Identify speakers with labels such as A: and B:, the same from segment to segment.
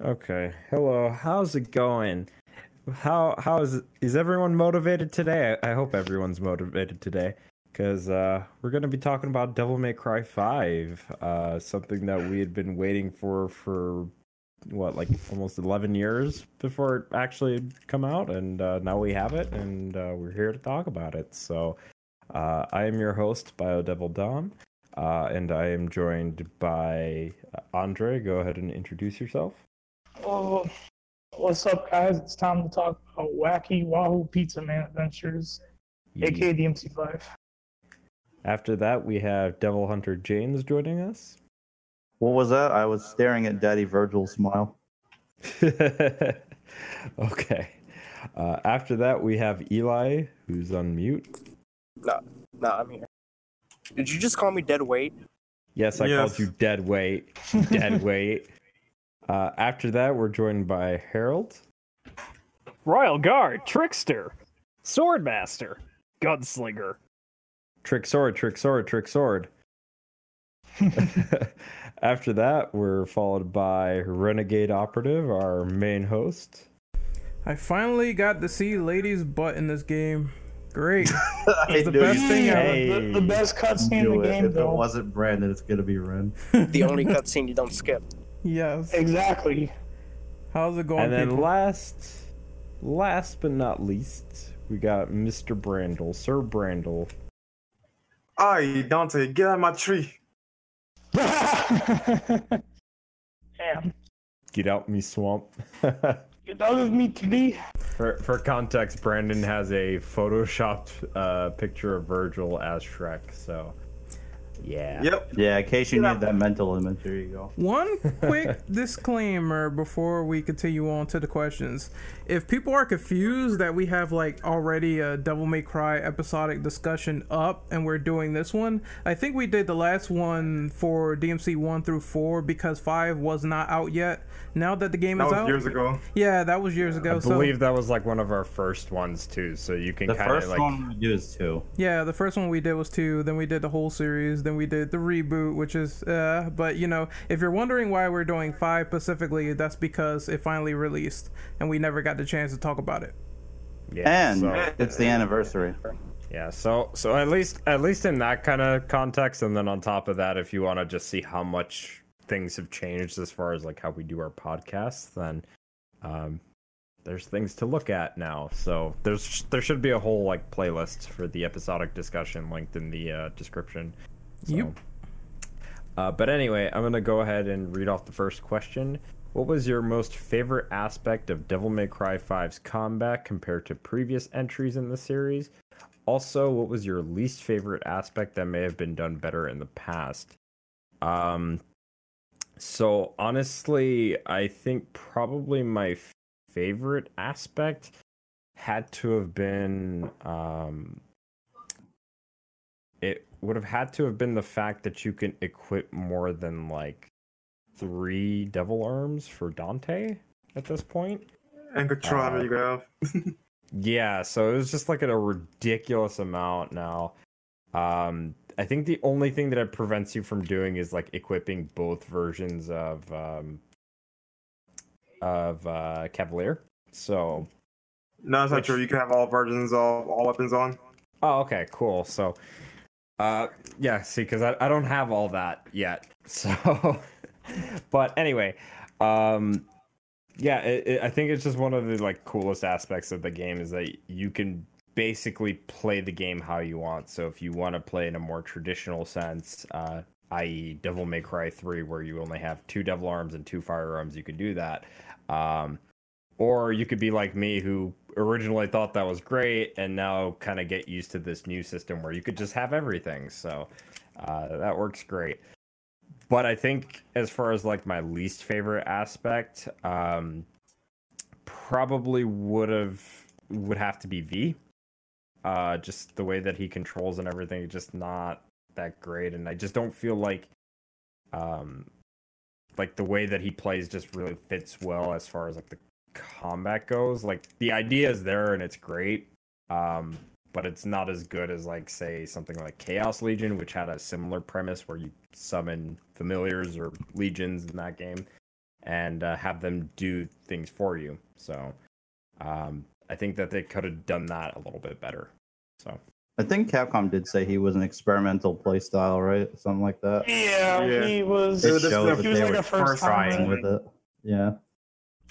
A: Okay. Hello. How's it going? How how is is everyone motivated today? I, I hope everyone's motivated today because uh, we're gonna be talking about Devil May Cry Five, uh, something that we had been waiting for for what like almost 11 years before it actually come out and uh, now we have it and uh, we're here to talk about it so uh, i am your host biodevil dom uh, and i am joined by andre go ahead and introduce yourself
B: Oh, what's up, guys? It's time to talk about Wacky Wahoo Pizza Man Adventures, aka DMC5.
A: after that we have devil hunter james joining us
C: What was that? I was staring at Daddy Virgil's smile.
A: okay uh, after that we have eli who's on mute
D: No, no, I'm here. Did you just call me dead weight?
A: Yes, I
E: Yes.
A: called you dead weight. Dead weight. Uh, after that, we're joined by Harold.
E: Royal Guard, Trickster, Swordmaster, Gunslinger.
A: Trick sword, trick sword, trick sword. after that, we're followed by Renegade Operative, our main host.
F: I finally got to see Lady's butt in this game. Great.
C: I
F: the best thing
C: do
F: ever.
A: Hey.
B: The, the best cutscene in
C: it.
B: the game,
C: If it
B: though.
C: wasn't Brandon, it's gonna be Ren.
D: The only cutscene you don't skip.
F: Yes.
B: Exactly.
F: How's it going,
A: and then
F: people?
A: last, last but not least, we got Mr. Brandle, Sir Brandle.
E: Aye, Dante, get out of my tree.
B: Damn.
A: Get out me swamp.
B: Get out of me tree.
A: For for context, Brandon has a photoshopped uh, picture of Virgil as Shrek. So, yeah.
E: Yep.
C: Yeah, in case you need that mental image, there you go.
F: One quick disclaimer before we continue on to the questions. If people are confused that we have like already a Devil May Cry episodic discussion up and we're doing this one, I think we did the last one for DMC 1 through 4 because 5 was not out yet. Now that the game
E: That
F: is
E: was
F: out.
E: years ago.
F: Yeah, that was years ago.
A: I
F: so
A: believe that was like one of our first ones too. So you can
C: The
A: kind of
C: first one we do is two.
F: Yeah, the first one we did was two. Then we did the whole series. Then we did the reboot, which is, uh, but you know, if you're wondering why we're doing five specifically, that's because it finally released and we never got the chance to talk about it.
A: yeah.
C: And
A: so,
C: it's the anniversary.
A: yeah. So so at least at least in that kind of context, and then on top of that, if you want to just see how much things have changed as far as like how we do our podcasts, then um, there's things to look at now. So there's there should be a whole like playlist for the episodic discussion linked in the uh, description. So,
F: Yep.
A: Uh, but anyway, I'm gonna go ahead and read off the first question. What was your most favorite aspect of Devil May Cry 5's combat compared to previous entries in the series? Also, what was your least favorite aspect that may have been done better in the past? Um, so honestly, I think probably my favorite aspect had to have been um would have had to have been the fact that you can equip more than like three devil arms for Dante at this point.
E: And Katrana,
A: Uh,
E: you have.
A: Yeah, so it was just like at a ridiculous amount now. Um I think the only thing that it prevents you from doing is like equipping both versions of um of uh Cavalier. So
E: No, that's not true. You can have all versions of all weapons on.
A: Oh, okay, cool. So, uh, yeah, see, because I, I don't have all that yet. So, but anyway, um, yeah, it, it, I think it's just one of the like coolest aspects of the game is that you can basically play the game how you want. So if you want to play in a more traditional sense, uh, i.e., Devil May Cry Three, where you only have two devil arms and two firearms, you can do that. Um, or you could be like me who originally thought that was great and now kind of get used to this new system where you could just have everything. So uh, that works great. But i think as far as like my least favorite aspect um probably would have would have to be v. Uh just the way that he controls and everything just not that great. And i just don't feel like um like the way that he plays just really fits well as far as like the combat goes. Like the idea is there and it's great, um, but it's not as good as like say something like Chaos Legion, which had a similar premise where you summon familiars or legions in that game, and uh, have them do things for you. So um, I think that they could have done that a little bit better. So
C: I think Capcom did say he was an experimental playstyle, right? Something like that.
B: Yeah,
E: Yeah.
B: he was.
E: It
C: It
E: was
B: He
E: just
C: shows
E: their
C: that
B: was
C: they
B: like
C: were
B: a first
C: trying
B: time.
C: with it. Yeah.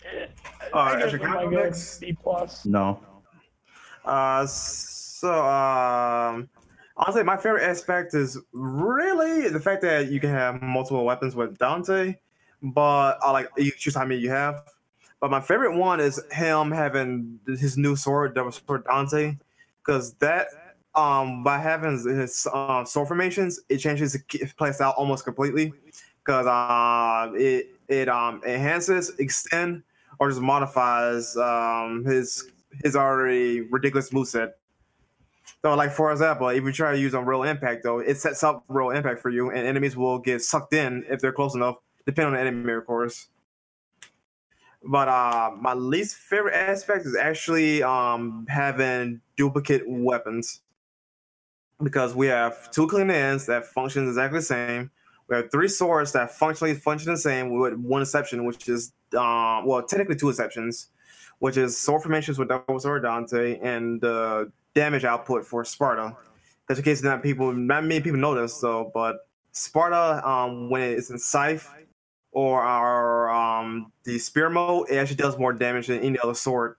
E: Uh,
B: I give
E: actually,
B: him
E: can I
B: like
E: go
B: a
E: next?
B: B plus.
C: No.
E: Uh, so um, honestly, my favorite aspect is really the fact that you can have multiple weapons with Dante, but I like you choose how many you have. But my favorite one is him having his new sword, Devil Sword Dante, because that um by having his um, sword formations, it changes the play style almost completely. Because um it it um enhances, extend, or just modifies um his his already ridiculous moveset. So, like for example, if you try to use on real impact, though, it sets up real impact for you, and enemies will get sucked in if they're close enough, depending on the enemy, of course. But uh, my least favorite aspect is actually um, having duplicate weapons because we have two Kalina Anns that function exactly the same. We have three swords that functionally function the same, with one exception, which is um, well, technically two exceptions which is sword formations with Devil Sword Dante and uh, damage output for Sparda. Because in case not people, not many people know this though, but Sparda, um, when it's in Scythe or our um, the spear mode, it actually does more damage than any other sword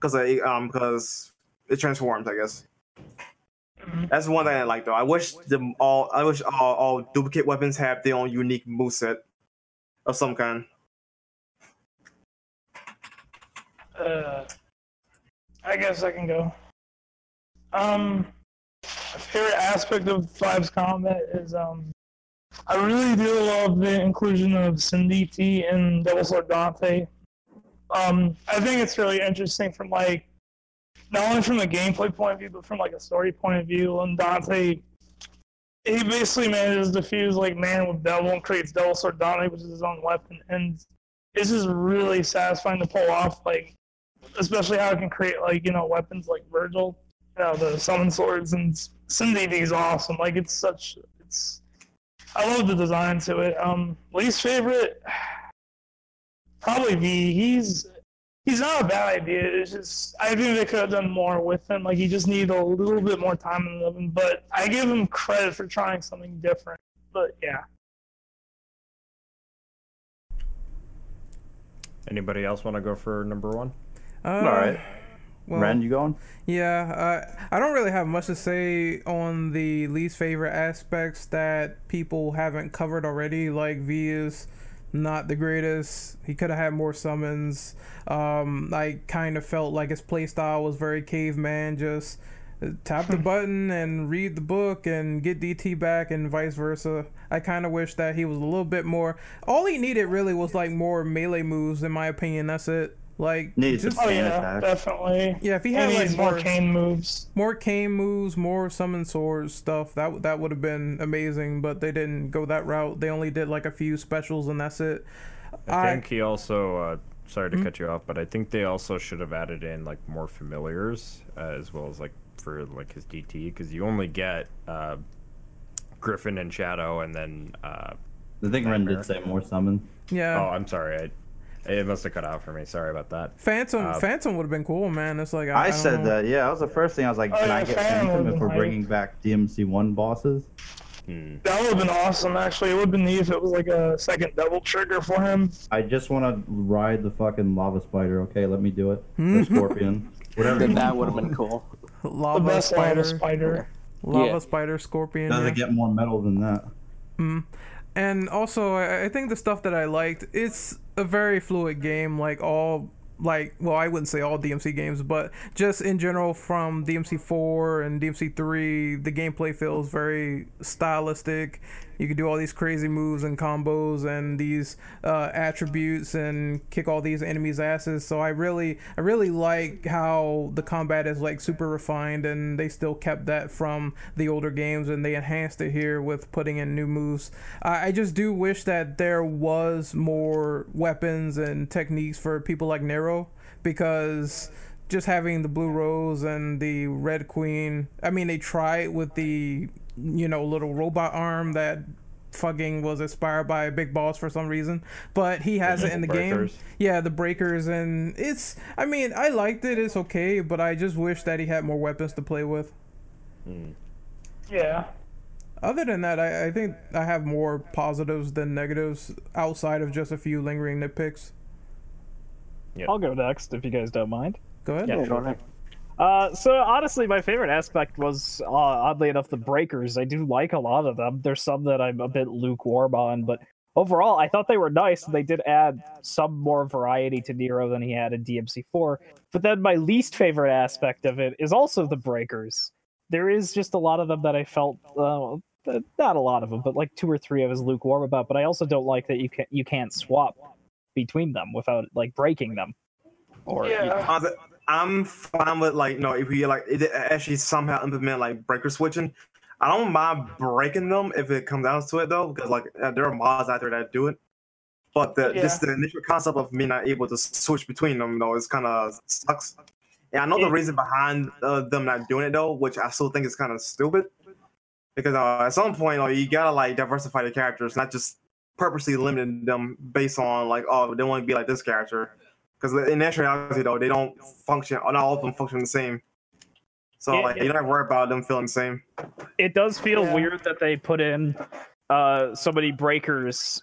E: because um because it transforms, I guess.
B: Mhm.
E: That's one thing I like though. I wish them all. I wish all, all duplicate weapons have their own unique moveset of some kind.
B: Uh, I guess I can go. Um, my favorite aspect of Five's combat is um, I really do love the inclusion of Sin DT and Devil Sword Dante. Um, I think it's really interesting from like not only from a gameplay point of view, but from like a story point of view. And Dante, he basically manages to fuse like man with devil and creates Devil Sword Dante, which is his own weapon, and it's just really satisfying to pull off. Like especially how it can create like you know weapons like Virgil, you know the summon swords and Sin DT is awesome. Like it's such it's I love the design to it. Um, least favorite probably V. He's he's not a bad idea. It's just I think they could have done more with him. Like he just needed a little bit more time in the him. But I give him credit for trying something different. But yeah.
A: anybody else want to go for number one?
F: Uh,
C: All right.
F: Well,
C: Ren, you going?
F: Yeah, uh, I don't really have much to say on the least favorite aspects that people haven't covered already. Like V is not the greatest. He could have had more summons. Um, I kind of felt like his playstyle was very caveman, just uh, tap the button and read the book and get DT back and vice versa. I kind of wish that he was a little bit more. All he needed really was like more melee moves, in my opinion. That's it. Like
C: Needs to
F: just
B: Oh
C: Fan
B: yeah,
C: attack.
B: definitely.
F: yeah, if he
B: He
F: had like
B: more
F: more
B: cane moves.
F: more cane moves, more summon swords stuff. That that would have been amazing, but they didn't go that route. They only did like a few specials and that's it.
A: I
F: I-
A: think he also. Uh, sorry to cut you off, but I think they also should have added in like more familiars uh, as well as like for like his DT because you only get uh, Griffon and Shadow, and then. Uh,
C: I think Ren did say more summon.
F: Yeah,
A: oh, I'm sorry. I, it must have cut out for me. Sorry about that.
F: Phantom
A: uh,
F: Phantom would have been cool, man. It's like I,
C: I,
F: I
C: said
F: know.
C: that. Yeah, that was the first thing. I was like,
B: Oh,
C: can
B: yeah,
C: I get
B: Phantom
C: Phantom if we're
B: hype.
C: bringing back DMC one bosses?
A: Hmm.
B: That would have been awesome. Actually, it would have been neat if it was like a second double trigger for him.
C: I just want to ride the fucking lava spider. Okay, let me do it. The scorpion. Whatever.
D: Then that would have been
C: call
D: cool.
B: The
F: lava
B: best
F: spider,
B: lava spider.
F: lava
D: Yeah.
F: spider, scorpion.
C: it. Doesn't
F: yeah.
C: get more metal than that.
F: And also, I I think the stuff that I liked, it's a very fluid game. Like all, like well, I wouldn't say all DMC games, but just in general, from DMC four and DMC three, the gameplay feels very stylistic. You can do all these crazy moves and combos and these uh, attributes and kick all these enemies' asses. So I really, I really like how the combat is like super refined, and they still kept that from the older games, and they enhanced it here with putting in new moves. I, I just do wish that there was more weapons and techniques for people like Nero, because just having the blue rose and the red queen. I mean, they tried with the you know little robot arm that fucking was inspired by big boss for some reason, but he has it in the game. Yeah, the breakers, and it's. I mean, I liked it. It's okay, but I just wish that he had more weapons to play with. Hmm.
B: Yeah.
F: Other than that, I, I think I have more positives than negatives outside of just a few lingering nitpicks.
G: I'll go next if you guys don't mind.
F: Go ahead.
G: Yeah, go ahead. Uh, so honestly, my favorite aspect was uh, oddly enough the breakers. I do like a lot of them. There's some that I'm a bit lukewarm on, but overall, I thought they were nice. They did add some more variety to Nero than he had in DMC4. But then my least favorite aspect of it is also the breakers. There is just a lot of them that I felt, uh, not a lot of them, but like two or three I was lukewarm about. But I also don't like that you can you can't swap between them without like breaking them. Or
B: Yeah.
E: Uh, the- I'm fine with like no if we like it actually somehow implement like breaker switching. I don't mind breaking them if it comes down to it though, because like uh, there are mods out there that do it. But the just the initial concept of me not able to switch between them though is kind of sucks. And I know the reason behind uh, them not doing it though, which I still think is kind of stupid. Because uh, at some point, like, you gotta like diversify the characters, not just purposely limiting them based on like, oh, they want to be like this character. Because in actuality, though, they don't function. Not all of them function the same. So
G: Yeah,
E: like,
G: yeah.
E: you don't have to worry about them feeling the same.
G: it does feel
B: Yeah.
G: weird that they put in uh so many breakers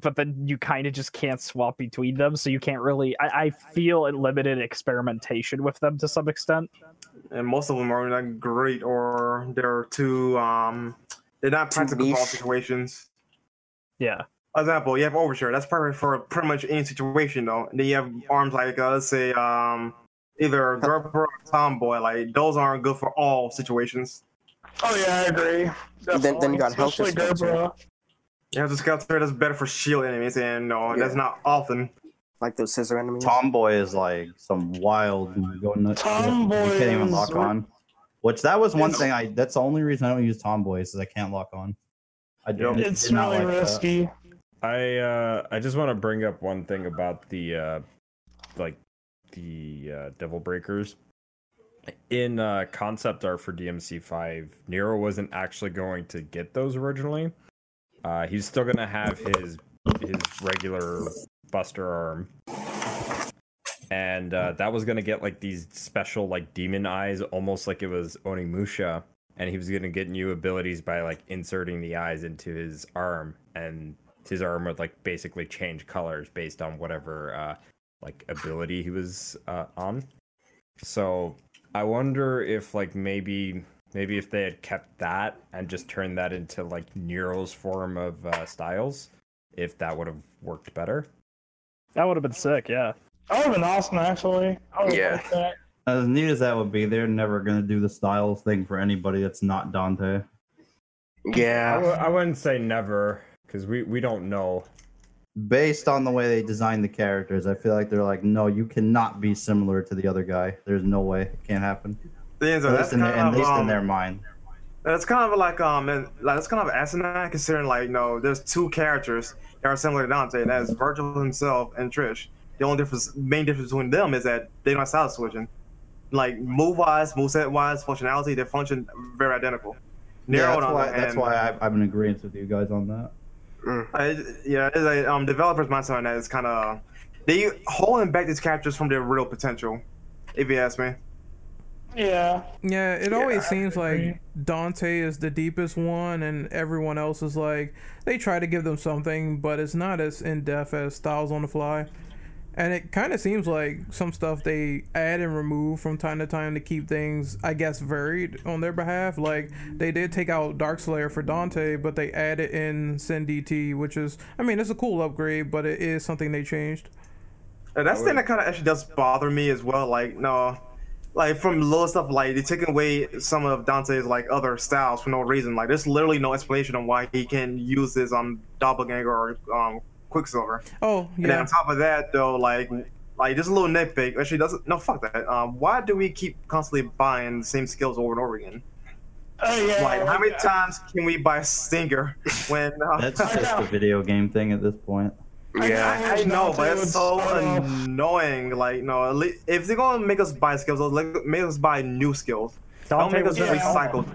G: but then you kind of just can't swap between them so you can't really I, I feel it limited experimentation with them to some extent
E: And most of them are not great, or they're too um, they're not practical for all situations.
G: yeah
E: example, you have Overture. That's perfect for pretty much any situation, though. And then you have arms like, uh, let's say, um, either Gerbera or Tomboy. Like those aren't good for all situations.
B: Oh yeah, I agree.
D: Then- then you got
B: Definitely.
D: Helter
B: Especially
D: Skelter.
B: Gerbera.
E: You have the Skelter that's better for shield enemies, and no, that's not often.
D: Like those scissor enemies.
C: Tomboy is like some wild go nuts.
B: Tomboy
C: You can't even lock on. Which that was one
B: It's-
C: thing I. That's the only reason I don't use tomboys is I can't lock on. I don't.
B: It's
C: did not
B: really
C: like that.
A: I uh I just want to bring up one thing about the uh like the uh, Devil Breakers. In uh, concept art for DMC5, Nero wasn't actually going to get those originally. Uh, he's still gonna have his his regular Buster arm, and uh, that was gonna get like these special like demon eyes, almost like it was Onimusha, and he was gonna get new abilities by like inserting the eyes into his arm, and his arm would like basically change colors based on whatever uh, like ability he was uh, on. So I wonder if like maybe maybe if they had kept that and just turned that into like Nero's form of uh, styles, if that would have worked better.
G: that would have been sick yeah
B: That would have been awesome, actually. I
D: Yeah.
B: that.
C: As neat as that would be, they're never gonna do the styles thing for anybody that's not Dante.
D: Yeah.
A: w- I wouldn't say never because we we don't know.
C: Based on the way they designed the characters, I feel like they're like, no, you cannot be similar to the other guy. There's no way, it can't happen.
E: Then, so
C: At
E: that's
C: least, in, their- at
E: of,
C: least in
E: um,
C: their mind.
E: That's kind of like um, and, like that's kind of asinine considering like no, there's two characters that are similar to Dante, and that is Virgil himself and Trish. The only difference, main difference between them is that they don't have style switching. Like move wise, moveset wise, functionality, they function very identical.
C: Yeah, that's why.
E: other
C: That's
E: hand,
C: why I, I'm in agreement with you guys on that.
E: I, yeah, it's like, um, developers' mindset on that is kind of they holding back these characters from their real potential. If you ask me,
B: Yeah.
F: Yeah, it
E: Yeah,
F: always
B: I
F: seems
B: agree.
F: like Dante is the deepest one, and everyone else is like they try to give them something, but it's not as in depth as Styles on the Fly. And it kind of seems like some stuff they add and remove from time to time to keep things, I guess, varied on their behalf. Like they did take out Darkslayer for Dante, but they added in Sin DT, which is, I mean, it's a cool upgrade, but it is something they changed.
E: And that's the thing that kind of actually does bother me as well. Like, no, like from little stuff, like they're taking away some of Dante's like other styles for no reason. Like, there's literally no explanation on why he can use his um doppelganger or um Quicksilver.
F: Oh yeah.
E: And on top of that, though, like, like just a little nitpick. Actually, doesn't no fuck that. Um, why do we keep constantly buying the same skills over and over again?
B: Oh yeah.
E: Like, how many
B: yeah.
E: times can we buy Stinger when? Uh,
C: That's just a video game thing at this point.
D: Yeah.
E: I, I know, but it's so annoying. Like, no, at lea- if they're gonna make us buy skills, like, make us buy new skills. Don't
G: Dante
E: make us
G: was
B: Yeah.
E: recycle.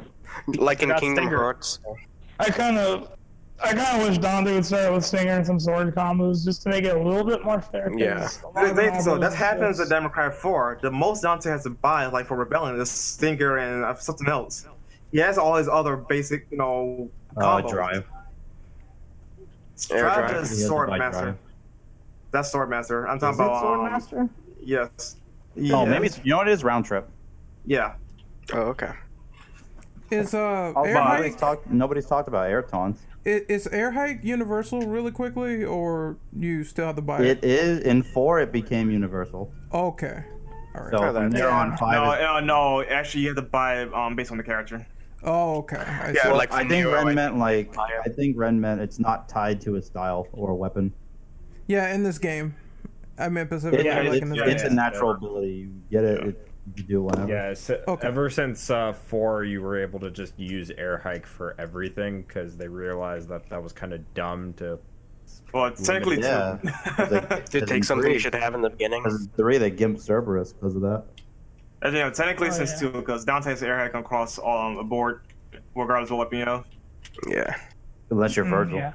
D: Like in Kingdom
G: Stinger.
D: Hearts.
B: I kind of, I kind of wish Dante would start with Stinger and some sword combos just to make it a little bit more fair. 'cause
D: Yeah.
E: They- they- so that happens at
B: skills.
E: Devil May Cry 4. The most Dante has to buy, like for Rebellion, is Stinger and uh, something else. He has all his other basic, you know,
C: Uh,
E: combos.
C: drive.
D: Air
E: Drive
D: drive.
E: Is
C: has
E: Sword Master.
C: drive.
E: That's Sword Master. I'm talking
C: Is it
E: about
C: Sword
E: um,
C: Master?
E: Yes.
C: Oh,
E: Yes.
C: maybe it's, you know what it is? Round trip.
E: Yeah.
D: Oh, okay.
F: Is uh
C: Oh,
F: air
C: nobody's
F: hike
C: talked. Nobody's talked about air taunts.
F: I- is air hike universal really quickly, or you still have to buy
C: It
F: it?
C: is in four. It became universal.
F: Okay. All right.
C: So
D: Oh,
C: from
D: that-
C: there on
B: yeah.
C: five.
E: No,
C: is-
E: uh, no. Actually, you have to buy it um, based on the character.
F: Oh, okay. I
D: Yeah.
C: Well,
D: like
C: I think
D: Nero,
C: Ren meant like
D: Fire.
C: I think Ren meant it's not tied to a style or a weapon.
F: yeah, in this game, I meant
C: It,
F: specifically
A: Yeah,
F: like
C: it's,
F: in this
A: yeah,
F: game.
C: it's a natural ability. You get it. It you do it whenever.
A: Yeah, so
F: Okay.
A: ever since uh, four, you were able to just use air hike for everything because they realized that that was kind of dumb to.
E: Well, technically,
C: Yeah.
E: too.
D: To take something you should have in the beginning.
C: Because three, they gimped Cerberus because of that.
E: As you know, technically,
B: Oh,
E: since
B: yeah.
E: two, because Dante's air hack across um, a board, regardless of what you know.
D: Yeah.
C: Unless you're
B: Mm,
C: Virgil,
B: Yeah.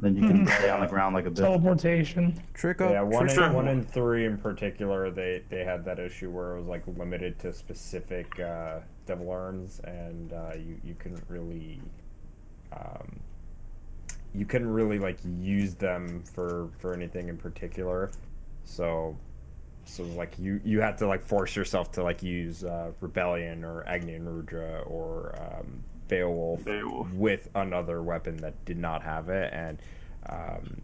C: Then you can stay on the ground like a bitch.
B: Teleportation.
F: Trick up.
A: Yeah, one
F: trick
A: and, one and three in particular, they they had that issue where it was like limited to specific uh, devil arms, and uh, you you couldn't really. Um, you couldn't really like use them for for anything in particular, so so it was like you you had to like force yourself to like use uh, rebellion or Agni and Rudra or um, Beowulf,
E: Beowulf.
A: with another weapon that did not have it, and um,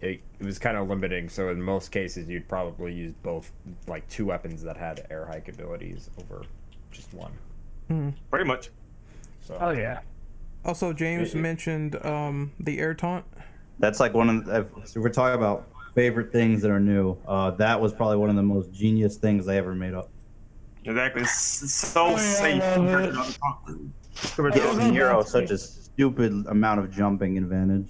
A: it, it was kind of limiting. So in most cases, you'd probably use both like two weapons that had air hike abilities over just one.
E: Pretty much.
A: So
B: Oh yeah.
F: Also, James
A: It- it-
F: mentioned um the air taunt.
C: That's like one of the, if so we're talking about favorite things that are new. Uh, that was probably one of the most genius things they ever made up.
E: Exactly. It's so
B: Oh, yeah,
E: safe.
B: Love
E: compared
B: it.
E: to other consoles. Compared to
C: Gives. Nero such a stupid amount of jumping advantage.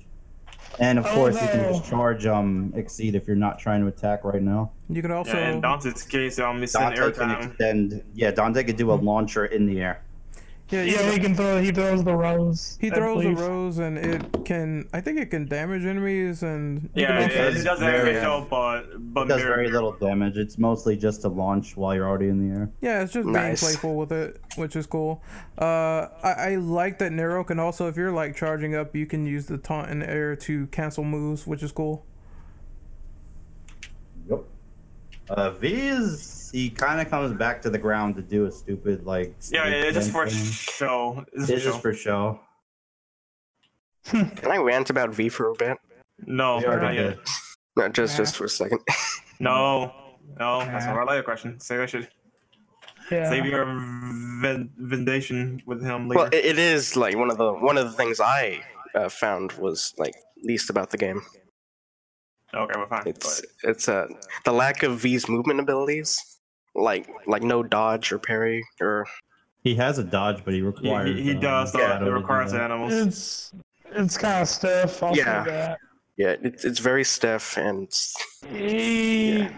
C: And of
B: Oh,
C: course, you can just charge um exceed if you're not trying to attack right now.
F: You could also
E: Yeah, in Dante's case, um, it's in
C: Dante
E: air
C: can
E: time.
C: extend. Yeah, Dante could do a launcher in the air.
F: Yeah, you
B: Yeah, he can throw. He throws the rose.
F: he throws
B: the
F: rose and it can. I think it can damage enemies and.
E: Yeah,
F: can
E: it, it
C: does
E: does
C: very-
E: damage but but
C: It does very little damage. It's mostly just to launch while you're already in the air.
F: Yeah, it's just
D: Nice.
F: being playful with it, which is cool. Uh, I, I like that Nero can also, if you're like charging up, you can use the taunt in the air to cancel moves, which is cool.
C: Yep. Uh, V is he kind of comes back to the ground to do a stupid like.
E: Yeah,
C: snake
E: yeah, just for
C: thing.
E: show. It's
C: It's
E: for
C: just
E: show.
C: for show.
D: Can I rant about V for a bit?
E: No, not yet.
C: did.
D: No, just
B: Yeah.
D: just for a second.
E: No, no, that's
B: Yeah.
E: a later question. Say that shit.
B: Yeah.
E: Save your vin- vindication with him later.
D: Well, it, it is like one of the one of the things I uh, found was like least about the game.
E: okay, we're fine.
D: It's it's uh the lack of V's movement abilities, like like no dodge or parry or
C: He has a dodge, but he
E: He,
C: requires.
E: he, he
C: um,
E: does. though.
C: Shadow
E: it
C: to do
E: requires animals.
B: It's it's kind of stiff. I'll
D: Yeah.
B: say that.
D: yeah, it's it's very stiff and it's,
B: He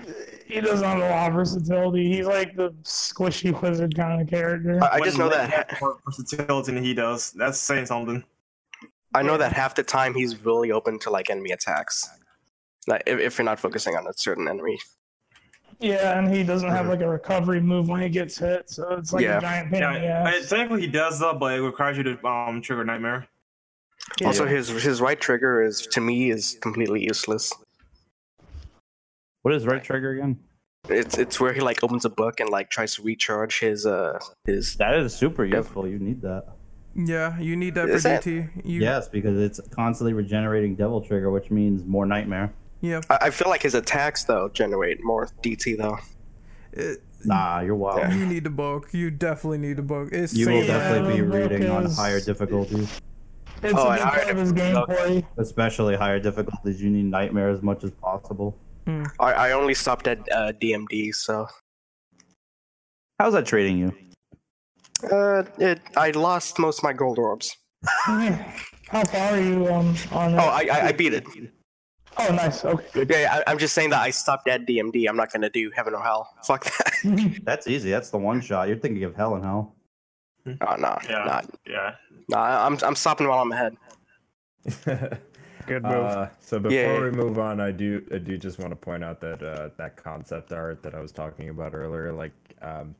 B: he doesn't have a lot of versatility. He's like the squishy wizard kind of character.
D: I, I just know that
E: more versatility than he does. That's saying something.
D: I know that half the time he's really open to like enemy attacks. Like if, if you're not focusing on a certain enemy.
B: Yeah, and he doesn't have like a recovery move when he gets hit, so it's like
D: Yeah.
B: a giant pain
E: Yeah,
B: in the ass.
E: technically he does though, but it requires you to um trigger nightmare.
D: Also, his his right trigger is to me is completely useless.
C: What is right trigger again?
D: It's it's where he like opens a book and like tries to recharge his uh his
C: That is super
D: Yep.
C: useful. You need that.
F: Yeah, you need that
D: Is
F: for
D: that-
F: DT. You,
C: Yes, because it's constantly regenerating devil trigger, which means more nightmare.
F: Yeah.
D: I, I feel like his attacks though generate more DT though.
F: It-
C: Nah, you're wild.
F: you need the book. You definitely need the book. It's
C: You will definitely be
B: the book
C: reading on higher difficulties,
B: It's
D: Oh,
B: a
D: and
B: big
D: I-
B: part of his gameplay.
C: especially higher difficulties. You need nightmare as much as possible.
D: I, I only stopped at uh, DMD, so
C: How's that trading you?
D: uh, it I lost most of my gold orbs.
B: How far are you um, on it?
D: Oh, I I, I beat it.
B: Oh, nice. Okay, good.
D: Yeah, I, I'm just saying that I stopped at DMD. I'm not gonna do heaven or hell. Fuck that.
C: That's easy. That's the one shot. You're thinking of hell and hell.
D: Oh no,
E: Yeah.
D: nah,
E: Yeah.
D: nah. I'm I'm stopping while I'm ahead.
G: Good move.
A: Uh, so before
D: Yeah, yeah.
A: we move on, I do I do just want to point out that uh, that concept art that I was talking about earlier, like um,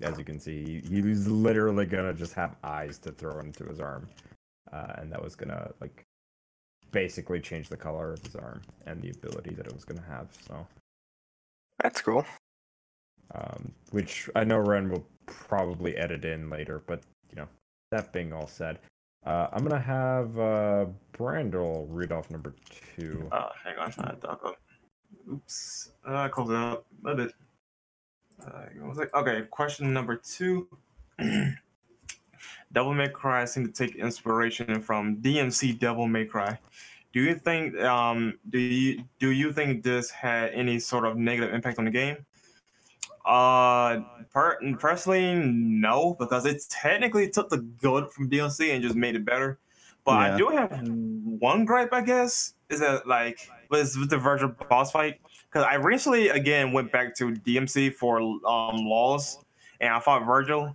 A: as you can see, he, he's literally gonna just have eyes to throw into his arm, uh, and that was gonna like basically change the color of his arm and the ability that it was gonna have. So,
D: That's cool.
A: um, which I know Ren will probably edit in later, but you know, that being all said. Uh, I'm gonna have uh, Brandel read off number two.
E: Uh, hang on, trying to dock up. Oops. Uh, close it up. A bit. Uh, it was like okay. Question number two. Devil May Cry seemed to take inspiration from DMC Devil May Cry. Do you think um do you do you think this had any sort of negative impact on the game? Uh, per- personally, no, because it technically took the good from DMC and just made it better. But I do have one gripe, I guess, is that like was with the Virgil boss fight because I recently again went back to DMC for um laws and I fought Virgil.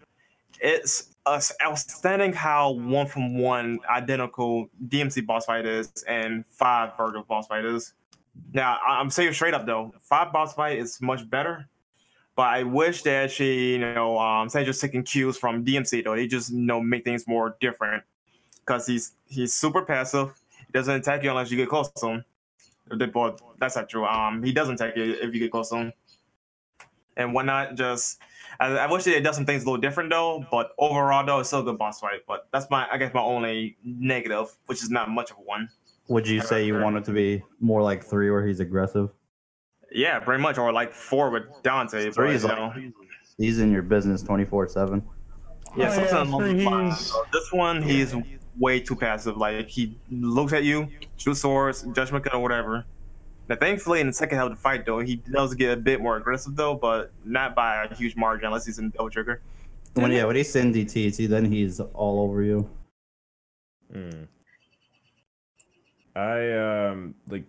E: It's us outstanding how one from one identical DMC boss fight is and five Virgil boss fight is. Now I'm saying straight up though, five boss fight is much better. But I wish that she, you know, um, instead of just taking cues from DMC though, they just you know make things more different. Because he's he's super passive. He doesn't attack you unless you get close to him. They both- That's not true. Um, he doesn't attack you if you get close to him. And whatnot, just I, I wish they had done some things a little different though. But overall though, it's still a good boss fight. But that's my I guess my only negative, which is not much of one.
C: Would you say you want it to be more like three, where he's aggressive?
E: Yeah, pretty much, or like four with Dante.
C: Three
E: but,
C: is
E: you
C: like
E: know.
C: he's in your business twenty four seven.
E: Oh, yeah,
B: Oh,
E: something
B: yeah,
E: along
B: three,
E: those lines.
B: he's-
E: So This one, he's way too passive. Like he looks at you, shoots swords, judgment gun, or whatever. Now, thankfully, in the second half of the fight, though, he does get a bit more aggressive, though, but not by a huge margin unless he's in double trigger.
C: When yeah, when he's in DT, then he's all over you.
A: Hmm. I um like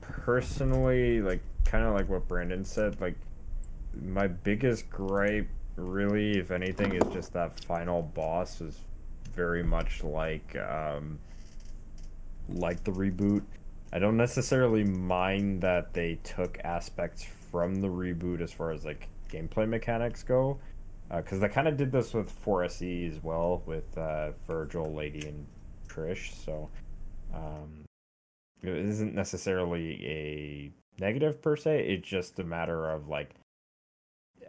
A: personally like kind of like what Brandon said like my biggest gripe really if anything is just that final boss is very much like um like the reboot. I don't necessarily mind that they took aspects from the reboot as far as like gameplay mechanics go because they kind of did this with 4SE as well with uh, Virgil, Lady, and Trish. So um, it isn't necessarily a negative per se. It's just a matter of like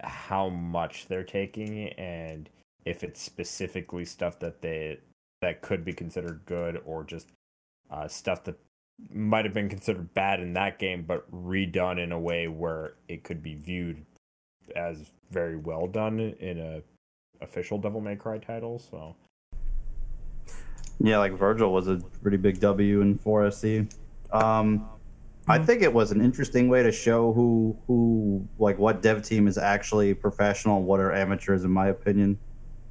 A: how much they're taking and if it's specifically stuff that they that could be considered good or just uh, stuff that might have been considered bad in that game but redone in a way where it could be viewed as very well done in a official Devil May Cry title. So
C: Yeah, like Virgil was a pretty big W in 4SE. Um, I think it was an interesting way to show who who like what dev team is actually professional what are amateurs, in my opinion.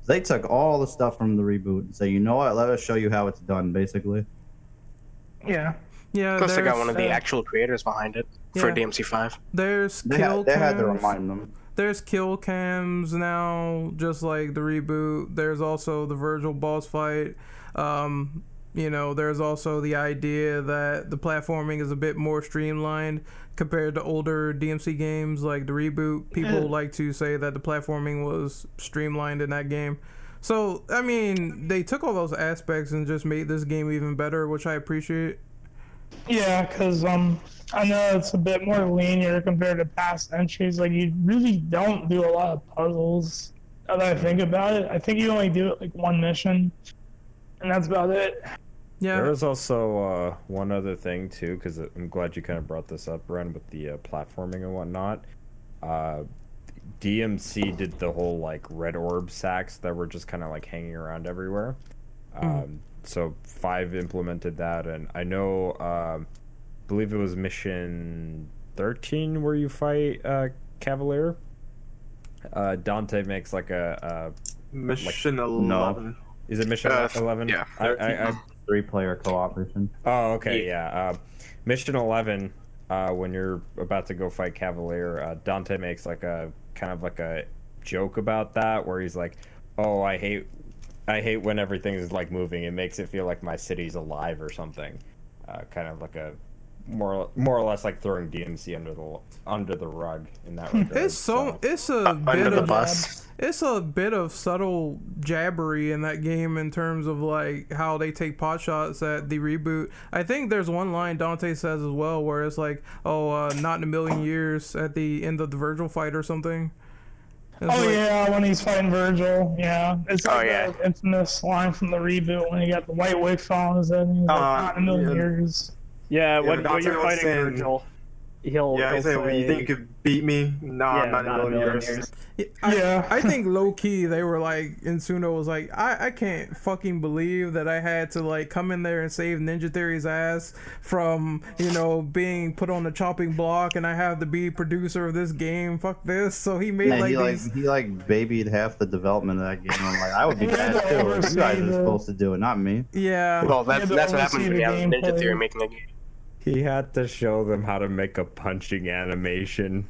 C: They took all the stuff from the reboot and say, you know what, let us show you how it's done, basically.
B: Yeah.
F: Yeah,
D: Plus, they got one of the
B: uh,
D: actual creators behind it for DMC5.
F: there's
C: They
F: kill
C: had, they had to
F: cams.
C: remind them.
F: There's kill cams now, just like the reboot. There's also the Virgil boss fight. Um, you know, there's also the idea that the platforming is a bit more streamlined compared to older DMC games like the reboot. People
B: Yeah.
F: like to say that the platforming was streamlined in that game. So, I mean, they took all those aspects and just made this game even better, which I appreciate.
B: Yeah, because um, I know it's a bit more linear compared to past entries. Like you really don't do a lot of puzzles. Now that I think about it, I think you only do it like one mission, and that's about it.
F: Yeah.
A: There was also uh, one other thing too, because I'm glad you kind of brought this up, Ren, with the uh, platforming and whatnot. Uh, DMC did the whole like red orb sacks that were just kind of like hanging around everywhere. Um, so five implemented that, and I know, um, believe it was mission thirteen where you fight uh, Cavalier. Uh, Dante makes like a, uh
E: Mission 11.
A: a is it mission
D: Uh,
A: eleven?
D: yeah,
A: I, I, I
C: Three player cooperation.
A: Oh, okay, yeah. Uh, Mission Eleven, uh, when you're about to go fight Cavalier, uh, Dante makes like a kind of like a joke about that, where he's like, "Oh, I hate I hate when everything is like moving. It makes it feel like my city's alive or something. Uh, kind of like a more more or less like throwing DMC under the under the rug in that regard.
F: It's so it's a bit
D: Under the
F: of
D: bus.
F: it's a bit of subtle jabbery in that game in terms of like how they take pot shots at the reboot. I think there's one line Dante says as well where it's like, "Oh, uh, not in a million years" at the end of the Virgil fight or something. It's
B: Oh
F: like-
B: yeah, when he's fighting Virgil, yeah, it's
D: Oh,
B: like
D: yeah.
B: that infamous line from the reboot when he got the white wig on his head. And he's like,
E: Uh,
B: "Not in a million
E: yeah.
B: years."
G: Yeah, when, when you're fighting
E: saying-
G: Virgil, he'll,
E: Yeah, he
G: he'll
E: said,
G: say,
E: "You think you could beat me? No,
G: yeah,
E: not, in a million years."
G: years.
F: I,
B: Yeah.
F: I think low key they were like Itsuno was like I, I can't fucking believe that I had to like come in there and save Ninja Theory's ass from you know being put on the chopping block and I have to be producer of this game fuck this so he made
C: Yeah,
F: like
C: he like he like babied half the development of that game. I'm like, I would be
B: He
C: bad
B: to
C: too. You guys are supposed to do it, not me.
F: yeah
D: Well, that's
B: to
D: that's what
B: oversee
D: happens when
B: the
D: you have Ninja
B: gameplay.
D: Theory making a game.
A: He had to show them how to make a punching animation.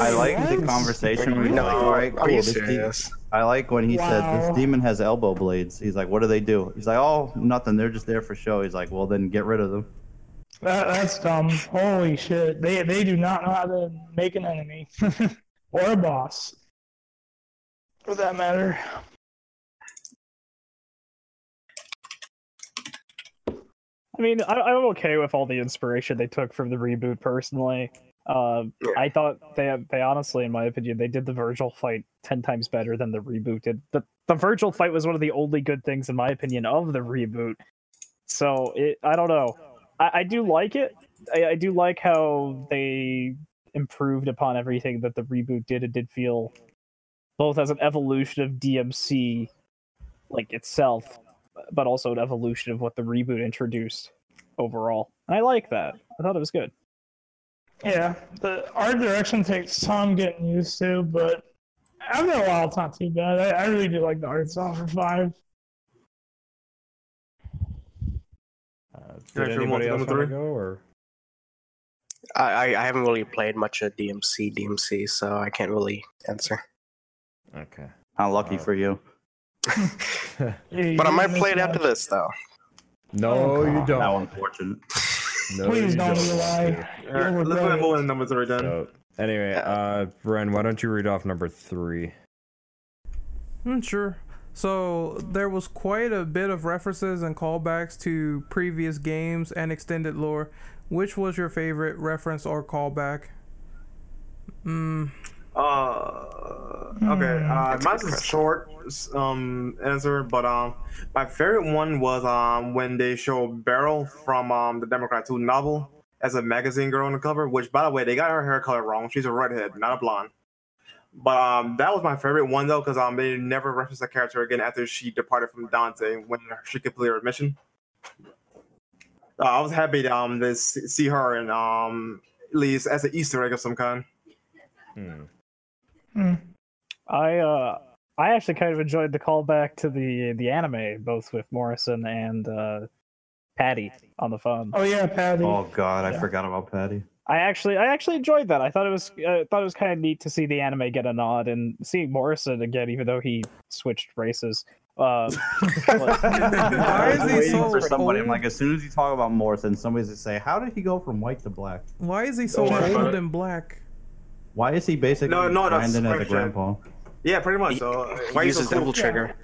C: I like the conversation where he's
D: No,
C: like, all right, cool.
D: are you
C: this de-
D: serious?
C: I like when he said this demon has elbow blades. He's like, what do they do? He's like, oh, nothing. They're just there for show. He's like, well, then get rid of them.
B: That, that's dumb. Holy shit. They they do not know how to make an enemy or a boss, for that matter.
G: I mean, I, I'm okay with all the inspiration they took from the reboot. Personally, uh,
D: Yeah.
G: I thought they they honestly, in my opinion, they did the Virgil fight ten times better than the reboot did. The the Virgil fight was one of the only good things, in my opinion, of the reboot. So it, I don't know. I, I do like it. I, I do like how they improved upon everything that the reboot did. It did feel both as an evolution of DMC, like itself, but also an evolution of what the reboot introduced overall. And I like that. I thought it was good.
B: Yeah, the art direction takes time getting used to, but after a while, it's not too bad. I, I really do like the art style for five.
A: Uh, did anybody else want to go or?
D: I, I I haven't really played much of DMC DMC, so I can't really answer.
A: Okay.
C: How lucky
A: Uh,
C: for you.
B: Yeah, you
D: But I might play it after this, though.
A: no,
B: Oh,
A: you don't.
C: How unfortunate.
A: No,
B: Please
A: you
B: don't
A: don't.
B: lie.
E: All right, let's go ahead and move on to number three then.
A: So, anyway, uh, Ren, why don't you read off number three?
F: Mm, sure. So there was quite a bit of references and callbacks to previous games and extended lore. Which was your favorite reference or callback? Mm,
E: Uh, okay.
B: Hmm.
E: Uh,
D: That's a
E: mine's a short um answer, but um, my favorite one was um when they showed Beryl from um the Devil May Cry 2 novel as a magazine girl on the cover. Which, by the way, they got her hair color wrong. She's a redhead, not a blonde. But um, that was my favorite one though, because um, they never referenced the character again after she departed from Dante when she completed her mission. Uh, I was happy to um to see see her and um at least as an Easter egg of some kind.
A: Hmm.
B: Hmm.
G: I uh I actually kind of enjoyed the callback to the the anime, both with Morrison and uh, Patty on the phone.
B: Oh yeah, Patty.
C: Oh God, I
B: Yeah.
C: forgot about Patty.
G: I actually I actually enjoyed that. I thought it was uh, thought it was kind of neat to see the anime get a nod and seeing Morrison again, even though he switched races. Uh,
F: Why is he so
C: for somebody. I'm like, as soon as you talk about Morrison, somebody's gonna say, "How did he go from white to black?
F: why is he so
E: Don't worry about
F: old and black?
C: Why is he basically
E: No, no, that's
C: Brandon as a grandpa?"
E: Yeah, pretty much. So,
D: He
E: why you so
D: uses
E: cool?
D: Devil Trigger.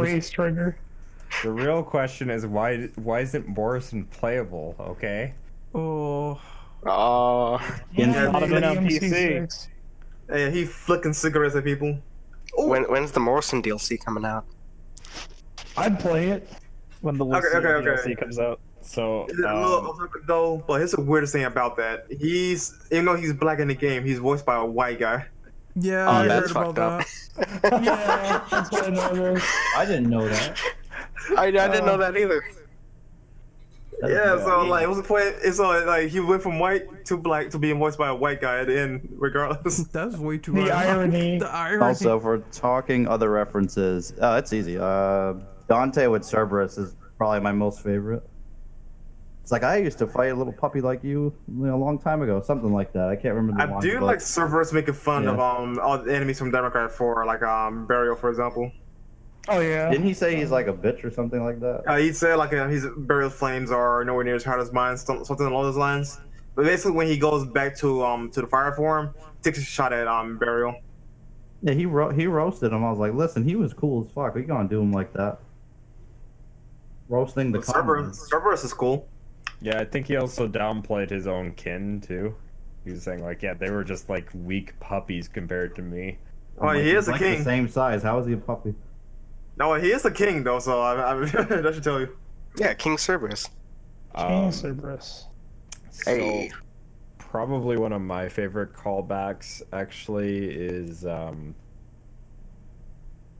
B: Race trigger.
A: The real question is why why isn't Morrison playable? Okay.
F: Oh,
D: Oh,
B: Yeah,
G: Not
B: the
G: even on
B: DMC
G: PC.
B: six.
E: Yeah, he flicking cigarettes at people.
D: when when's the Morrison DLC coming out?
B: I'd play it.
G: when the
E: Okay,
G: Lucia
E: okay, okay.
G: DLC comes out.
A: So
E: It's a
A: um,
E: little off topic though, but here's the weirdest thing about that. He's even though he's black in the game, he's voiced by a white guy.
F: yeah,
D: Oh,
F: I heard
D: that's
F: about
D: fucked
F: that.
D: up.
B: Yeah, that's what I noticed.
C: I didn't know that.
D: I, I didn't know that either.
C: That's
E: yeah,
C: bad.
E: so like, what's the point? It's so like he went from white to black to being voiced by a white guy at the end, regardless.
F: That's way too.
B: The
F: ironic.
B: irony.
F: The irony.
C: Also, for talking other references, uh, it's easy. Uh, Dante with Cerberus is probably my most favorite. It's like I used to fight a little puppy like you, you know, a long time ago, something like that. I can't remember. The
E: I
C: line,
E: do
C: but-
E: like Cerberus making fun
C: Yeah.
E: of um all the enemies from Devil May Cry 4, like um Berial, for example.
B: Oh yeah.
C: Didn't he say he's like a bitch or something like that?
E: Uh, he said like uh, his Berial flames are nowhere near as hard as mine, something along those lines. But basically, when he goes back to um to the fire form, takes a shot at um Berial.
C: Yeah, he ro- he roasted him. I was like, listen, he was cool as fuck. We gonna do him like that? Roasting the
E: Cerberus,
C: comments.
E: Cerberus is cool.
A: Yeah, I think he also downplayed his own kin too. He was saying like, yeah, they were just like weak puppies compared to me.
E: Oh,
C: I'm like,
E: he
C: he's
E: is a
C: like
E: king.
C: The same size. How is he a puppy?
E: No, he is the king though, so I, I that should tell you.
D: Yeah, King Cerberus.
A: Um,
B: King Cerberus.
A: so
D: Hey.
A: probably one of my favorite callbacks actually is um,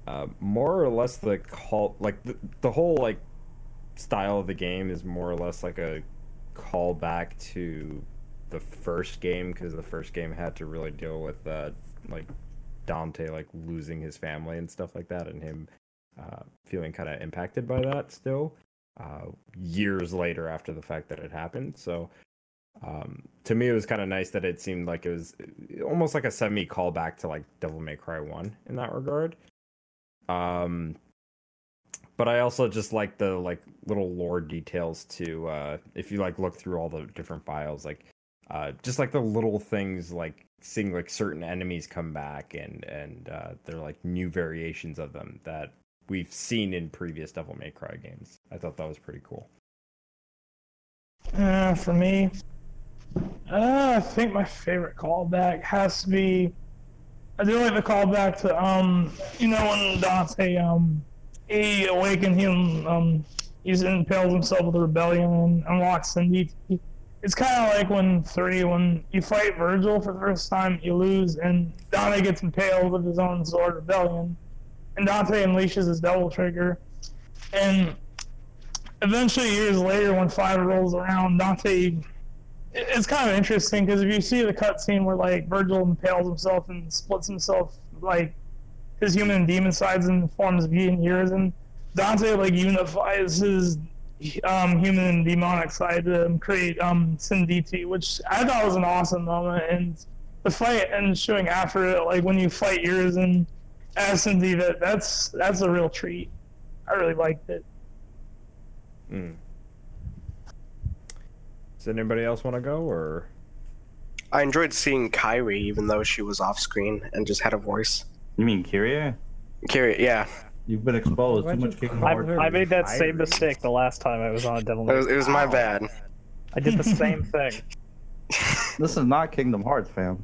A: uh, more or less the call like the, the whole like style of the game is more or less like a callback to the first game because the first game had to really deal with uh, like Dante like losing his family and stuff like that and him uh, feeling kind of impacted by that still uh, years later after the fact that it happened. So um, to me it was kind of nice that it seemed like it was almost like a semi callback to like Devil May Cry 1 in that regard. Um but I also just like the like little lore details to Uh, if you like look through all the different files, like uh, just like the little things like seeing like certain enemies come back and and uh, they're like new variations of them that we've seen in previous Devil May Cry games. I thought that was pretty cool.
B: Uh, for me, uh, I think my favorite callback has to be. I do like the callback to um, you know when Dante um, he awakened him um, he's impaled himself with rebellion and unlocks Sin DT. It's kind of like when three when you fight Virgil for the first time, you lose, and Dante gets impaled with his own sword rebellion, and Dante unleashes his devil trigger, and eventually years later when five rolls around dante it's kind of interesting because if you see the cutscene where like virgil impales himself and splits himself like his human and demon sides the forms of he and Urizen, dante like unifies his um, human and demonic side to create um, Sin DT, which I thought was an awesome moment. And the fight and showing after it, like when you fight Urizen as Sin DT, that's that's a real treat. I really liked it.
A: Mm. Does anybody else want to go or?
D: I enjoyed seeing Kyrie, even though she was off screen and just had a voice.
C: You mean Kyrie?
D: Kyrie, yeah,
C: You've been exposed. Too
A: Why'd
C: much
A: you
C: Kingdom
G: I,
C: Hearts.
G: I made that same mistake the last time I was on Devil
D: it
G: May
D: was, it was my bad.
G: I did the same thing.
C: This is not Kingdom Hearts, fam.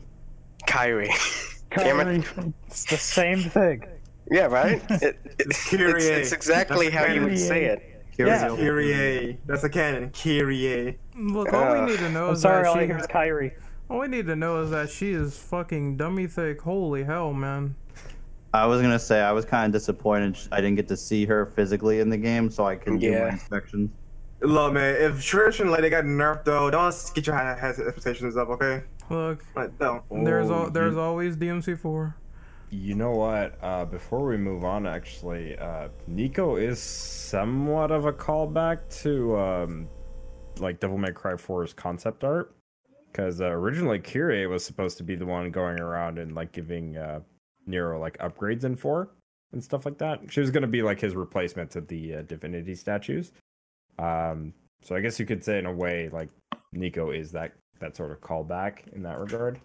D: Kyrie. Damn it.
G: It's the same thing.
D: Yeah, right? It, it, it's,
E: Kyrie.
D: it's exactly how you would say it.
G: Yeah.
E: Kyrie. That's a canon. Kyrie.
F: Look, all
D: Uh,
F: we need to know
G: I'm
F: is
G: sorry,
F: that
G: all I
F: she.
G: hear is Kyrie.
F: All we need to know is that she is fucking dummy thick. Holy hell, man.
C: I was gonna say I was kind of disappointed I didn't get to see her physically in the game, so I couldn't do my
D: Yeah.
C: inspections.
E: Look, man, if Trish and Lady got nerfed though, don't get your high high expectations up, okay?
F: Look,
E: Like, no.
F: there's
A: Oh,
F: al- there's
A: you-
F: always DMC4.
A: You know what? Uh, before we move on, actually, uh, Nico is somewhat of a callback to um, like Devil May Cry 4's concept art, because uh, originally Kyrie was supposed to be the one going around and like giving uh, Nero like upgrades in four and stuff like that. She was gonna be like his replacement to the uh, divinity statues. Um, so I guess you could say in a way like Nico is that that sort of callback in that regard.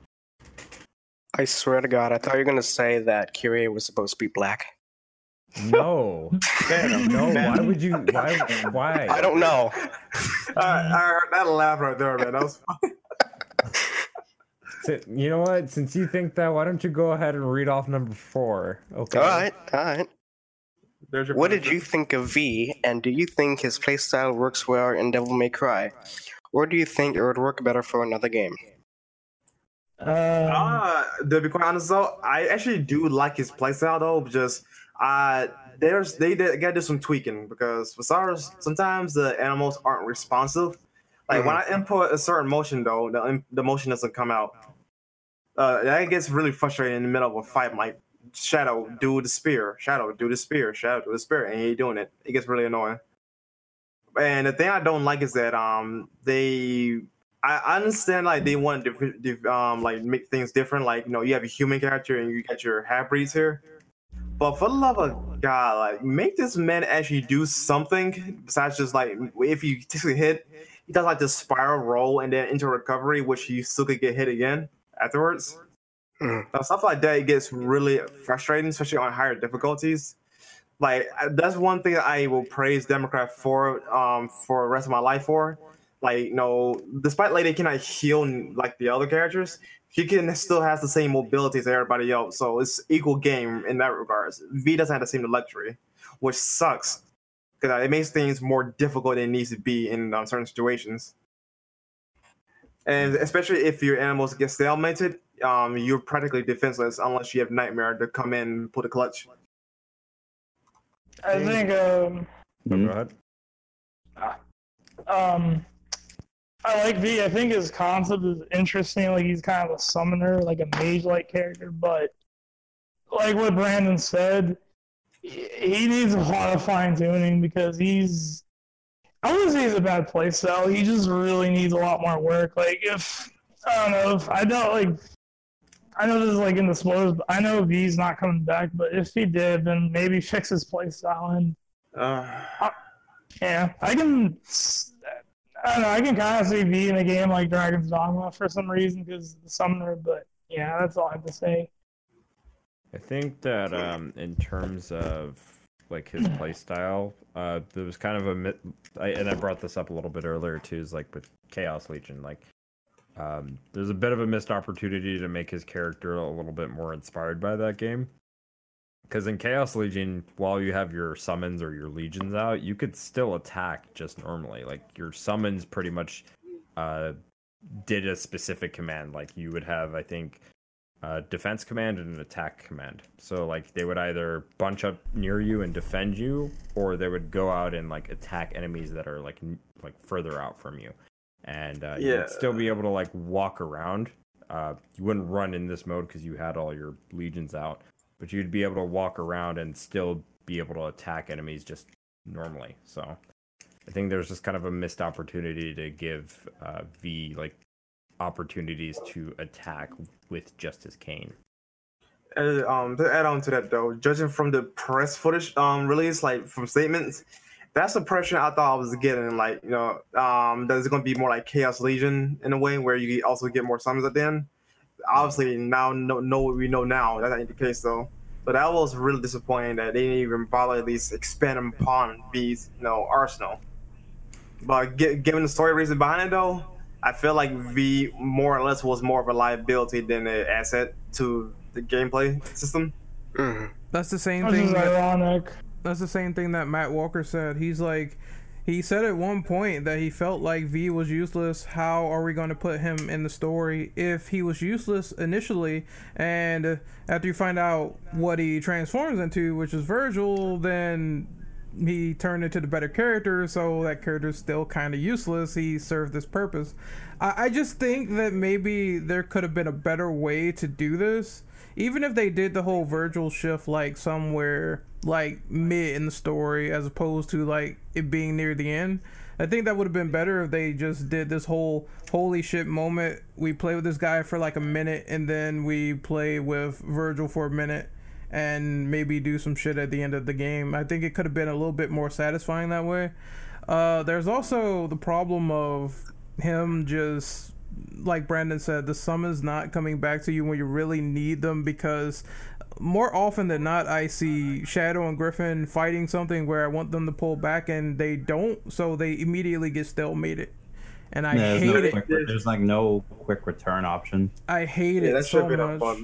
D: I swear to God, I thought you were gonna say that Kyrie was supposed to be black.
A: No, no. Why would you? Why? Why?
D: I don't know.
E: I, I heard that laugh right there, man. That was fun.
A: Si- You know what? Since you think that, why don't you go ahead and read off number four? Okay.
D: All right, all right.
E: There's your
D: What did you think of V, and do you think his playstyle works well in Devil May Cry? Or do you think it would work better for another game?
B: um,
E: Uh, to be quite honest though, I actually do like his playstyle though. Just uh, there's they did got to do some tweaking because for starters, sometimes the animals aren't responsive. Like when I input a certain motion though, the the motion doesn't come out. Uh, that gets really frustrating in the middle of a fight. Like, Shadow, do the spear. Shadow, do the spear. Shadow, do the spear, and he doing it. It gets really annoying. And the thing I don't like is that um they I understand like they want to um like make things different. Like you know you have a human character and you got your half breeds here. But for the love of God, like make this man actually do something besides just like if you take a hit, he does like this spiral roll and then into recovery, which you still could get hit again afterwards.
D: Mhm.
E: Now, stuff like that it gets really frustrating, especially on higher difficulties. Like uh, that's one thing that I will praise Democrat for um for the rest of my life for. Like you know, despite like they cannot heal like the other characters, he can still has the same mobility as everybody else. So it's equal game in that regards. V doesn't have the same luxury, which sucks because it makes things more difficult than it needs to be in um, certain situations. And especially if your animals get stalemated, um, you're practically defenseless unless you have Nightmare to come in and put a clutch.
B: I think um
A: So
C: Mhm.
A: Go ahead.
B: um I like V. I think his concept is interesting. Like he's kind of a summoner, like a mage-like character. But like what Brandon said, he he needs a lot of fine tuning because he's. I wouldn't say he's a bad playstyle. He just really needs a lot more work. Like if I don't know if I don't like. I know this is like in the spoilers, but I know V's not coming back. But if he did, then maybe fix his playstyle and
E: Uh,
B: yeah, I can. I don't know. I can kind of see V in a game like Dragon's Dogma for some reason because the summoner. But yeah, that's all I have to say.
A: I think that um, in terms of like his play style, uh, there was kind of a and I brought this up a little bit earlier too. Is like with Chaos Legion, like um, there's a bit of a missed opportunity to make his character a little bit more inspired by that game. Because in Chaos Legion, while you have your summons or your legions out, you could still attack just normally. Like your summons pretty much uh, did a specific command. Like you would have, I think, a defense command and an attack command. So like they would either bunch up near you and defend you, or they would go out and like attack enemies that are like n- like further out from you, and uh,
E: Yeah.
A: you'd still be able to like walk around. Uh, you wouldn't run in this mode because you had all your legions out, but you'd be able to walk around and still be able to attack enemies just normally. So I think there's just kind of a missed opportunity to give uh, V like opportunities to attack with just his cane.
E: And, um, to add on to that though, judging from the press footage um release, like from statements, that's the impression I thought I was getting. Like, you know, um, that it's going to be more like Chaos Legion in a way where you also get more summons at the end. Obviously, now know, know what we know now. That ain't the case though. But that was really disappointing that they didn't even bother at least expand upon these, you know, arsenal. But gi- given the story reason behind it though, I feel like V more or less was more of a liability than an asset to the gameplay system.
D: Mhm.
F: That's the same
B: Which
F: thing. That,
B: ironic.
F: that's the same thing that Matt Walker said. He's like, he said at one point that he felt like V was useless. How are we going to put him in the story if he was useless initially? And after you find out what he transforms into, which is Virgil, then he turned into the better character. So that character's still kind of useless. He served this purpose. I, I just think that maybe there could have been a better way to do this even if they did the whole Virgil shift like somewhere like mid in the story as opposed to like it being near the end, I think that would have been better if they just did this whole holy shit moment. We play with this guy for like a minute and then we play with Virgil for a minute and maybe do some shit at the end of the game. I think it could have been a little bit more satisfying that way. Uh, there's also the problem of him just like Brandon said, the summons not coming back to you when you really need them because more often than not, I see Shadow and Griffon fighting something where I want them to pull back and they don't, so they immediately get stalemated. And I
C: Yeah,
F: hate
C: no
F: it.
C: quick, there's like no quick return option.
F: I hate
E: Yeah,
F: it
E: that should
F: so
E: have been a
F: much.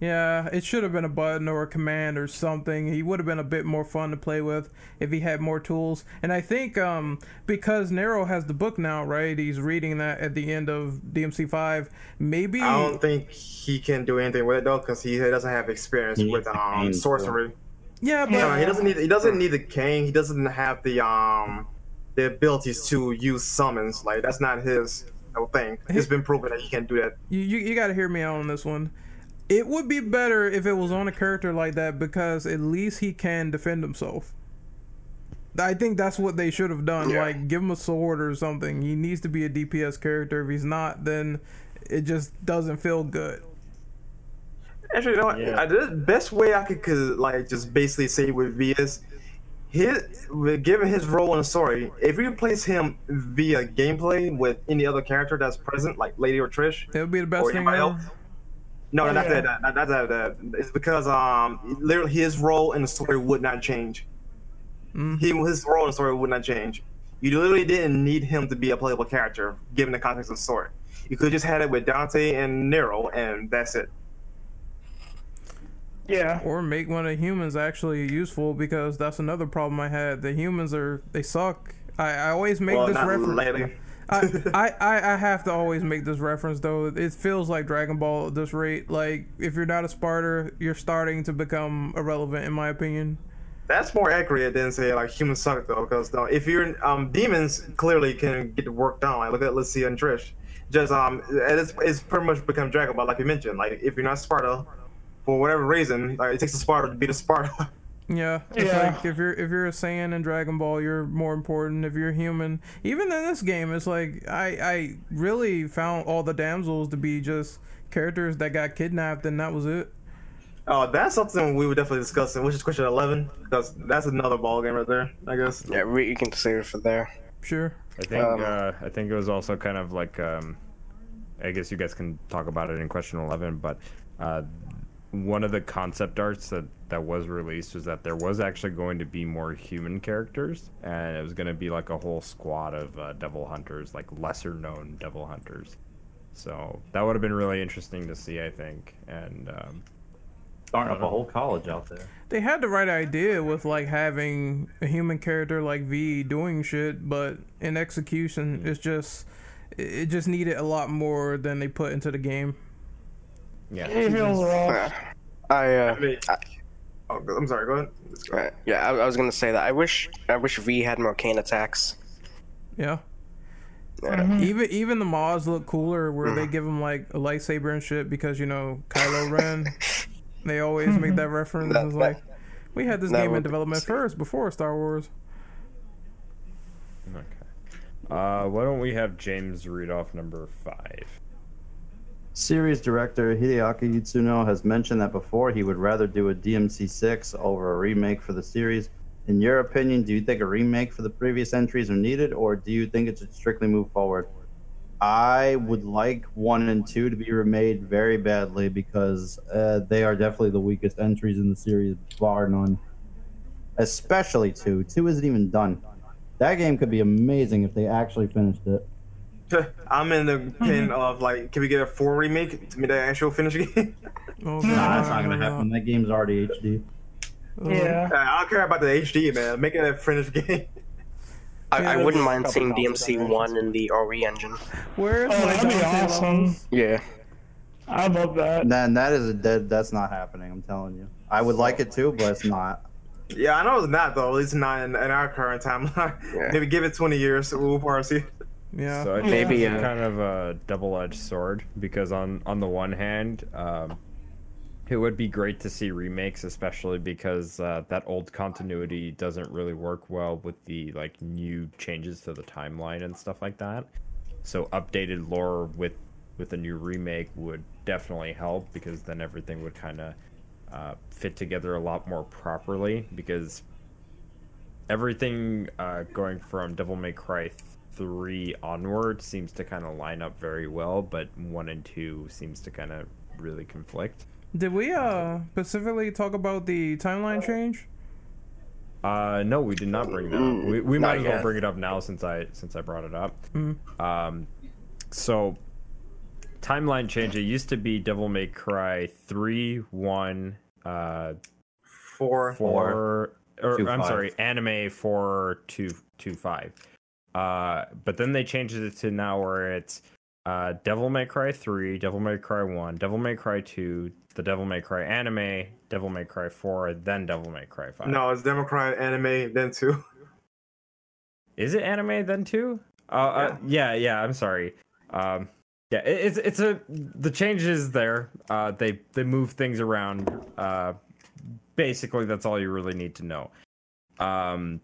E: Button.
F: Yeah, it should have been a button or a command or something. He would have been a bit more fun to play with if he had more tools. And I think um, because Nero has the book now, right? He's reading that at the end of DMC5. Maybe
E: I don't think he can do anything with it though, because he doesn't have experience
C: He
E: with um sorcery.
F: yeah, but
E: No, he doesn't need. He doesn't need the cane. He doesn't have the um the abilities to use summons. Like that's not his thing. It's been proven that he can't do that.
F: you, you, you got to hear me out on this one. It would be better if it was on a character like that because at least he can defend himself. I think that's what they should have done.
D: Yeah.
F: Like, give him a sword or something. He needs to be a DPS character. If he's not, then it just doesn't feel good.
E: Actually, you know what?
A: Yeah.
E: I, the best way I could, could like just basically say with V is his with given his role in the story. If you replace him via gameplay with any other character that's present, like Lady or Trish,
F: It would be the best
E: or
F: thing
E: anybody else. No,
B: Oh,
E: not
B: yeah.
E: that, not, not that, that. It's because um, literally his role in the story would not change.
F: Mm.
E: He his role in the story would not change. You literally didn't need him to be a playable character, given the context of the story. You could just had it with Dante and Nero, and that's it.
B: Yeah.
F: Or make one of the humans actually useful because that's another problem I had. The humans are they suck. I, I always make
E: well,
F: this reference. I, I, I have to always make this reference though. It feels like Dragon Ball at this rate. Like if you're not a Sparda, you're starting to become irrelevant in my opinion.
E: That's more accurate than say like humans suck though, because no, if you're um demons clearly can get the work done. Like look at let's see and Trish, just um it's, it's pretty much become Dragon Ball like you mentioned. Like if you're not Sparda, for whatever reason, like it takes a Sparda to beat a Sparda.
F: Yeah, it's
B: Yeah.
F: like if you're if you're a Saiyan in Dragon Ball, you're more important. If you're human, even in this game, it's like I I really found all the damsels to be just characters that got kidnapped, and that was it.
E: oh, that's something we would definitely discuss, which is question eleven, because that's another ball game right there. I guess.
D: Yeah, we, you can save it for there.
F: Sure.
A: I think
D: Um,
A: uh, I think it was also kind of like um, I guess you guys can talk about it in question eleven, but uh, one of the concept arts that that was released was that there was actually going to be more human characters, and it was going to be like a whole squad of uh, devil hunters, like lesser known devil hunters. So that would have been really interesting to see, I think, and um,
C: Starting up a whole college out there.
F: They had the right idea with like having a human character like V doing shit, but in execution, it's just it it just needed a lot more than they put into the game.
A: Yeah,
B: It feels rough.
D: I, uh,
E: I mean, oh, I'm sorry. Go ahead. Let's go.
D: right, yeah, I, I was gonna say that. I wish, I wish V had more cane attacks.
F: Yeah.
D: Yeah.
F: Even even the mods look cooler where they give him like a lightsaber and shit because you know Kylo Ren. they always make that reference.
D: That-
F: it's
D: that-
F: like we had this game in
D: would be
F: development first before Star Wars.
A: okay. Uh, why don't we have James read off number five?
C: Series director Hideaki Itsuno has mentioned that before he would rather do a DMC6 over a remake for the series. In your opinion, do you think a remake for the previous entries are needed, or do you think it should strictly move forward? I would like one and two to be remade very badly because uh, they are definitely the weakest entries in the series, bar none. Especially two. Two isn't even done. That game could be amazing if they actually finished it.
E: I'm in the mm-hmm. pin of like, can we get a four remake to make the actual finish game?
F: Oh,
C: Nah, that's not gonna happen. That game's already HD.
B: Yeah.
E: Uh, I don't care about the HD, man. Make it a finished game.
D: I, I wouldn't mind seeing DMC one in the RE engine.
F: Where's
B: Oh,
F: my
B: that'd be
F: Dante
B: awesome.
D: Yeah,
B: I love that.
C: Then that is a dead. That's not happening. I'm telling you. I would like it too, but it's not.
E: Yeah, I know it's not though. At least not in, in our current timeline.
D: Yeah.
E: Maybe give it 20 years. We'll probably see.
F: Yeah.
A: So I think
D: Maybe,
A: it's
D: uh,
A: kind of a double-edged sword because on on the one hand, um, it would be great to see remakes, especially because uh, that old continuity doesn't really work well with the like new changes to the timeline and stuff like that. So updated lore with with a new remake would definitely help because then everything would kind of uh, fit together a lot more properly because everything uh, going from Devil May Cry 3 onward seems to kind of line up very well, but 1 and 2 seems to kind of really conflict.
F: Did we uh specifically talk about the timeline change?
A: Uh, no, we did not bring that up. We, we
D: Not
A: might as well bring it up now since I since I brought it up.
F: Mhm.
A: Um, so timeline change. It used to be Devil May Cry 3, 1, uh,
E: Four.
A: four or
C: Two
A: I'm
C: five.
A: sorry, anime four two two five. Uh, but then they changed it to now where it's uh, Devil May Cry three, Devil May Cry one, Devil May Cry two, the Devil May Cry anime, Devil May Cry four, then Devil May Cry five.
E: No, it's Devil May Cry anime, then two.
A: is it anime then two? Uh, uh, yeah, yeah. I'm sorry. Um, yeah, it, it's it's a the changes there. Uh, they they move things around. Uh, basically, that's all you really need to know. Um,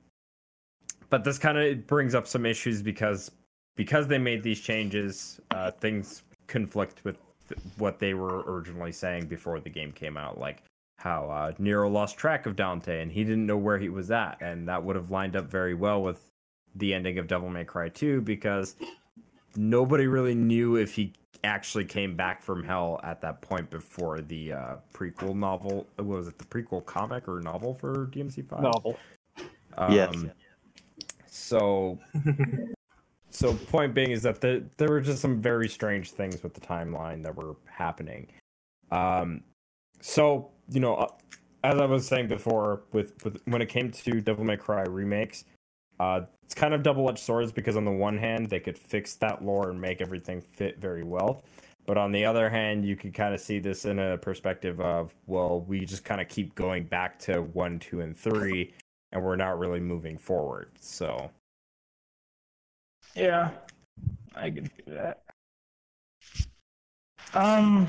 A: but this kind of brings up some issues because because they made these changes, uh, things conflict with th- what they were originally saying before the game came out, like how uh, Nero lost track of Dante and he didn't know where he was at, and that would have lined up very well with the ending of Devil May Cry 2 because nobody really knew if he actually came back from hell at that point before the uh, prequel novel. What was it the prequel comic or novel for DMC5?
G: Novel.
A: Um,
C: Yes.
A: So, so point being is that the, there were just some very strange things with the timeline that were happening. Um, so you know, uh, as I was saying before, with with when it came to Devil May Cry remakes, uh, it's kind of double edged swords because on the one hand they could fix that lore and make everything fit very well. But on the other hand, you could kind of see this in a perspective of, well, we just kind of keep going back to one, two, and three, and we're not really moving forward. So
B: Yeah, I could do that. Um,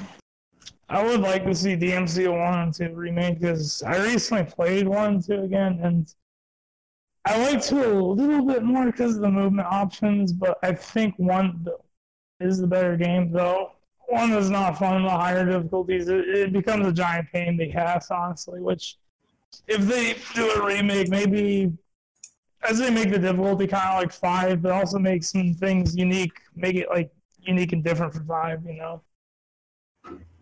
B: I would like to see DMC one and two remake because I recently played one and two again, and I like two a little bit more because of the movement options. But I think one is the better game, though. One is not fun the higher difficulties. It, it becomes a giant pain in the ass, honestly. Which, if they do a remake, maybe as they make the difficulty kind of like five, but also make some things unique, make it like unique and different for five. You know.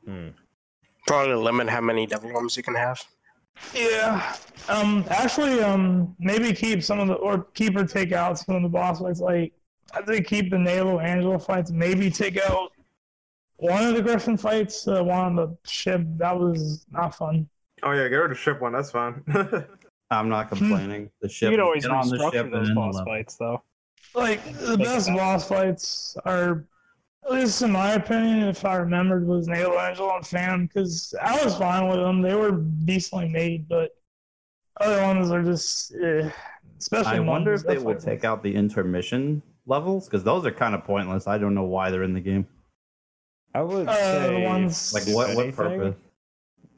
A: hmm.
D: Probably limit how many devil worms you can have.
B: Yeah. Um. Actually, um. Maybe keep some of the or keep or take out some of the boss fights. Like I think keep the Nelo Angelo fights. Maybe take out one of the Griffon fights. Uh, one on the ship. That was not fun.
E: Oh yeah, get rid of ship one. That's fine.
C: I'm not complaining. The ship.
G: you could always
C: get on the ship
G: restructure
C: and
G: those
C: then
G: boss
C: level.
G: fights, though.
B: Like the
G: Take
B: best boss fights are, at least in my opinion, if I remembered, was Nelo Angelo and Phantom because I was fine with them. They were decently made, but other ones are just. Eh, especially
C: I wonder
B: ones
C: if they
B: that
C: will
B: fight
C: take out the intermission levels because those are kind of pointless. I don't know why they're in the game.
A: I would
B: Uh, the
A: say
B: ones-
C: Like what? What
A: anything-
C: purpose?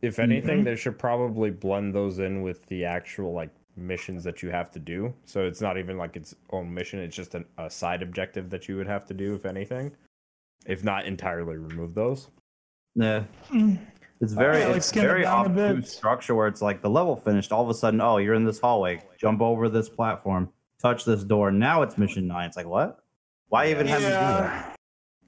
A: If anything,
B: Mhm.
A: they should probably blend those in with the actual like missions that you have to do. So it's not even like its own mission; it's just an, a side objective that you would have to do, if anything. If not entirely remove those.
C: Yeah.
B: Mm.
C: It's very,
B: yeah,
C: it's
B: skim
C: very
B: down a
C: obtuse structure where it's like the level finished. All of a sudden, oh, you're in this hallway. Jump over this platform. Touch this door. Now it's mission nine. It's like what? Why even have me do that?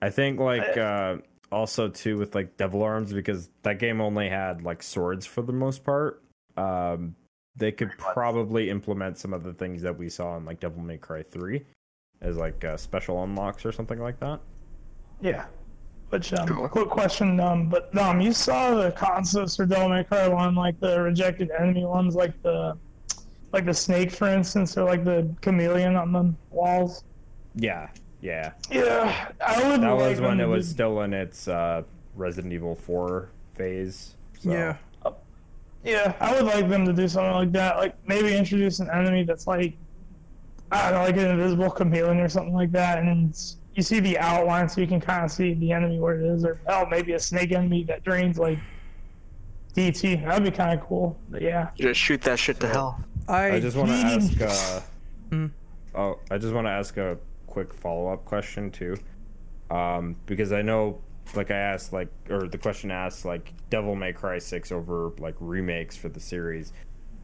A: I think like uh also too with like Devil Arms because that game only had like swords for the most part. Um they could probably implement some of the things that we saw in like Devil May Cry 3 as like uh, special unlocks or something like that.
B: Yeah. Which um,
D: Cool.
B: quick question, um, but um, you saw the concepts for Devil May Cry one, like the rejected enemy ones, like the, like the snake, for instance, or like the chameleon on the walls.
A: Yeah. Yeah.
B: Yeah, I would.
A: That was when
B: them
A: it was
B: do-
A: still in its uh Resident Evil 4 phase. So.
F: Yeah.
B: Yeah, I would like them to do something like that. Like maybe introduce an enemy that's like, I don't know, like an invisible chameleon or something like that, and you see the outline so you can kind of see the enemy where it is, or hell, maybe a snake enemy that drains like DT. That'd be kind of cool. But yeah,
D: Just shoot that shit to hell.
F: I,
A: I just want to ask. Uh,
F: Mm.
A: Oh, I just want to ask a quick follow up question too, um, because I know, like I asked, like or the question asked, like Devil May Cry Six over like remakes for the series.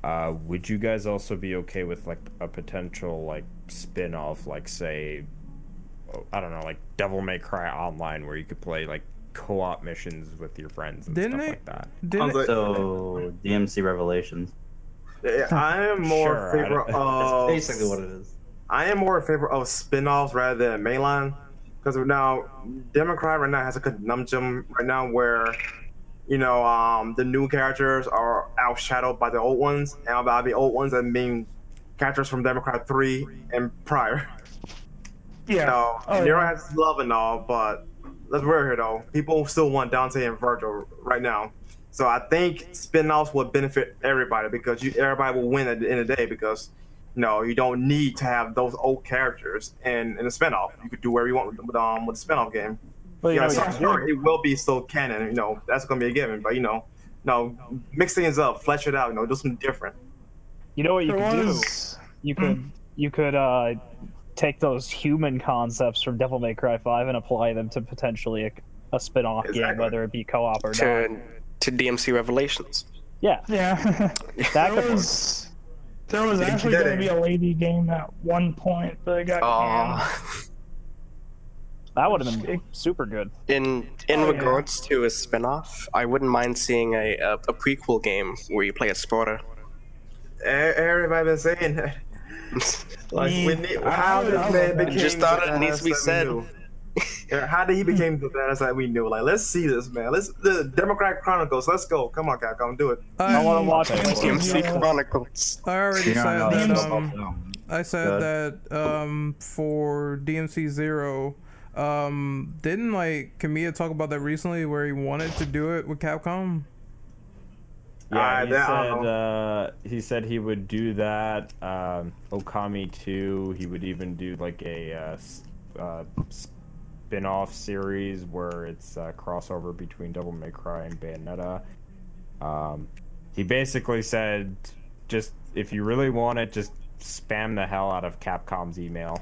A: Uh, would you guys also be okay with like a potential like spin off, like say, I don't know, like Devil May Cry Online, where you could play like co op missions with your friends and
F: Didn't
A: stuff
F: they-
A: like that?
F: didn't
E: Sounds like-
C: So DMC Revelations.
E: I am more
A: Sure, I
E: in favor
A: don't-
E: of
C: basically what it is.
E: I am more in favor of spin-offs rather than mainline. Because now Democrat right now has a conundrum right now where you know um, the new characters are outshadowed by the old ones, and by the old ones I mean characters from Democrat three and prior.
B: yeah.
E: No,
B: Oh,
E: Nero
B: yeah.
E: has love and all, but let's be real here though. People still want Dante and Virgil right now. So I think spin-offs would benefit everybody because you everybody will win at the end of the day because you know you don't need to have those old characters in, in a spin-off. You could do whatever you want with, with um with the spin-off game.
G: But you
E: Yeah,
G: know,
E: so sure, it will be still canon, you know, that's gonna be a given. But you know, no, mix things up, flesh it out, you know, do something different.
G: you know what you
B: There
G: could do? You could you could uh, take those human concepts from Devil May Cry 5 and apply them to potentially a, a spin off game, whether it be co op or not.
D: To to DMC Revelations.
G: Yeah,
B: Yeah.
G: that
B: there
G: could work.
B: was there was actually going to be a lady game at one point, but it got canned.
D: Oh,
G: That would have been super good.
D: in in
B: Oh, yeah.
D: regards to a spin-off, I wouldn't mind seeing a, a, a prequel game where you play a Sparda.
E: E- Everybody been saying that. Like, we need,
B: I-
E: how
B: I
E: this
B: love
E: man
B: that.
E: became
D: Just thought it needs to be
E: badass
D: said.
E: knew. Yeah, how did he become the badass that we knew? Like, let's see this man. Let's the Democratic Chronicles. Let's go. Come on, Capcom, do it.
G: I want to watch it.
D: DMC
B: Yeah.
D: Chronicles.
F: I already
C: Yeah,
F: said
C: no,
F: that. Um. I said
C: Good.
F: that um, for DMC Zero. Um, didn't like Kamiya talk about that recently, where he wanted to do it with Capcom?
A: Yeah,
E: Ah,
A: he
E: that- I don't
A: said uh, he said he would do that. Um, Okami two. He would even do like a uh, uh, spin-off series where it's a crossover between Devil May Cry and Bayonetta. Um, he basically said, just if you really want it, just spam the hell out of Capcom's email.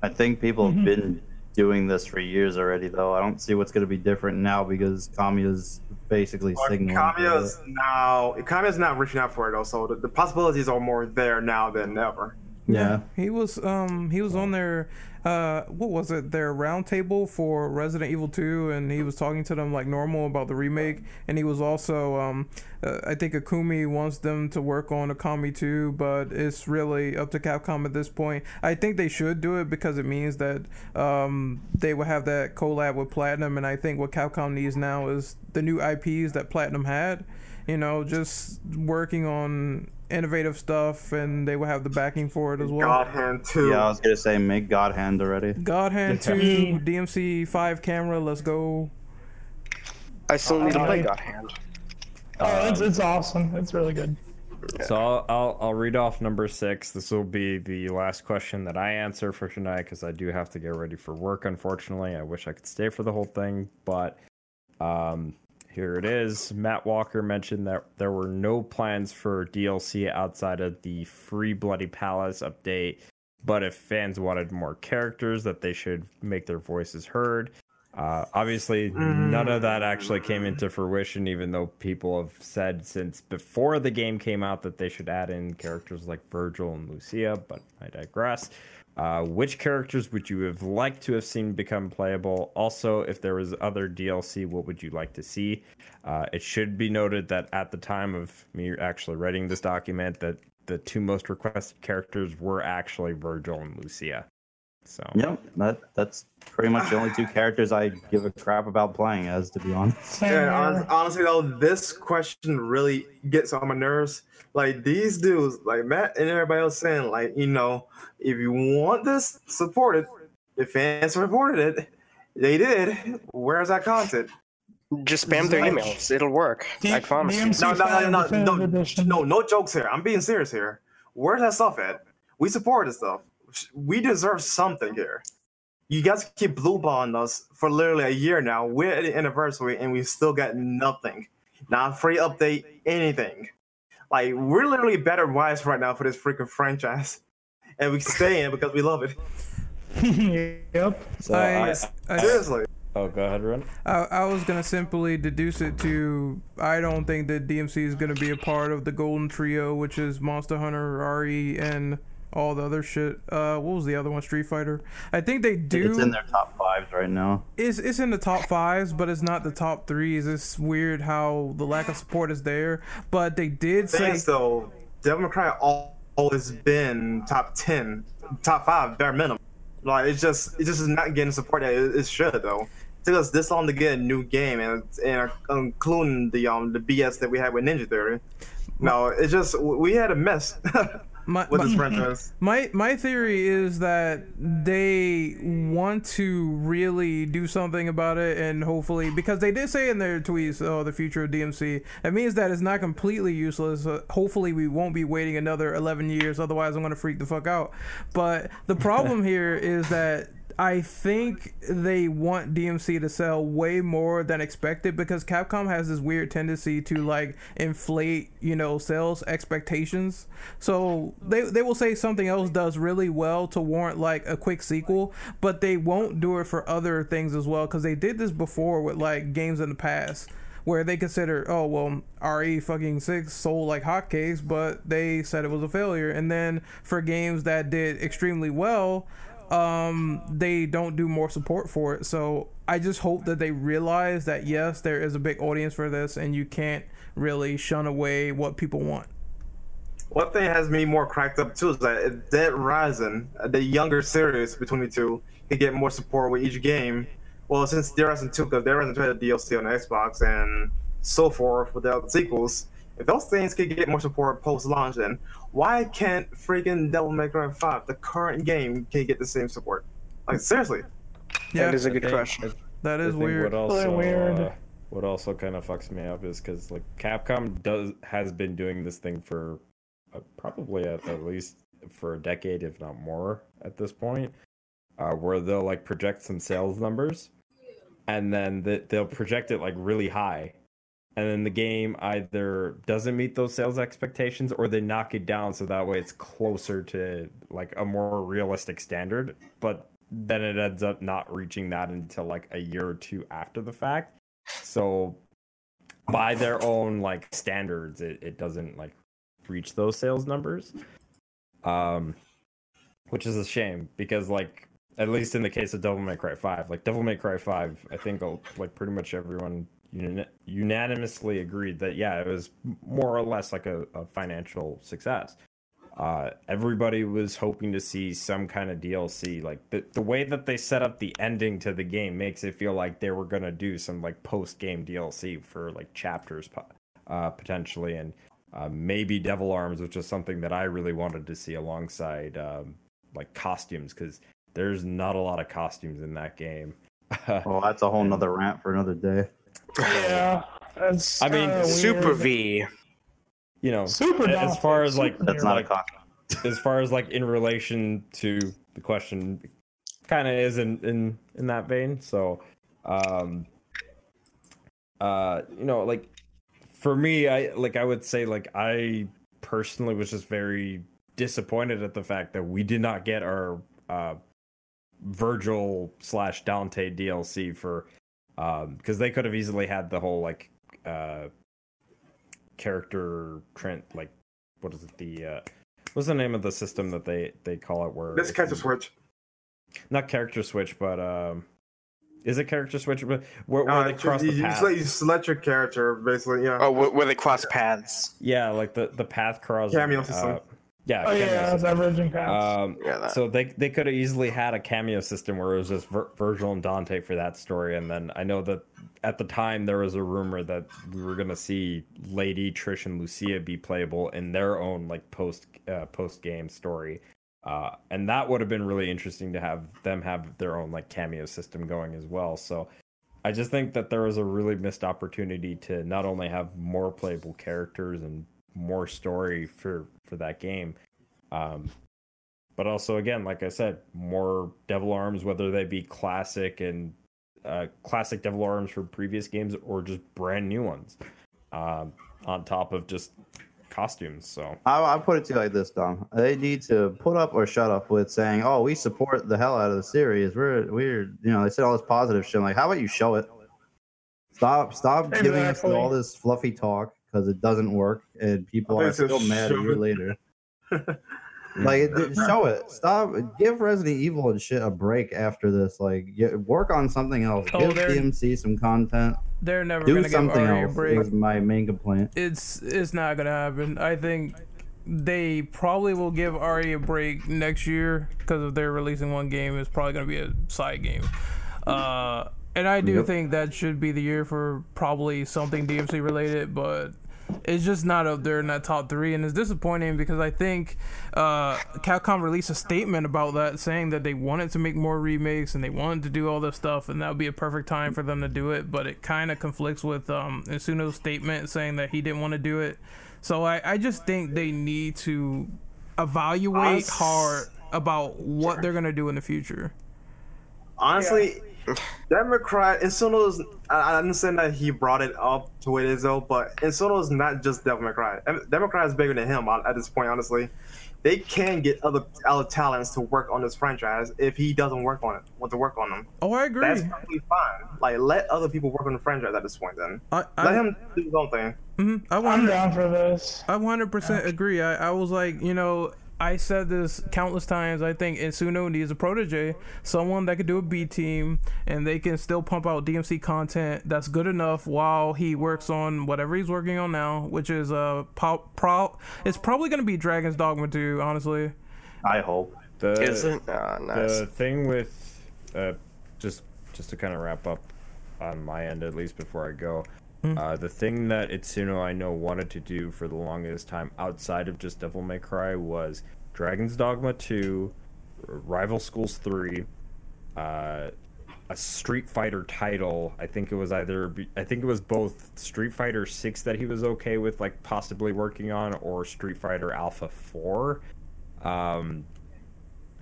C: I think people
B: Mm-hmm.
C: have been doing this for years already, though. I don't see what's going to be different now because Kamiya's basically
E: Like,
C: signaling.
E: Kamiya's now Kamiya's not reaching out for it though, so the, the possibilities are more there now than ever.
C: Yeah.
F: He was um he was on their uh what was it their roundtable for Resident Evil 2 and he was talking to them like normal about the remake and he was also um uh, I think Akumi wants them to work on Okami 2 but it's really up to Capcom at this point. I think they should do it because it means that um they will have that collab with Platinum and I think what Capcom needs now is the new IPs that Platinum had you know, just working on innovative stuff, and they will have the backing for it as well.
E: God Hand too.
C: Yeah, I was going to say make God Hand already.
F: God Hand 2, DMC 5 camera, let's go.
D: I still need to play
B: Uh,
D: God Hand.
B: Oh, it's, it's awesome. It's really good.
A: So I'll, I'll I'll read off number six. This will be the last question that I answer for tonight because I do have to get ready for work. Unfortunately, I wish I could stay for the whole thing, but um, here it is. Matt Walker mentioned that there were no plans for DLC outside of the Free Bloody Palace update, but if fans wanted more characters, that they should make their voices heard. Uh, obviously, none of that actually came into fruition, even though people have said since before the game came out that they should add in characters like Virgil and Lucia, but I digress. Uh, which characters would you have liked to have seen become playable? Also, if there was other DLC, what would you like to see? Uh, it should be noted that at the time of me actually writing this document, that the two most requested characters were actually Virgil and Lucia. So
C: Yep, that that's pretty much the only two characters I give a crap about playing as, to be honest.
E: Yeah, honestly though, this question really gets on my nerves. Like these dudes, like Matt and everybody else saying, like, you know, if you want this, support it. If fans supported it, they did. Where's that content?
D: Just spam their emails. It'll work.
B: D-
D: I promise you.
B: DMC
E: No, no, no, no, no, no, no jokes here. I'm being serious here. Where's that stuff at? We support this stuff. We deserve something here. You guys keep blue balling us for literally a year now. We're at the anniversary and we still got nothing. Not free update, anything. Like we're literally better wise right now for this freaking franchise. And we stay in because we love it.
B: yep.
A: So
F: I,
A: I,
F: I,
E: Seriously.
A: oh, go ahead, Ren.
F: I, I was gonna simply deduce it to I don't think that DMC is gonna be a part of the Golden Trio, which is Monster Hunter, RE, and all the other shit. Uh, what was the other one? Street Fighter. I think they do.
C: It's in their top fives right now.
F: It's it's in the top fives, but it's not the top threes. It's weird how the lack of support is there. But they did say
E: Things though, Devil May Cry always been top ten, top five bare minimum. Like it's just it just is not getting support that it, it should though. It took us this long to get a new game and and including the um the BS that we had with Ninja Theory. No, it's just we had a mess
F: my,
E: with
F: my-
E: this franchise.
F: My my theory is that they want to really do something about it, and hopefully, because they did say in their tweets, "Oh, the future of DMC." That means that it's not completely useless. Uh, hopefully, we won't be waiting another 11 years. Otherwise, I'm gonna freak the fuck out. But the problem here is that I think they want DMC to sell way more than expected because Capcom has this weird tendency to like inflate, you know, sales expectations. So they they will say something else does really well to warrant like a quick sequel, but they won't do it for other things as well because they did this before with like games in the past where they consider, oh well, RE fucking six sold like hotcakes, but they said it was a failure. And then for games that did extremely well, um, they don't do more support for it. So I just hope that they realize that yes, there is a big audience for this, and you can't really shun away what people want.
E: One thing has me more cracked up too is that Dead Rising, uh, the younger series between the two, can get more support with each game well, since Dead Rising 2, because Dead Rising 2 had a DLC on Xbox and so forth without the sequels, if those things could get more support post launch, then why can't freaking Devil May Cry 5, the current game, can get the same support? Like, seriously.
F: Yeah,
D: That is a good question.
F: that
A: I
F: is
A: think
F: weird.
A: What also,
B: weird.
A: Uh, what also kind of fucks me up is because like Capcom does has been doing this thing for uh, probably at, at least for a decade, if not more, at this point, uh, where they'll like project some sales numbers, and then the, they'll project it like really high, and then the game either doesn't meet those sales expectations or they knock it down so that way it's closer to like a more realistic standard, but then it ends up not reaching that until like a year or two after the fact. So by their own like standards, it, it doesn't like reach those sales numbers. Um which is a shame because like at least in the case of Devil May Cry 5, like Devil May Cry 5, I think uh, like pretty much everyone unanimously agreed that yeah, it was more or less like a, a financial success uh, everybody was hoping to see some kind of DLC. Like the the way that they set up the ending to the game makes it feel like they were gonna do some like post game DLC for like chapters, po- uh, potentially, and uh, maybe Devil Arms, which is something that I really wanted to see alongside um, like costumes, because there's not a lot of costumes in that game.
C: Well, that's a whole nother rant for another day.
B: Yeah, that's.
A: I mean,
B: kinda
D: Super
B: weird.
D: V.
A: you know,
B: Super.
A: as far as like
C: That's not a
A: Like-
C: costume.
A: as far as like in relation to the question kind of is in, in in that vein so um uh you know like for me i like i would say like i personally was just very disappointed at the fact that we did not get our uh virgil slash dante dlc for um because they could have easily had the whole like uh character trend like what is it the uh what's the name of the system that they they call it where
E: This
A: if
E: catch a switch.
A: not character switch but um is it character switch but where, where
E: Uh,
A: they cross
E: you,
A: the
E: you
A: path
E: select, you select your character, basically, yeah.
D: Oh, where, where they cross paths.
A: yeah like the the path cross
E: Cameo system.
A: Yeah
B: Oh
A: cameo
B: yeah,
A: system.
B: diverging paths.
A: Um,
D: Yeah, that.
A: so they they could have easily had a cameo system where it was just Vir- Virgil and Dante for that story, and then I know that at the time there was a rumor that we were gonna see Lady Trish and Lucia be playable in their own like post uh, post game story, uh, and that would have been really interesting to have them have their own like cameo system going as well. So. I just think that there was a really missed opportunity to not only have more playable characters and more story for for that game, um, but also again, like I said, more Devil Arms, whether they be classic and uh, classic Devil Arms from previous games or just brand new ones, um, on top of just costumes. So
C: I, I put it to you like this, Dom. They need to put up or shut up with saying, "Oh, we support the hell out of the series." We're we're you know they said all this positive shit. I'm like, how about you show it? Stop stop giving us all this fluffy talk because it doesn't work and people are still mad a
E: show
C: year
E: it.
C: later. like it, it- show it. Stop. Give Resident Evil and shit a break after this. Like get, work on something else.
F: Oh,
C: Give DMC some content.
F: They're never
C: Do
F: gonna give
C: something
F: RE a
C: else.
F: break.
C: Is my main complaint.
F: It's it's not gonna happen. I think they probably will give RE a break next year because if they're releasing one game, it's probably gonna be a side game. Uh, and I do
C: Yep.
F: think that should be the year for probably something DMC related, but it's just not up there in that top three, and it's disappointing because I think uh, Capcom released a statement about that, saying that they wanted to make more remakes and they wanted to do all this stuff, and that would be a perfect time for them to do it. But it kind of conflicts with um, Itsuno's statement saying that he didn't want to do it. So I, I just think they need to evaluate
E: Us-
F: hard about what they're gonna do in the future.
E: honestly, Devil May Cry, Insono's. I I understand that he brought it up to what it is though, but Insono is not just Devil May Cry. Devil May Cry is bigger than him at this point. Honestly, they can get other other talents to work on this franchise if he doesn't work on it. Want to work on them?
F: Oh, I agree.
E: That's perfectly fine. Like let other people work on the franchise at this point. Then
F: I, I,
E: let him do his own thing.
F: mhm, I
B: I'm
F: want
B: down for this.
F: I 100% agree. I, I was like, you know, I said this countless times. I think Insuno needs a protege, someone that could do a B team, and they can still pump out DMC content that's good enough while he works on whatever he's working on now, which is uh, po- pro- it's probably gonna be Dragon's Dogma 2, honestly.
C: I hope.
A: The,
D: Is it? Ah, nice.
A: the thing with uh, just just to kind of wrap up on my end at least before I go. Uh, the thing that Itsuno I know wanted to do for the longest time outside of just Devil May Cry was Dragon's Dogma 2, Rival Schools 3, uh, a Street Fighter title. I think it was either I think it was both Street Fighter 6 that he was okay with like possibly working on or Street Fighter Alpha 4. Um,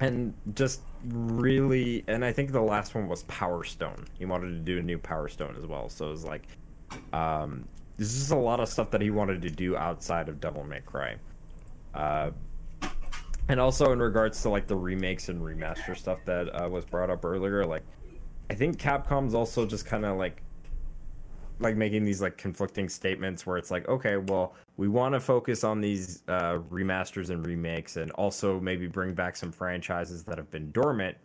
A: and just really and i think the last one was power stone he wanted to do a new power stone as well so it was like um this is a lot of stuff that he wanted to do outside of devil may cry. Uh and also in regards to like the remakes and remaster stuff that uh, was brought up earlier like i think capcom's also just kind of like like making these like conflicting statements where it's like okay well we want to focus on these uh, remasters and remakes and also maybe bring back some franchises that have been dormant.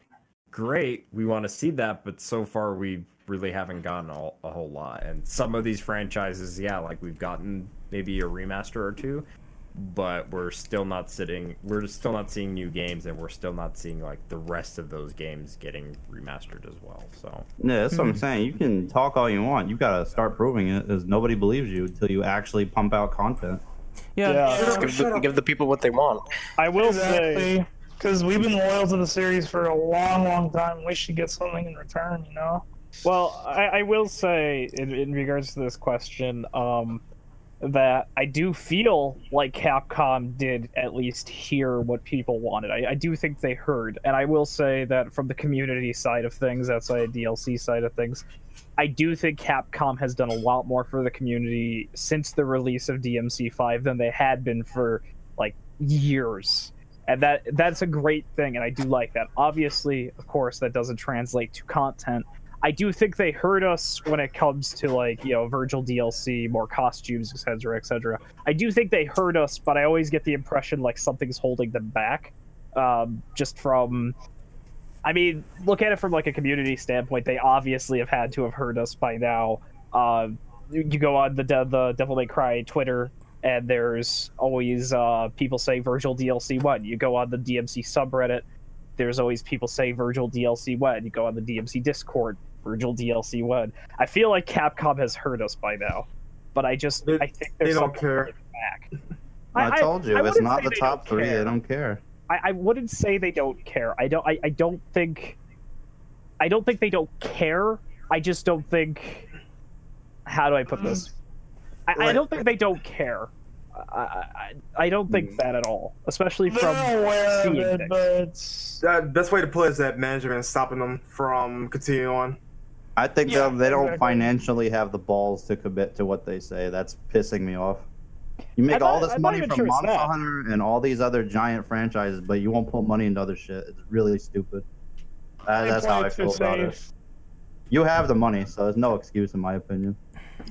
A: Great we want to see that but so far we really haven't gotten a, a whole lot and some of these franchises yeah like we've gotten maybe a remaster or two but we're still not sitting we're still not seeing new games and we're still not seeing like the rest of those games getting remastered as well so
C: Yeah, that's what I'm hmm. saying. You can talk all you want. You gotta start proving it, because nobody believes you until you actually pump out content.
F: Yeah,
G: Yeah.
D: give, the, give the people what they want.
G: I will say,
B: Because we've been loyal to the series for a long, long time. We should get something in return, you know?
G: Well, I, I will say in, in regards to this question, um, that I do feel like Capcom did at least hear what people wanted. I, I do think they heard, and I will say that from the community side of things, outside DLC side of things, I do think Capcom has done a lot more for the community since the release of DMC5 than they had been for like years. And that that's a great thing and I do like that. Obviously, of course, that doesn't translate to content. I do think they hurt us when it comes to like, you know, Virgil DLC, more costumes, etc., etc. I do think they hurt us, but I always get the impression like something's holding them back. Um, just from I mean, look at it from like a community standpoint. They obviously have had to have hurt us by now. Uh, you go on the De- the Devil May Cry Twitter, and there's always uh, people say Virgil DLC one. You go on the DMC subreddit, there's always people say Virgil DLC one. You go on the DMC Discord, Virgil DLC one. I feel like Capcom has heard us by now, but I just
E: They-
G: I think there's
E: they don't care.
G: holding back.
C: I, told you,
G: I
C: it's
G: wouldn't
C: the top three.
G: care.
C: They don't care.
G: I, I wouldn't say they don't care. I don't. I, I don't think. I don't think they don't care. I just don't think. How do I put this? I, I don't think they don't care. I, I, I don't think hmm. that at all, especially from
B: They're aware of
G: seeing
B: it,
G: things.
B: but it's.
E: The best way to put it is that management is stopping them from continuing on.
C: I think
B: Yeah,
C: they'll- don't
B: exactly.
C: financially have the balls to commit to what they say. That's pissing me off. You make
G: I'm
C: all this
G: I'm not
C: money from
G: sure
C: Monster. Hunter and all these other giant franchises, but you won't put money into other shit. It's really stupid. Uh, that's how I feel
B: too
C: about it. You have the money, so there's no excuse in my opinion.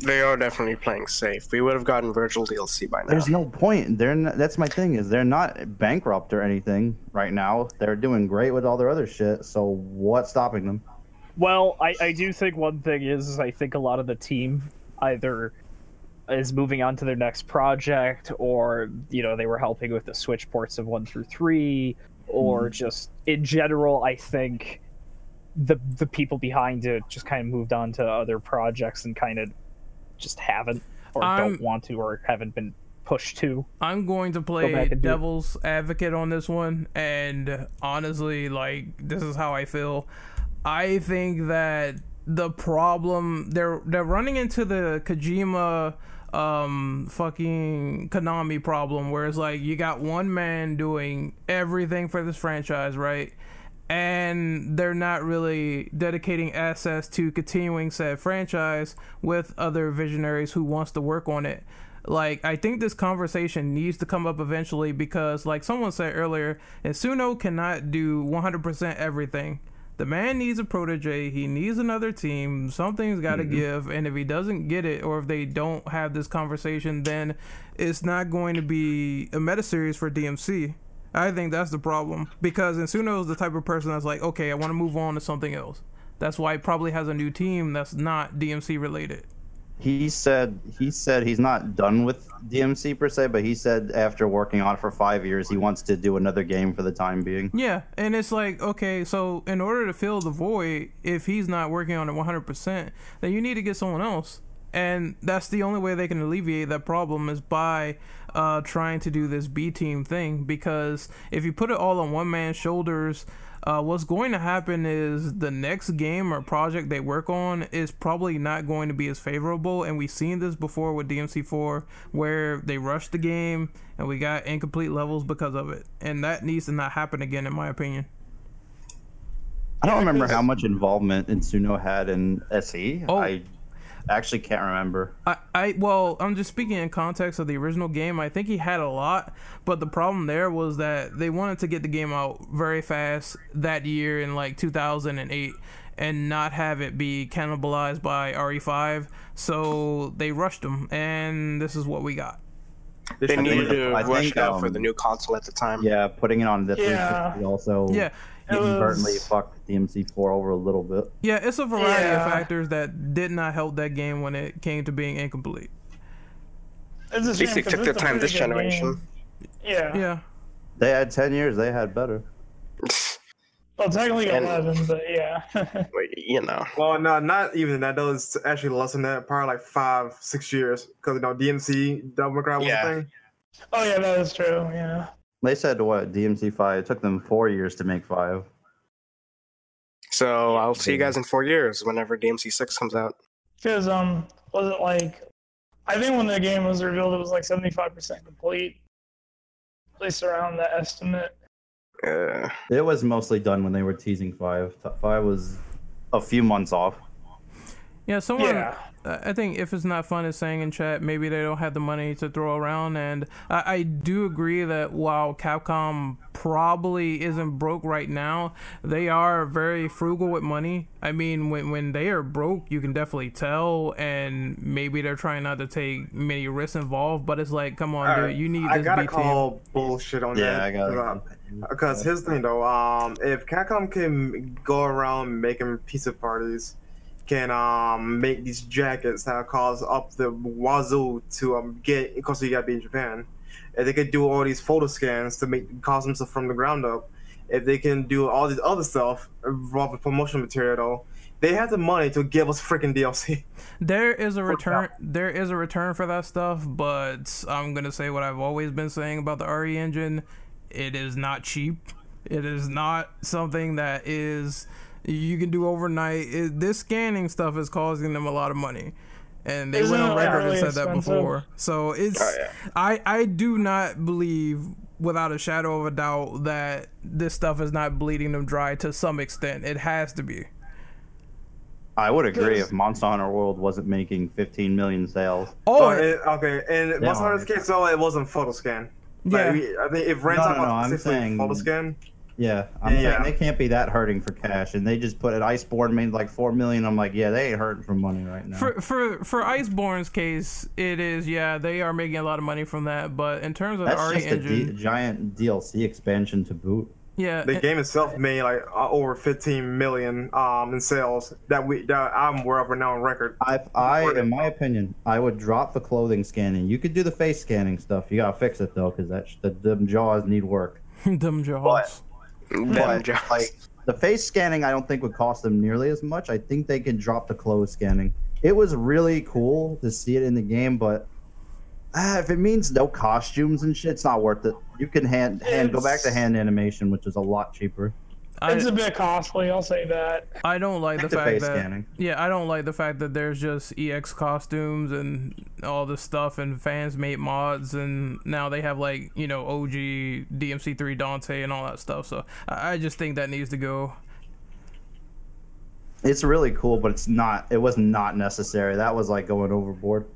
D: They are definitely playing safe. We would have gotten Virgil DLC by now.
C: There's no point. They're not, that's my thing is they're not bankrupt or anything right now. They're doing great with all their other shit. So what's stopping them?
G: Well, I, I do think one thing is, is I think a lot of the team either is moving on to their next project or you know they were helping with the switch ports of one through three or mm-hmm. just in general i think the the people behind it just kind of moved on to other projects and kind of just haven't or
F: I'm-
G: don't want to or haven't been pushed to.
F: I'm going to play devil's advocate on this one, and honestly, like this is how I feel. I think that the problem they're they're running into the Kojima um fucking Konami problem where it's like you got one man doing everything for this franchise, right? and they're not really dedicating assets to continuing said franchise with other visionaries who wants to work on it like i think this conversation needs to come up eventually because like someone said earlier Itsuno cannot do 100% everything the man needs a protege he needs another team something's got to mm-hmm. give and if he doesn't get it or if they don't have this conversation then it's not going to be a meta series for dmc I think that's the problem because Itsuno is the type of person that's like, okay, I want to move on to something else. That's why he probably has a new team that's not DMC related.
C: He said he said he's not done with DMC per se, but he said after working on it for five years, he wants to do another game for the time being.
F: Yeah, and it's like, okay, so in order to fill the void, if he's not working on it 100%, then you need to get someone else. And that's the only way they can alleviate that problem is by uh, trying to do this B team thing. Because if you put it all on one man's shoulders, uh, what's going to happen is the next game or project they work on is probably not going to be as favorable. And we've seen this before with DMC4, where they rushed the game and we got incomplete levels because of it. And that needs to not happen again, in my opinion.
C: I don't remember how much involvement Itsuno had in SE.
F: Oh.
C: I actually can't remember.
F: I, I well, I'm just speaking in context of the original game. I think he had a lot, but the problem there was that they wanted to get the game out very fast that year in like 2008 and not have it be cannibalized by RE5. So they rushed them, and this is what we got.
D: They needed to rush
C: think,
D: it out for
C: um,
D: the new console at the time.
C: Yeah, putting it on the
B: Yeah.
C: 360 also
F: Yeah,
B: It
C: inadvertently
B: was-
C: fucked DMC4 over a little bit.
F: yeah, it's a variety
B: Yeah.
F: of factors that did not help that game when it came to being incomplete.
B: It's
D: At least
B: shame
D: took their
B: it's
D: time this generation.
B: game. Yeah.
F: Yeah,
C: They had 10 years. They had better.
B: Well, technically
D: And-
B: 11, but yeah.
D: Wait, you know.
E: Well, no, not even that. Though it's actually less than that. Probably like five, six years. Because you know DMC Devil May Cry was
D: Yeah.
E: a thing.
B: oh, yeah, that is true. Yeah.
C: They said what DMC5 it took them four years to make five.
D: So I'll see you guys in four years whenever DMC six comes out.
B: Because, um, was it like, I think when the game was revealed, it was like 75% complete. At least around that estimate.
D: Uh,
C: It was mostly done when they were teasing five. Five was a few months off.
F: yeah. Someone,
B: Yeah.
F: I think if it's not fun is saying in chat, maybe they don't have the money to throw around. And I, I do agree that while Capcom probably isn't broke right now, they are very frugal with money. I mean, when when they are broke, you can definitely tell, and maybe they're trying not to take many risks involved. But it's like, come on,
E: Alright,
F: dude, you need
E: I
F: this
E: gotta
F: B team.
E: call bullshit on
C: Yeah,
E: that.
C: I got
E: uh, Because here's the thing though, um, if Capcom can go around making pizza parties, can um make these jackets that cost up the wazoo to um get because you gotta be in Japan. If they could do all these photo scans to make costumes from the ground up, if they can do all this other stuff involved with promotional material, though, they have the money to give us freaking DLC.
F: There is a return. There is a return for that stuff, but I'm gonna say what I've always been saying about the RE engine. It is not cheap. It is not something that is you can do overnight. It, this scanning stuff is causing them a lot of money, and they
B: Isn't
F: went on
B: like,
F: record and
B: really
F: said that before. So it's
D: Oh, yeah.
F: I I do not believe without a shadow of a doubt that this stuff is not bleeding them dry to some extent. It has to be.
C: I would agree if Monster Hunter World wasn't making 15 million sales.
F: Oh,
E: But it, okay, and
C: Yeah,
E: Monster Hunter's
C: okay.
E: case, though, it wasn't photo scan. Like,
F: Yeah.
E: we- I think if Ren
C: No,
E: talking
C: no, no,
E: about
C: I'm saying-
E: photo scan,
C: Yeah, I'm
E: Yeah.
C: saying they can't be that hurting for cash, and they just put it. Iceborne made like four million. I'm like, yeah, they ain't hurting for money right now.
F: For for for Iceborne's case, it is yeah they are making a lot of money from that. But in terms of
C: That's
F: the RE
C: just a
F: engine,
C: D- giant DLC expansion to boot.
F: yeah,
E: the
F: and-
E: game itself made like uh, over 15 million um in sales that we that I'm aware of right now on record.
C: I, I, in my opinion, I would drop the clothing scanning. You could do the face scanning stuff. You gotta fix it though, because that sh- the them jaws need work.
F: them jaws.
D: Them
C: But like the face scanning, I don't think would cost them nearly as much. I think they can drop the clothes scanning. It was really cool to see it in the game, but ah, if it means no costumes and shit, it's not worth it. You can hand hand go back to hand animation, which is a lot cheaper.
F: I,
B: It's a bit costly. I'll say that.
F: I don't like the
C: Active
F: fact that
C: scanning.
F: yeah, I don't like the fact that there's just EX costumes and all this stuff and fans made mods and now they have like you know OG DMC3 Dante and all that stuff. So I, I just think that needs to go.
C: It's really cool, but it's not. It was not necessary. That was like going overboard.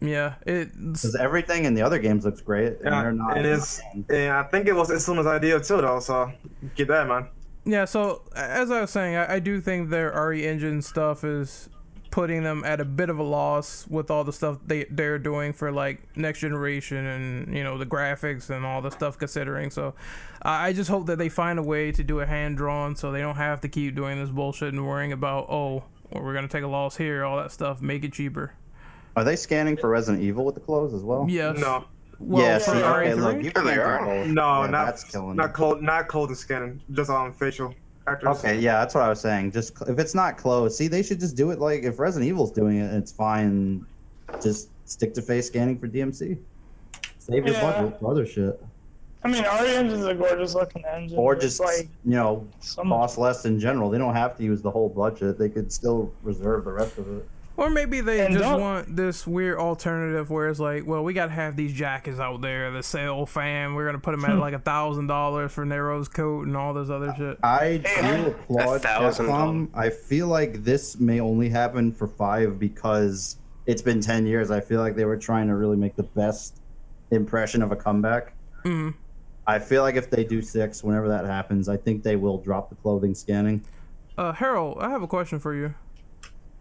F: Yeah, it
C: Because everything in the other games looks great, and
E: Yeah,
C: they're not.
E: it is. And I think it was as soon as I did too, though. So get that, man.
F: Yeah, so as I was saying, I, I do think their RE engine stuff is putting them at a bit of a loss with all the stuff they they're doing for like next generation and you know the graphics and all the stuff considering. So I I just hope that they find a way to do a hand drawn so they don't have to keep doing this bullshit and worrying about oh well, we're gonna take a loss here, all that stuff, make it cheaper.
C: Are they scanning for Resident Evil with the clothes as well?
F: Yes.
E: No,
F: Well,
C: yeah.
F: for
C: See, okay,
F: RE3?
C: look, you can't
D: they are.
C: both.
E: no,
C: Yeah,
E: not
C: that's killing.
E: not
C: cold,
E: clothes, not clothing scanning, just on facial actors.
C: Okay, yeah, that's what I was saying. Just if it's not close, see, they should just do it like if Resident Evil's doing it, it's fine. Just stick to face scanning for DMC. Save your
B: Yeah.
C: budget for other shit,
B: I mean, RE Engine's a gorgeous looking engine.
C: or just
B: like
C: you know
B: so
C: cost less in general. They don't have to use the whole budget. They could still reserve the rest of it.
F: Or maybe they
B: And
F: just want this weird alternative where it's like, well, we gotta have these jackets out there the sale fan. We're gonna put them at like a thousand dollars for Nero's coat and all this other shit.
C: I do applaud
D: thousand
C: Capcom. I feel like this may only happen for five because it's been ten years. I feel like they were trying to really make the best impression of a comeback.
F: Mm.
C: I feel like if they do six, whenever that happens, I think they will drop the clothing scanning.
F: Uh, Harold, I have a question for you.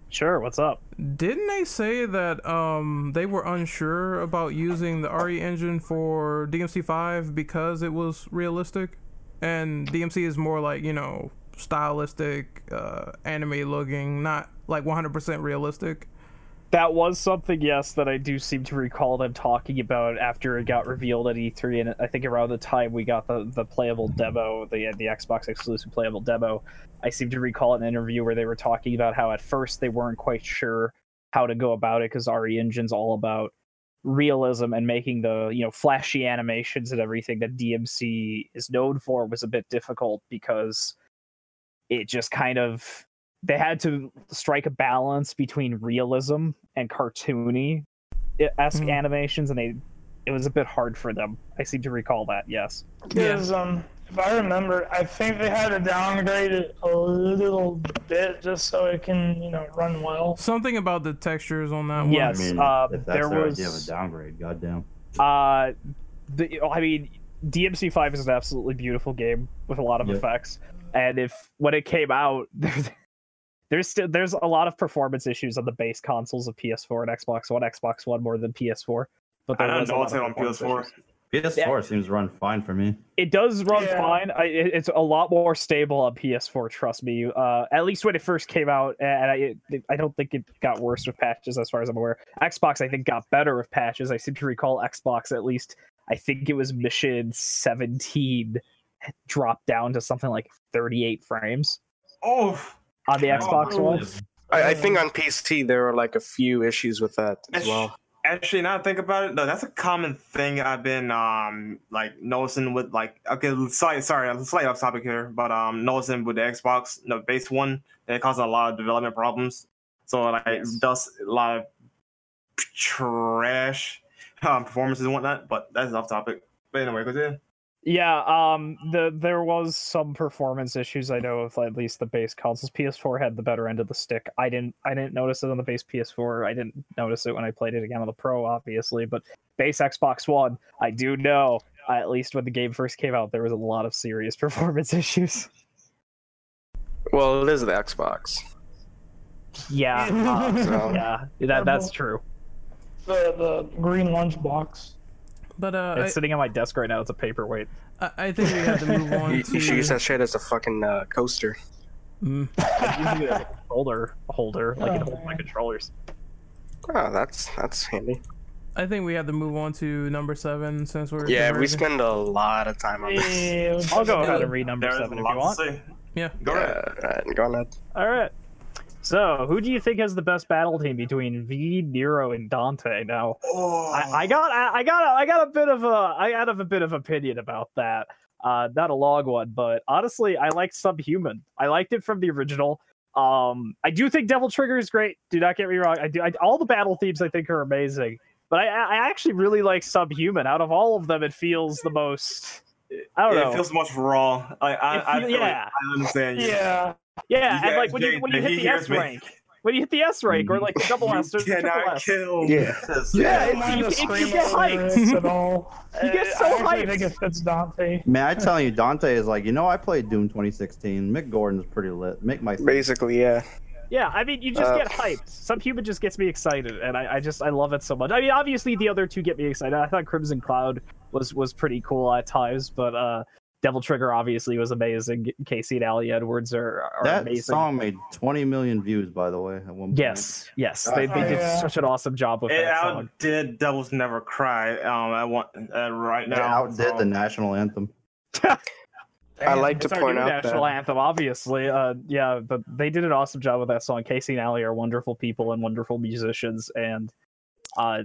G: Sure, what's up?
F: Didn't they say that um they were unsure about using the RE engine for DMC5 because it was realistic, and DMC is more like you know stylistic, uh, anime looking, not like 100% realistic.
G: That was something, yes, that I do seem to recall them talking about after it got revealed at E3, and I think around the time we got the, the playable demo, the the Xbox exclusive playable demo, I seem to recall an interview where they were talking about how at first they weren't quite sure how to go about it because RE Engine's all about realism and making the you know flashy animations and everything that DMC is known for was a bit difficult because it just kind of they had to strike a balance between realism and cartoony esque
F: Mhm.
G: animations, and they it was a bit hard for them. I seem to recall that. Yes.
B: Because um, if I remember, I think they had to downgrade it a little bit just so it can, you know, run well.
F: Something about the textures on that one.
G: Yes.
C: I mean,
G: uh,
C: if that's
G: there
C: their
G: was-
C: idea of a downgrade, goddamn.
G: Uh, the, I mean, DMC Five is an absolutely beautiful game with a lot of
C: Yeah.
G: effects, and if when it came out, there's there's still there's a lot of performance issues on the base consoles of PS4 and Xbox One, Xbox One more than PS4. But
E: I
G: there
E: don't
G: was a
E: know what's on PS4.
G: issues.
C: PS4 seems to run fine for me.
G: It does run
B: Yeah.
G: fine. I, it- it's a lot more stable on PS4. Trust me. Uh, at least when it first came out, and I, it, I don't think it got worse with patches, as far as I'm aware. Xbox, I think, got better with patches. I seem to recall Xbox at least. I think it was mission 17 dropped down to something like 38 frames
E: Oh,
G: on the
E: Oh,
G: Xbox One.
D: I, I think on PC there were like a few issues with that as
E: Ash-
D: well.
E: Actually, now I think about it, though, that's a common thing I've been um like noticing with like okay, sorry, sorry, I'm slightly off topic here, but um noticing with the Xbox, the base one, it causes a lot of development problems. So like it does a lot of trash um, performances and whatnot. But that's off topic. But anyway, continue.
G: Yeah, um, the there was some performance issues. I know of at least the base consoles. PS4 had the better end of the stick. I didn't, I didn't notice it on the base PS4. I didn't notice it when I played it again on the Pro, obviously. But base Xbox One, I do know. At least when the game first came out, there was a lot of serious performance issues.
D: Well, it is the Xbox.
G: Yeah, uh,
D: So
G: yeah, that that's true.
B: The the green lunchbox.
F: But uh,
G: It's sitting on my desk right now. It's a paperweight.
F: I, I think we have to move on
D: you,
F: to.
D: you should use that shit as a fucking uh, coaster.
F: Mm.
G: I it as a controller holder, like it
B: Oh,
G: holds my controllers.
D: Oh, that's that's handy.
F: I think we have to move on to number seven since we're
D: Yeah, we spend a lot of time on this.
B: Yeah,
G: I'll go ahead and read number
E: There's
G: seven if you want.
E: say.
F: Yeah.
E: Go ahead.
D: Yeah, right, go ahead.
G: All right. So, who do you think has the best battle team between V, Nero, and Dante? Now,
E: Oh,
G: I, I got, I, I got, I got a bit of a, I got a bit of opinion about that. Uh, not a long one, but honestly, I liked Subhuman. I liked it from the original. Um, I do think Devil Trigger is great. Do not get me wrong. I do. I, all the battle themes I think are amazing, but I, I actually really like Subhuman. Out of all of them, it feels the most. I don't
E: it
G: know.
E: It feels much raw. Like, I,
G: It
E: I,
G: feel-
E: feel like
G: yeah.
E: I understand you.
B: Yeah.
G: Yeah,
E: You
G: and like
E: guys-
G: when you when you hit the
E: hears
G: S
E: me.
G: rank, when you hit the S rank or like the double
E: You
G: S or the triple S.
E: kill.
D: Yeah.
G: Yeah,
B: I don't
G: it's-
B: mind
G: you
B: the
G: get- you get hyped.
B: at all.
G: You get
B: Uh,
G: so
B: I actually
G: hyped.
B: think it fits Dante.
C: Man, I tell you, Dante is like, you know, I played Doom 2016. Mick Gordon's pretty lit. Make my
D: Basically, yeah.
G: Yeah, I mean, you just
D: Uh,
G: get hyped. Subhuman just gets me excited, and I, I just I love it so much. I mean, obviously the other two get me excited. I thought Crimson Cloud was was pretty cool at times, but uh, Devil Trigger obviously was amazing. Casey and Ali Edwards are, are
C: That
G: amazing.
C: song made 20 million views, by the way, at one point.
G: Yes, yes, they, they
B: Oh,
G: did
B: yeah.
G: such an awesome job with
E: It
G: that song.
E: outdid Devils Never Cry. Um, I want uh, right
C: It
E: now.
C: outdid
E: so-
C: the national anthem.
D: I like to
G: It's our
D: point out
G: national
D: that
G: anthem, obviously. Uh, yeah, but they did an awesome job with that song. Casey and Ali are wonderful people and wonderful musicians, and uh,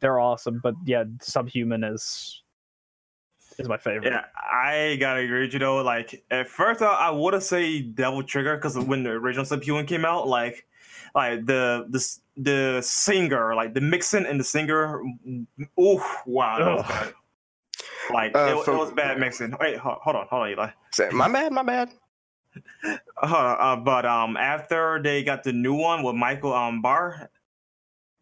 G: they're awesome. But yeah, Subhuman is is my favorite.
E: Yeah, I gotta agree with you though. Like at first, I, I would have say Devil Trigger because when the original Subhuman came out, like, like the the the singer, like the mixing and the singer, oh wow, that was bad. Like
D: Uh,
E: it, wa-
D: for-
E: it was bad mixing. Wait, hold, hold on, hold on, Eli.
D: Say, my bad, my bad.
E: Hold uh, but um, after they got the new one with Michael um Barr,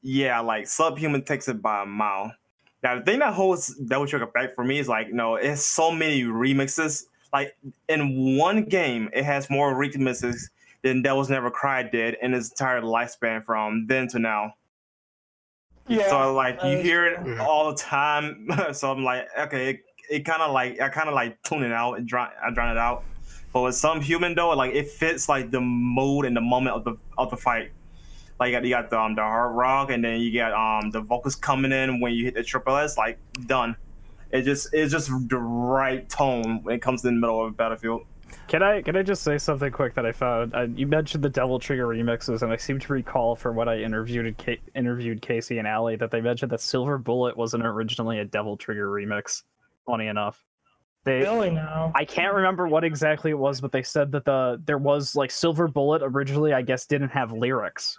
E: yeah, like Subhuman takes it by a mile. Now the thing that holds Devil Trigger back for me is like, no, it's so many remixes. Like in one game, it has more remixes than Devil's Never Cried did in its entire lifespan from then to now.
B: Yeah.
E: So like you hear it all the time. so I'm like, okay, it, it kind of like I kind of like tune it out and drown I drown it out. But with Subhuman though, like it fits like the mood and the moment of the of the fight. Like you got, you got the um, the hard rock, and then you got um the vocals coming in when you hit the triple S. Like done. It just it's just the right tone when it comes in the middle of a battlefield.
G: Can I can I just say something quick that I found? Uh, you mentioned the Devil Trigger remixes, and I seem to recall from when I interviewed Ca- interviewed Casey and Ali that they mentioned that Silver Bullet wasn't originally a Devil Trigger remix. Funny enough, they
B: really now.
G: I can't remember what exactly it was, but they said that the there was like Silver Bullet originally, I guess, didn't have lyrics,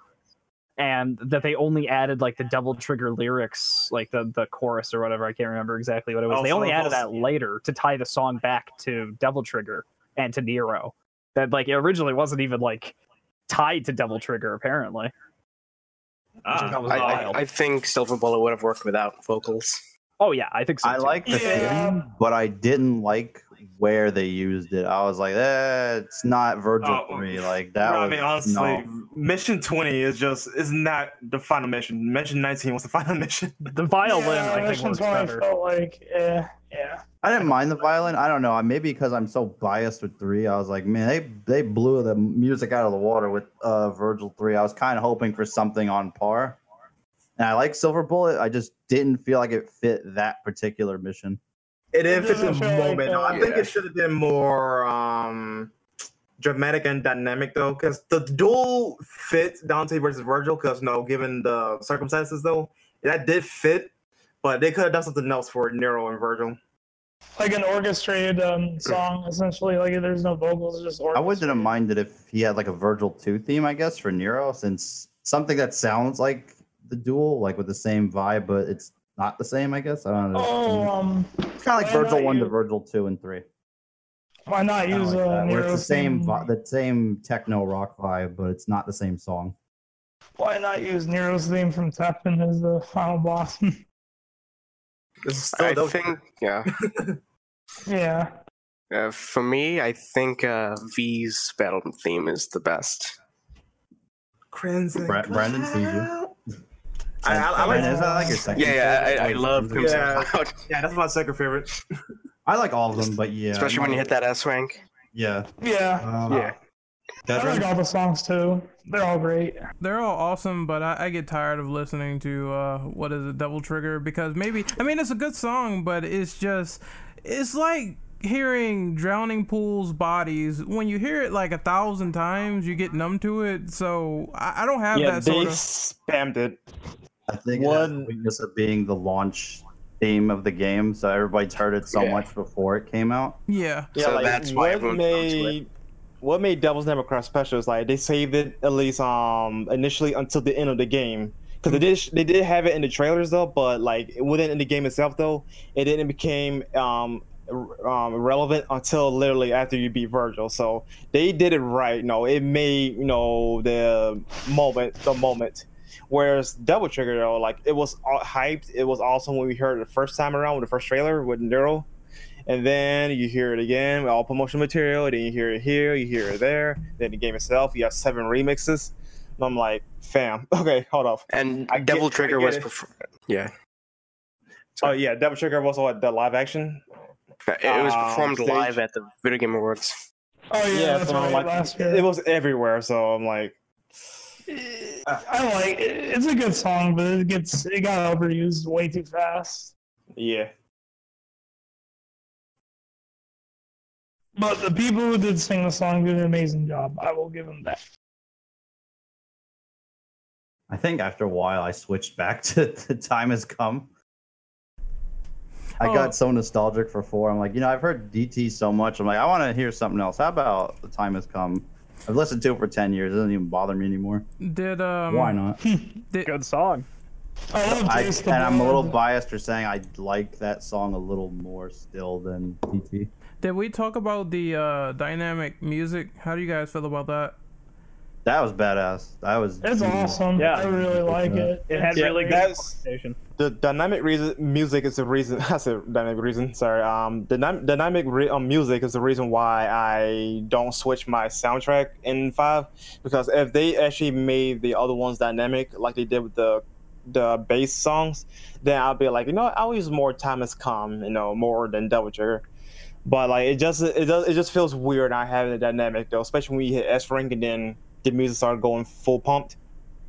G: and that they only added like the Devil Trigger lyrics, like the the chorus or whatever. I can't remember exactly what it was.
E: Oh,
G: they
E: so
G: only added
E: was-
G: that later to tie the song back to Devil Trigger and to Nero. That like it originally wasn't even like tied to Devil Trigger apparently. That was
D: ah.
G: I.
D: I, I think Silver Bullet would have worked without vocals.
G: oh yeah, I think so.
C: I
G: too.
C: like the
B: Yeah.
C: theme, but I didn't like where they used it. I was like, eh, it's not Virgil
E: Oh,
C: 3. Like, that
E: Bro,
C: was.
E: I mean, honestly,
C: no.
E: mission twenty is just is not the final mission. Mission nineteen was the final mission.
G: the violin.
B: yeah,
G: I think
B: Mission
G: works better.
B: felt like, yeah, yeah.
C: I didn't mind the violin. I don't know. Maybe because I'm so biased with three. I was like, man, they they blew the music out of the water with uh, Virgil three. I was kind of hoping for something on par. And I like Silver Bullet. I just didn't feel like it fit that particular mission.
E: It didn't fit the
B: like,
E: moment. though. I
B: uh,
E: think
D: Yeah.
E: it should have been more um dramatic and dynamic though, because the duel fit Dante versus Virgil. Because no, given the circumstances though, that did fit. But they could have done something else for Nero and Virgil.
B: Like an orchestrated um, song, essentially. Like there's no vocals, just
C: I
B: orchestrated.
C: wouldn't have minded if he had like a Virgil 2 theme, I guess, for Nero, since something that sounds like the duel, like with the same vibe, but it's not the same, I guess. I don't know.
B: Oh, um,
C: it's kind of like Virgil
B: not
C: 1 to Virgil 2 and 3.
B: why not
C: Kinda
B: use
C: like
B: uh,
C: that, where it's the same
B: theme?
C: vi- the same techno rock vibe, but it's not the same song.
B: Why not use Nero's theme from Tekken as the final boss?
E: This is still
D: I
E: Devil
D: think, yeah.
B: yeah.
D: Uh, for me, I think uh, V's battle theme is the best.
E: Crimson
C: Bra- Brandon sees you.
E: Cloud. I, I, I like
C: is that like your second?
D: Yeah, yeah. I, I love Crimson
E: Yeah.
D: Cloud,
E: yeah, that's my second favorite.
C: I like all of them, but yeah,
D: especially when you hit that S rank.
C: Yeah,
B: Yeah.
C: um,
D: Yeah.
B: I
C: Veteran?
B: like all the songs too. They're all great.
F: They're all awesome, but I, I get tired of listening to uh, what is it, Devil Trigger? Because maybe I mean it's a good song, but it's just it's like hearing Drowning Pool's bodies. When you hear it like a thousand times, you get numb to it. So I, I don't have
E: yeah,
F: that
E: they
F: sort of.
E: spammed it.
C: I think it has the
E: One-
C: weakness of being the launch theme of the game, so everybody's heard it so
D: Yeah.
C: much before it came out.
F: Yeah.
E: Yeah,
D: So
E: like,
D: that's why
E: what
D: everyone's onto it.
E: made what made Devil's Never Cry special is like they saved it at least um initially until the end of the game because they did they did have it in the trailers though, but like within in the game itself though, it didn't became um um relevant until literally after you beat Virgil. So they did it right. No, it made you know the moment the moment. Whereas Devil Trigger though, like it was all hyped. It was awesome when we heard it the first time around with the first trailer with Nero and then you hear it again with all promotional material. Then you hear it here, you hear it there. Then the game itself, you have seven remixes. And I'm like, fam, okay, hold off.
D: And
E: I
D: Devil
E: I
D: Trigger
E: get
D: was
E: it.
D: prefer- yeah.
E: Oh yeah, Devil Trigger was what the live action.
D: It was
E: Um,
D: performed
E: stage.
D: live at the Video Game Awards.
B: Oh yeah, that's
E: so
B: right.
E: like,
B: last year.
E: it was everywhere. So I'm like,
B: I like it. It's a good song, but it gets it got overused way too fast.
E: yeah,
B: But the people who did sing the song did an amazing job. I will give them that.
C: I think after a while, I switched back to the time has come. I
F: Oh.
C: got so nostalgic for four. I'm like, you know, I've heard DT so much. I'm like, I want to hear something else. How about the time has come? I've listened to it for ten years. It doesn't even bother me anymore.
F: Did um
C: Why not?
F: Did,
G: Good song.
B: I love
C: I, and I'm a little biased for saying I like that song a little more still than DT.
F: did we talk about the uh dynamic music? How do you guys feel about that?
C: That was badass. That was.
B: It's awesome.
G: Yeah.
B: I really like it.
G: It had
E: Yeah,
G: really good
E: that's- the dynamic reason music is the reason. I said dynamic reason. Sorry. Um, the dy- dynamic re- um, music is the reason why I don't switch my soundtrack in five because if they actually made the other ones dynamic like they did with the the bass songs, then I'll be like, you know, what, I'll use more time has come, you know, more than Devil Trigger. But like it just it does it just feels weird not having a dynamic though, especially when you hit S rank and then the music started going full pumped.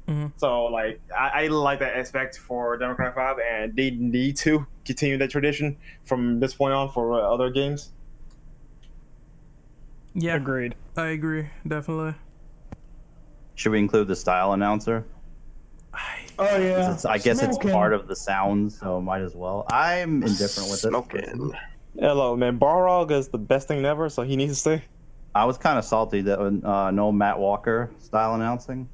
F: Mhm.
E: So like I, I like that aspect for Democrat Five, and they need to continue that tradition from this point on for uh, other games.
F: Yeah,
G: Agreed.
F: I agree, definitely.
C: Should we include the style announcer?
B: Oh yeah.
C: It's, I guess it's part of the sound, so might as well. I'm indifferent with it.
D: Smoking.
E: Hello, man. Barrog is the best thing ever, so he needs to stay.
C: I was kind of salty that uh, no Matt Walker style announcing.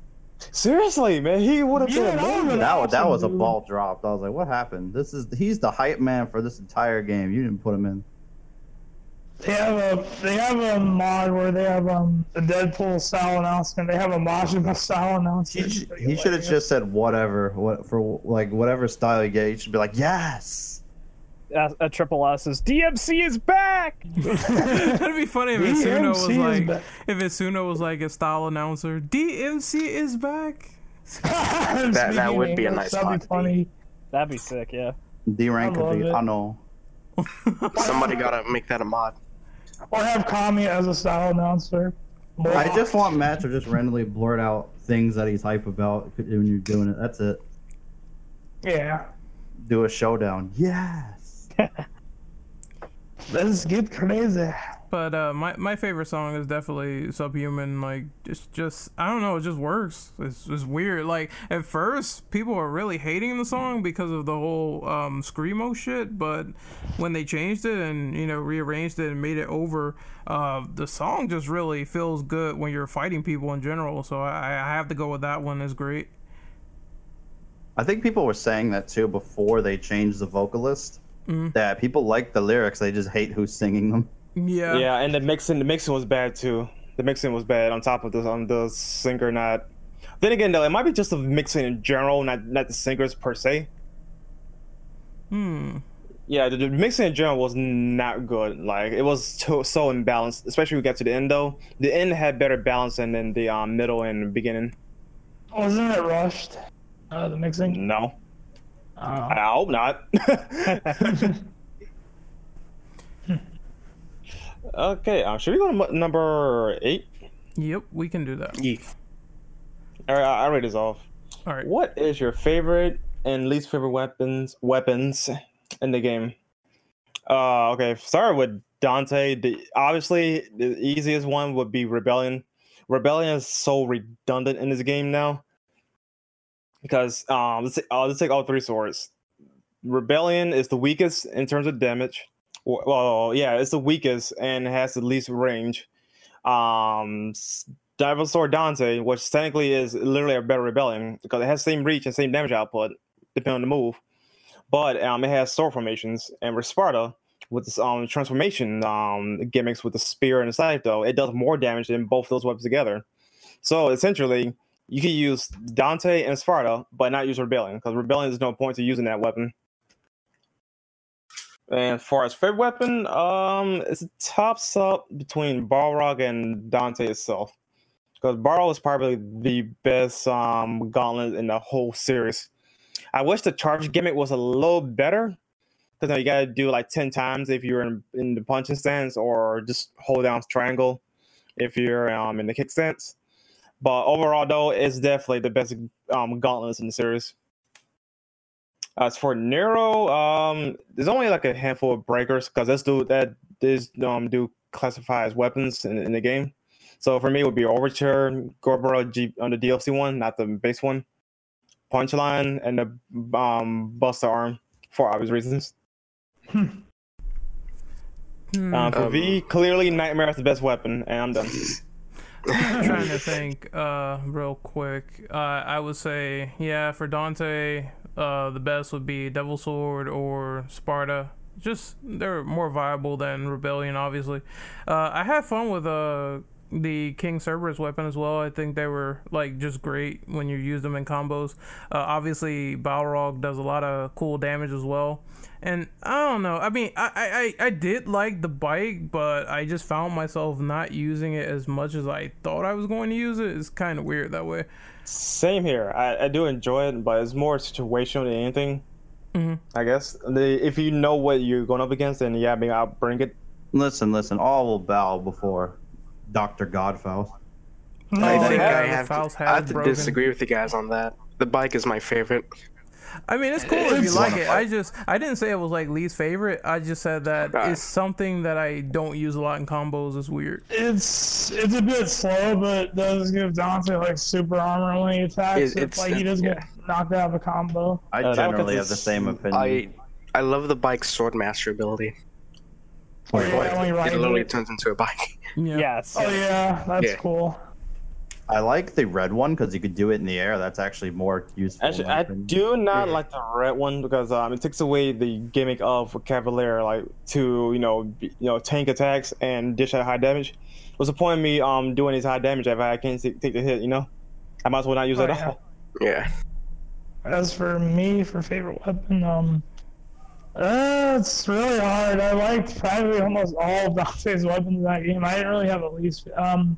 E: Seriously, man, he would have
B: Yeah,
E: been
B: that
C: That was, that was a ball dropped. I was like, what happened? This is he's the hype man for this entire game. You didn't put him in.
B: They have a they have a mod where they have um the Deadpool style announcement. They have a Majima style announcement.
C: He, he should have just said whatever, what for like whatever style you get. You should be like, yes.
G: A, a uh, triple S is DMC is back.
F: That'd be funny if Itsuno was like
B: back.
F: if Itsuno was like a style announcer. DMC is back.
B: that,
D: that would be a nice
B: That'd be
D: to be.
B: funny.
G: That'd be sick. Yeah.
C: D rank
B: I
C: could be. I know.
D: Somebody gotta make that a mod.
B: Or have Kami as a style announcer.
C: I just want Matt to just randomly blurt out things that he's hype about when you're doing it. That's it.
B: Yeah.
C: Do a showdown. Yes.
B: Let's get crazy.
F: But uh, my my favorite song is definitely Subhuman. Like just just I don't know, it just works. It's just weird. Like at first, people were really hating the song because of the whole um, screamo shit. But when they changed it and you know rearranged it and made it over, uh, the song just really feels good when you're fighting people in general. So I, I have to go with that one. It's great.
C: I think people were saying that too before they changed the vocalist.
F: Mhm.
C: That people like the lyrics, they just hate who's singing them.
F: Yeah.
E: Yeah, and the mixing, the mixing was bad too. The mixing was bad. On top of the on the singer not. Then again, though, it might be just the mixing in general, not not the singers per se.
F: Hmm.
E: Yeah, the, the mixing in general was not good. Like it was to, so imbalanced, especially when we got to the end though. The end had better balance than in the um, middle and beginning.
B: Wasn't it rushed? Uh, the mixing.
E: No,
B: Oh.
E: I hope not. okay, um, should we go to number eight?
F: Yep. We can do that.
D: Yeah.
E: All right, I, I read this off.
F: All right.
E: What is your favorite and least favorite weapons weapons in the game? Uh, okay, start with Dante. The obviously the easiest one would be Rebellion. Rebellion is so redundant in this game now because um, let's take, uh, let's take all three swords. Rebellion is the weakest in terms of damage. Well, yeah, it's the weakest and has the least range. Um, Dante, which technically is literally a better Rebellion because it has same reach and same damage output depending on the move, but um, it has sword formations. And with Sparda, with this um transformation um gimmicks with the spear and the scythe, though, it does more damage than both those weapons together. So essentially, you can use Dante and Sparda, but not use Rebellion because Rebellion there's no point to using that weapon. And as far as favorite weapon, um, it's a tops up between Balrog and Dante itself. Because Balrog is probably the best um gauntlet in the whole series. I wish the charge gimmick was a little better. Because now you gotta do like 10 times if you're in, in the punching stance, or just hold down triangle if you're um in the kick stance. But overall, though, it's definitely the best um, gauntlets in the series. As for Nero, um, there's only like a handful of breakers because this do that this um do classify as weapons in, in the game. So for me, it would be Overture, Gerbera G on the DLC one, not the base one. Punchline and the um Buster Arm for obvious reasons.
F: Hmm.
E: Um, for V, clearly Nightmare is the best weapon, and I'm done.
F: Trying to think uh real quick. Uh I would say yeah, for Dante, uh the best would be Devil Sword or Sparda. Just they're more viable than Rebellion obviously. Uh I had fun with uh the King Cerberus weapon as well. I think they were like just great when you use them in combos. Uh, obviously, Balrog does a lot of cool damage as well. And I don't know. I mean, I, I, I did like the bike, but I just found myself not using it as much as I thought I was going to use it. It's kind of weird that way.
E: Same here. I, I do enjoy it, but it's more situational than anything. I guess the, if you know what you're going up against, then yeah, maybe I'll bring it.
C: Listen, listen. All will bow before Doctor Godfowl.
B: No,
D: I think
F: yeah,
D: I have
F: Faust
D: to, I have to disagree with you guys on that. The bike is my favorite.
F: I mean, it's cool if you like it. I just I didn't say it was like least favorite. I just said that it's something that I don't use a lot in combos. It's weird.
B: It's it's a bit slow, but it does give Dante like super armor when he attacks.
D: It-
B: It,
D: it's-
B: like he does
D: yeah.
B: get knocked out of a combo.
C: I
E: Uh,
C: generally have the same opinion.
D: I I love the bike's sword master ability.
B: Oh, yeah, when he
D: It literally turns into a bike.
F: Yeah.
G: Yes.
B: Oh yeah, that's
D: Yeah.
B: cool.
C: I like the red one because you could do it in the air. That's actually more useful.
E: Actually, I
C: opinion.
E: do not like the red one because um, it takes away the gimmick of Cavalier, like to you know be- you know tank attacks and dish out high damage. What's the point of me um doing these high damage if I can't take take the hit? You know, I might as well not use
B: Oh,
E: it at
B: yeah.
E: all.
D: Yeah.
B: As for me, for favorite weapon, um, uh, it's really hard. I liked probably almost all of Dante's weapons in that game. I didn't really have a least. Um,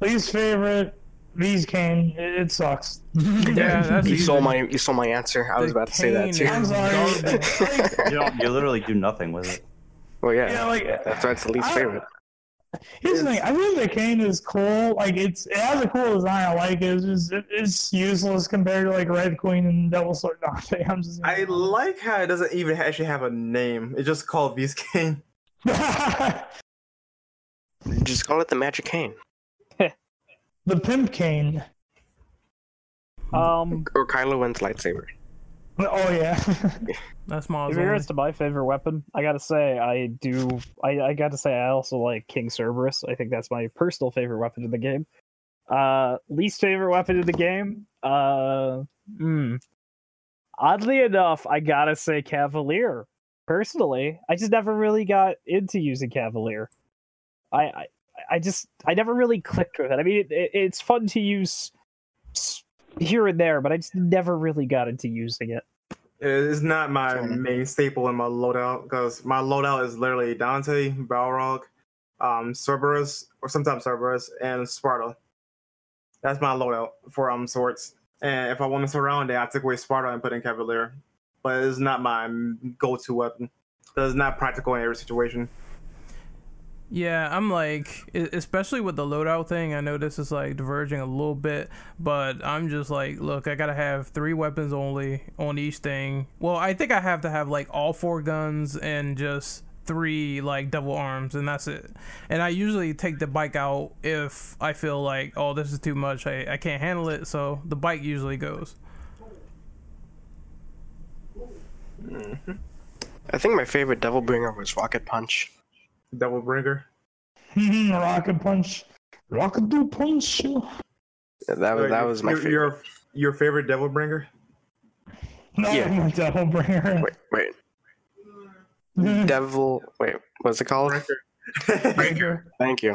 B: least favorite, V's Cane. It, it sucks.
F: Yeah, that's
D: You
F: easy.
D: saw my you saw my answer. I was about to say that too.
B: I'm sorry.
C: You, don't, you literally do nothing with it.
D: Well, yeah.
B: yeah, like
D: That's why it's the least
B: I-
D: favorite.
B: Here's the thing. I think the cane is cool. Like it's it has a cool design. I like it. It's just it, it's useless compared to like Red Queen and Devil Sword Dante. I'm just.
H: I like how it doesn't even actually have a name. It's just called V's Cane.
D: Just call it the magic cane
B: the pimp cane.
G: Um,
D: or Kylo Ren's lightsaber.
B: Oh yeah.
F: That's Maz.
G: in regards to my favorite weapon, I gotta say I do. I, I gotta say I also like King Cerberus. I think that's my personal favorite weapon in the game. Uh, least favorite weapon in the game. Uh, hmm. Oddly enough, I gotta say Cavalier. Personally, I just never really got into using Cavalier. I I, I just I never really clicked with it. I mean, it, it, it's fun to use s- here and there, but I just never really got into using it.
H: It's not my main staple in my loadout because my loadout is literally Dante, Balrog, um, Cerberus, or sometimes Cerberus, and Sparda. That's my loadout for um swords. And if I want to surround it, I take away Sparda and put in Cavalier. But it's not my go-to weapon. 'cause It's not practical in every situation.
F: Yeah, I'm like, especially with the loadout thing. I know this is like diverging a little bit, but I'm just like, look, I gotta have three weapons only on each thing. Well, I think I have to have like all four guns and just three like double arms, and that's it. And I usually take the bike out if I feel like, oh, this is too much. I, I can't handle it, so the bike usually goes. Mm-hmm.
D: I think my favorite Devil Bringer was Rocket Punch.
E: Devil Bringer.
B: Rocket punch. Rocket do punch. No,
D: That was that was my
E: your,
D: favorite.
E: Your, your favorite Devil Bringer?
D: Yeah.
B: my devil bringer.
D: Wait, wait. Devil. Wait, what's it called?
B: Breaker.
D: Thank you.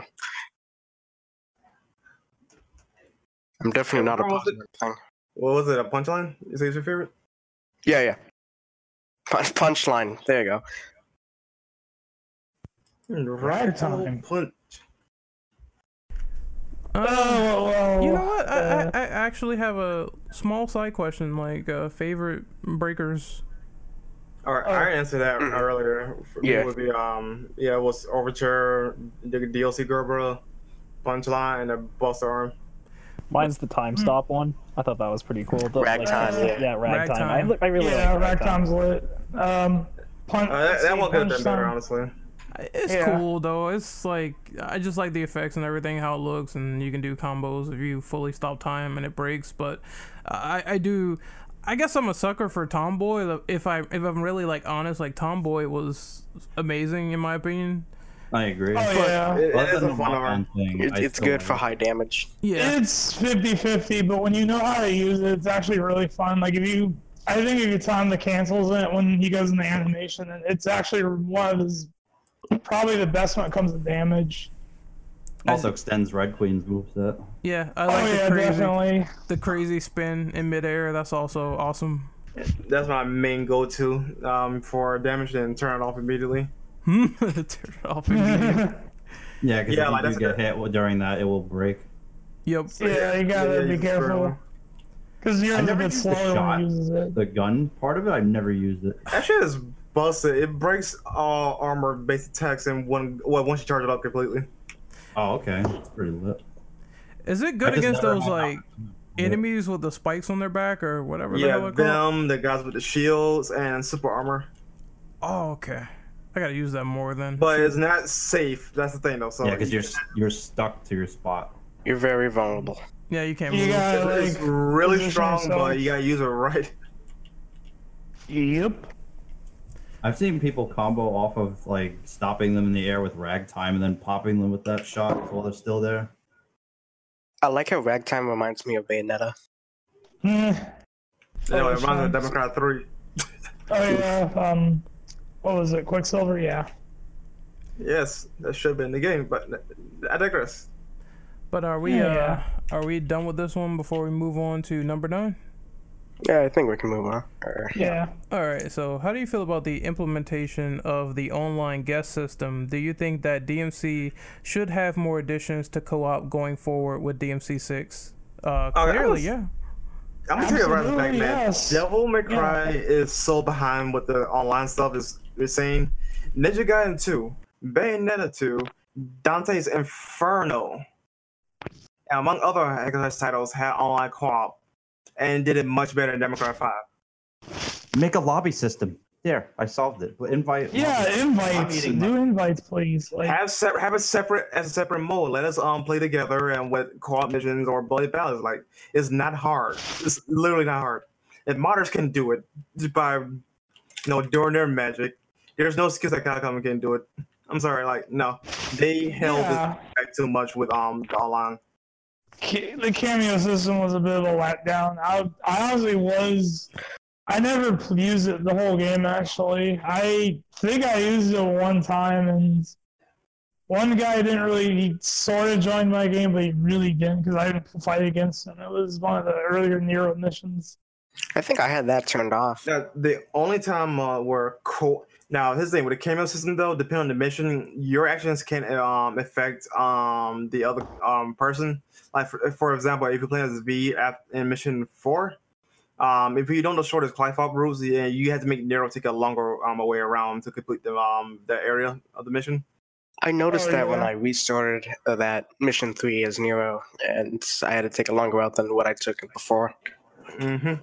D: I'm definitely not a
E: What was it?
D: positive thing.
E: What was it? A punchline? Is that your favorite?
D: Yeah, yeah. Punch, punchline. There you go.
B: Ragtime.
E: Punch.
F: Uh,
B: Oh, well,
F: you know what? I,
B: uh,
F: I, I actually have a small side question, like uh, favorite breakers.
E: All right,
B: Oh.
E: I answered that
D: Mhm.
E: earlier. For me
D: Yeah.
E: would be um yeah, it was Overture, the DLC Gerber, Punchline, and the Buster Arm.
G: Mine's the time stop one. I thought that was pretty cool. The,
D: Ragtime,
G: like,
D: yeah.
G: yeah, ragtime.
F: Ragtime.
G: I, I really
B: yeah,
G: like ragtime.
B: Ragtime's lit. Um, punch.
E: Uh, that, that one could have been better, honestly.
F: It's
B: Yeah.
F: cool though. It's like I just like the effects and everything, how it looks, and you can do combos if you fully stop time and it breaks. But I, I do. I guess I'm a sucker for Tomboy. If I if I'm really like honest, like Tomboy was amazing in my opinion.
C: I agree.
B: Oh yeah.
E: It, it
C: Other
E: is
C: than
E: a fun arm.
C: thing,
D: It, it's
C: still
D: good for
C: like
D: high damage.
F: Yeah.
B: It's 50-50, but when you know how to use it, it's actually really fun. Like if you, I think if you time the cancels it when he goes in the animation, it's actually one of his, probably the best when it comes to damage.
C: it. Also extends Red Queen's moveset.
F: Yeah, I
B: Oh
F: like
B: yeah,
F: crazy
B: definitely.
F: the crazy spin in midair. That's also awesome.
E: That's my main go-to um, for damage, and turn it off immediately.
F: Turn it off immediately.
C: Yeah, because
E: Yeah,
C: if
E: like,
C: you
E: that's
C: do
E: a
C: get hit during that, it will break.
F: Yep.
B: yeah, you gotta
E: yeah,
B: be
E: you
B: careful. Because you're
C: I
B: a
C: never
B: bit
C: used the shot.
B: when uses it.
C: The gun part of it, I've never used it.
E: That shit is busted. It breaks all armor-based attacks in one. Well, once you charge it up completely.
C: Oh, okay. That's pretty lit.
F: Is it good against those like enemies with the spikes on their back or whatever? the
E: Yeah,
F: they're called?
E: them, the guys with the shields and super armor.
F: Oh, okay. I gotta use that more then.
E: But it's not safe. That's the thing, though. So
C: Yeah, because you're you're stuck to your spot.
D: You're very vulnerable.
F: yeah, you can't
B: You
F: move.
B: gotta
E: it's
B: like.
E: really strong,
B: yourself.
E: but you gotta use it right.
B: Yep.
C: I've seen people combo off of like stopping them in the air with ragtime and then popping them with that shot while they're still there.
D: I like how Ragtime reminds me of Bayonetta.
B: Hmm.
E: Anyway,
B: Oh,
E: it reminds me of
B: shit.
E: Democrat 3.
B: Oh yeah. Um, what was it? Quicksilver. Yeah.
E: Yes, that should have been the game, but I digress.
F: But are we
B: Yeah.
F: uh are we done with this one before we move on to number nine?
D: Yeah, I think we can move on. Or-
B: Yeah.
F: All right. So, how do you feel about the implementation of the online guest system? Do you think that DMC should have more additions to co-op going forward with DMC six? Uh,
E: Oh, that
F: clearly,
E: was-
F: yeah.
E: I'm gonna tell you right back,
B: Absolutely,
E: man.
B: yes.
E: Devil May Cry is so behind what the online stuff is, is saying. Ninja Gaiden 2, Bayonetta 2, Dante's Inferno, and among other Xbox titles, had online co-op and did it much better than Devil May Cry 5.
C: Make a lobby system. There, I solved it. But Invite.
B: Yeah.
C: lobby.
B: Invites.
C: eating
B: Do invites, please. Like.
E: Have se- have it separate as a separate mode. Let us um play together and with co-op missions or bloody battles. Like it's not hard. It's literally not hard. If modders can do it just by you know doing their magic, there's no excuse that Capcom can do it. I'm sorry, like no, they held
B: Yeah.
E: it back too much with um the online.
B: Ca- the cameo system was a bit of a letdown. I, I honestly was. I never used it the whole game actually. I think I used it one time, and one guy didn't really. He sort of joined my game, but he really didn't because I didn't fight against him. It was one of the earlier Nero missions.
D: I think I had that turned off.
E: Now, the only time uh, where co now his thing with the cameo system though, depending on the mission, your actions can um affect um the other um person. Like for, for example, if you play as V at in mission four, um if you don't know shortest climb up routes, yeah, you have to make Nero take a longer um way around to complete the um the area of the mission.
D: I noticed
B: Oh,
D: that when. I restarted uh, that mission three as Nero, and I had to take a longer route than what I took before.
E: Mm-hmm.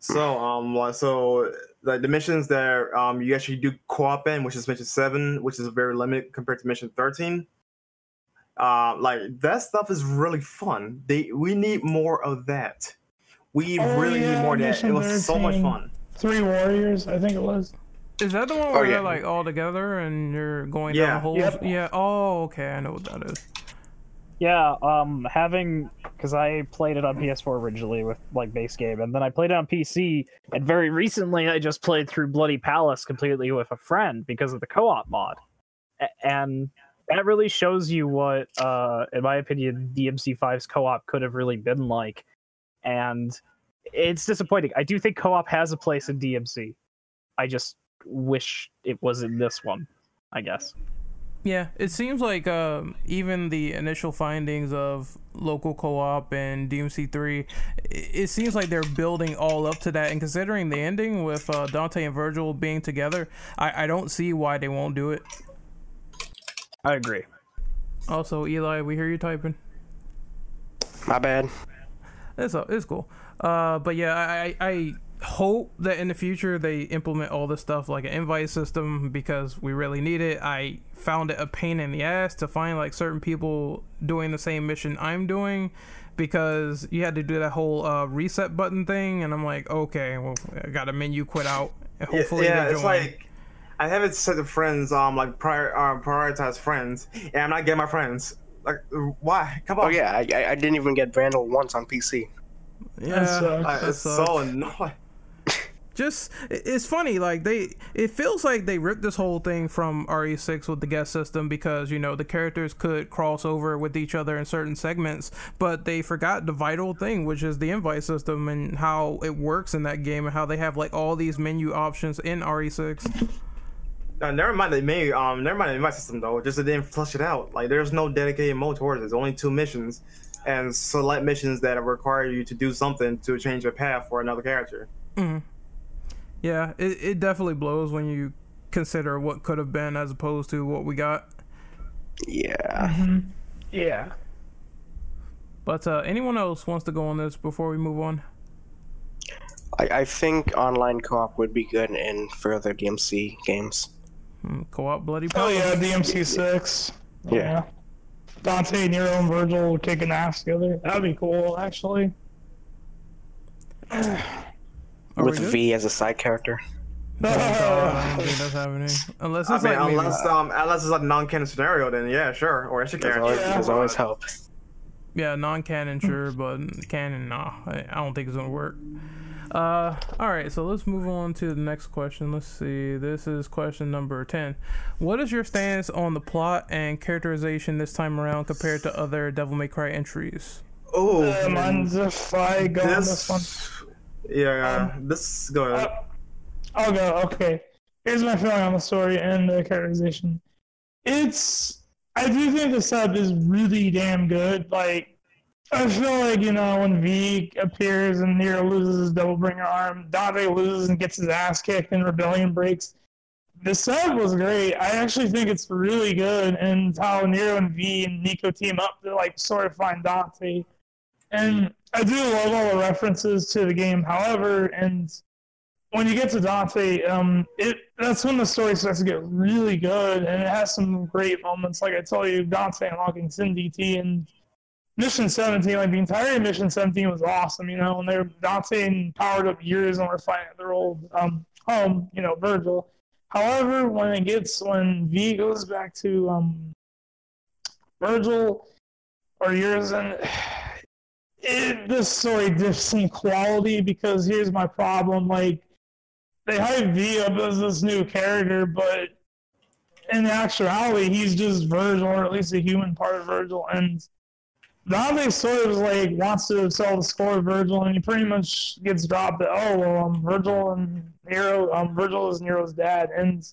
E: So um so like the missions that um you actually do co-op in, which is mission seven, which is very limited compared to mission thirteen. Uh, like that stuff is really fun. They we need more of that. We
B: Oh,
E: really need more of that. It
B: Mission
E: was so much fun.
B: Three Warriors, I think it was.
F: Is that the one where
D: yeah.
F: they're like all together and you're going down
E: Yeah.
F: the holes?
B: Yep.
F: Yeah. Oh, okay. I know what that is.
G: Yeah, um, having because I played it on PS4 originally with like base game, and then I played it on PC, and very recently I just played through Bloody Palace completely with a friend because of the co-op mod, A- and that really shows you what, uh, in my opinion, DMC5's co-op could have really been like, and it's disappointing. I do think co-op has a place in DMC. I just wish it was in this one. I guess.
F: Yeah, it seems like um, even the initial findings of local co-op and DMC3, i- it seems like they're building all up to that. And considering the ending with uh, Dante and Virgil being together, I, I don't see why they won't do it.
G: I agree.
F: Also, Eli, we hear you typing.
D: My bad.
F: It's uh, it's cool. Uh, but yeah, I I I hope that in the future they implement all this stuff like an invite system because we really need it. I found it a pain in the ass to find like certain people doing the same mission I'm doing because you had to do that whole uh, reset button thing, and I'm like, okay, well, I got a menu quit out. and
E: Yeah,
F: Hopefully,
E: yeah, it's like I haven't set the friends um like prior um, prioritize friends, and I'm not getting my friends. Like why? Come on.
D: Oh yeah, I, I- I didn't even get Vandal once on PC.
F: yeah,
B: sucks.
E: Like,
F: that
E: it's so annoying.
F: Just it's funny like they it feels like they ripped this whole thing from re6 with the guest system because you know the characters could cross over with each other in certain segments but they forgot the vital thing which is the invite system and how it works in that game and how they have like all these menu options in E re6
E: Uh, never mind the menu. Um, never mind the invite system though. Just they didn't flush it out. Like there's no dedicated mode towards it. There's only two missions, and select missions that require you to do something to change your path for another character.
F: Yeah it, it definitely blows when you consider what could have been as opposed to what we got
D: Yeah.
B: Yeah.
F: but uh anyone else wants to go on this before we move on
D: I, I think online co-op would be good in further DMC games.
F: Hmm, co-op bloody
B: Oh
F: palace.
B: yeah, DMC six.
D: Yeah.
B: Dante, Nero, and Virgil would kick an ass together. That'd be cool, actually.
F: Are
D: with? V as a side character.
F: I don't think that's happening. Unless
E: I
F: it's
E: mean,
F: like maybe,
E: unless um unless it's a non-canon scenario, then yeah, sure. Or it's a
D: There's
E: character.
D: always, there's always help.
F: yeah, non-canon sure, but canon nah. I, I don't think it's gonna work. Uh, all right, so let's move on to the next question. Let's see. This is question number ten. What is your stance on the plot and characterization this time around compared to other Devil May Cry entries?
E: Oh,
B: Uh, mine's if I go on this one.
E: Yeah, this go ahead.
B: Uh, I'll go. Okay. Here's my feeling on the story and the characterization. It's. I do think the sub is really damn good. Like, I feel like, you know, when V appears and Nero loses his Devil Bringer arm, Dante loses and gets his ass kicked and Rebellion breaks. The sub was great. I actually think it's really good and how Nero and V and Nico team up to, like, sort of find Dante. And I do love all the references to the game. However, and when you get to Dante, um, it that's when the story starts to get really good, and it has some great moments. Like I told you, Dante unlocking Sin DT and Mission 17, like the entire Mission 17 was awesome. You know, and they're Dante and powered up years and we're fighting at their old um, home, you know, Virgil. However, when it gets when V goes back to um, Virgil or Urizen it, this story dips in quality because here's my problem. Like, they hype V up as this new character, but in actuality, he's just Virgil, or at least a human part of Virgil. And Dante sort of like wants to sell the score of Virgil, and he pretty much gets dropped that oh well, um, Virgil and Nero, um, Virgil is Nero's dad, and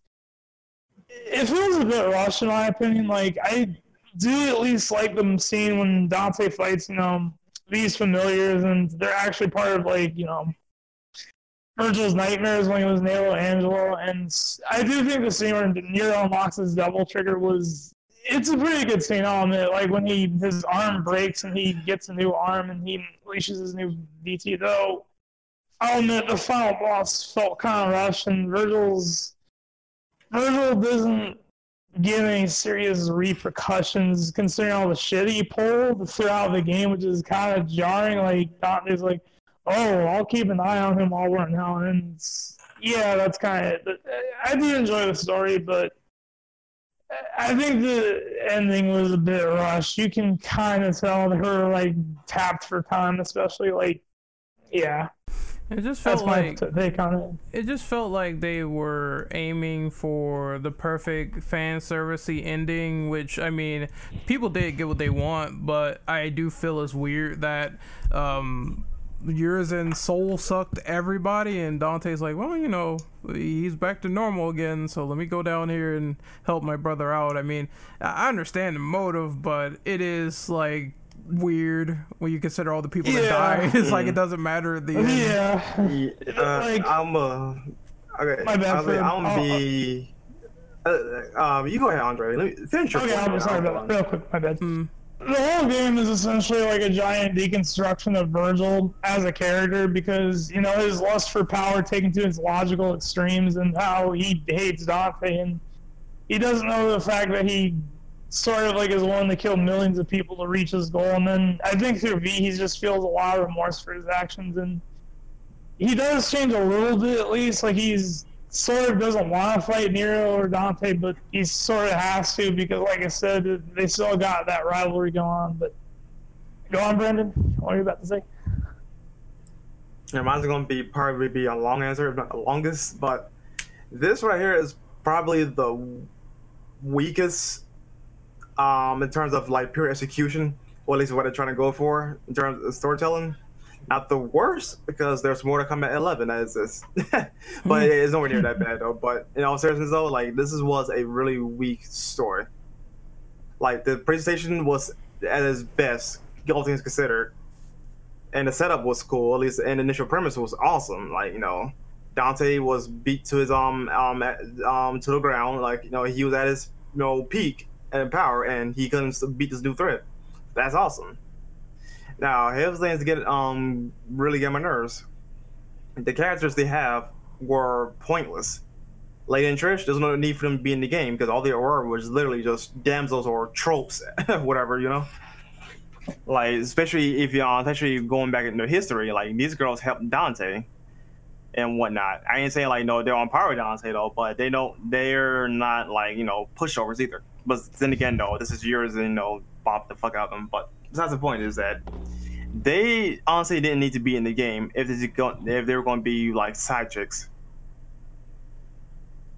B: it feels a bit rushed in my opinion. Like I do at least like them scene when Dante fights, you know, these familiars, and they're actually part of like you know Virgil's nightmares when he was Nelo Angelo, and I do think the scene where Nero unlocks his Devil Trigger was it's a pretty good scene. Oh, I'll admit, like when he his arm breaks and he gets a new arm and he unleashes his new DT. Though oh, I'll admit the final boss felt kind of rushed, and Virgil's Virgil doesn't give any serious repercussions considering all the shit he pulled throughout the game, which is kind of jarring. Like Dante's like, oh, I'll keep an eye on him while we're in hell. And yeah, that's kind of. it. Uh, I did enjoy the story, but uh, I think the ending was a bit rushed. You can kind of tell that her like tapped for time, especially like, yeah,
F: It just felt
B: my
F: like
B: t- take on it.
F: it just felt like they were aiming for the perfect fan servicey ending, which I mean, people did get what they want, but I do feel it's weird that um Urizen soul sucked everybody and Dante's like, well, you know, he's back to normal again, so let me go down here and help my brother out. I mean, I understand the motive, but it is like weird when you consider all the people that
B: Yeah.
F: died. It's like it doesn't matter at the end.
B: Yeah,
E: Yeah, uh,
B: Like-
E: I'm uh, okay.
B: My bad,
E: I'm,
B: Fred.
E: I'm
B: I'll-
E: be. Uh, um, you go ahead, Andre. Let me finish your
B: okay,
E: point.
B: I'm sorry
E: I'll
B: about that. Real quick, my bad.
F: Mm.
B: the whole game is essentially like a giant deconstruction of Virgil as a character because you know his lust for power taken to its logical extremes and how he hates Dante and he doesn't know the fact that he sort of like is willing to kill millions of people to reach his goal and then I think through V he just feels a lot of remorse for his actions and he does change a little bit at least like he's sort of doesn't want to fight Nero or Dante, but he sort of has to because, like I said, they still got that rivalry going on. But go on, Brendan. What are you about to say?
E: Yeah, mine's gonna be probably be a long answer, if not the longest. But this right here is probably the weakest um, in terms of like pure execution, or at least what they're trying to go for in terms of storytelling. Not the worst because there's more to come at eleven as this, but it's nowhere near that bad though. But in all seriousness though, like this is, was a really weak story. Like the presentation was at its best, all things considered and the setup was cool. At least, and the initial premise was awesome. Like you know, Dante was beat to his um um um to the ground. Like you know, he was at his you know peak and power, and he couldn't beat this new threat. That's awesome. Now, here's things get um really get my nerves. The characters they have were pointless. Lady and Trish, there's no need for them to be in the game because all they were was literally just damsels or tropes, whatever you know like especially if you're especially going back into history, like these girls helped Dante and whatnot. I ain't saying like no, they're on par with Dante though, but they don't they're not like, you know, pushovers either. But then again though, this is Urizen you know, bop the fuck out of them. But besides the point is that they honestly didn't need to be in the game if this is going if they were gonna be like side chicks.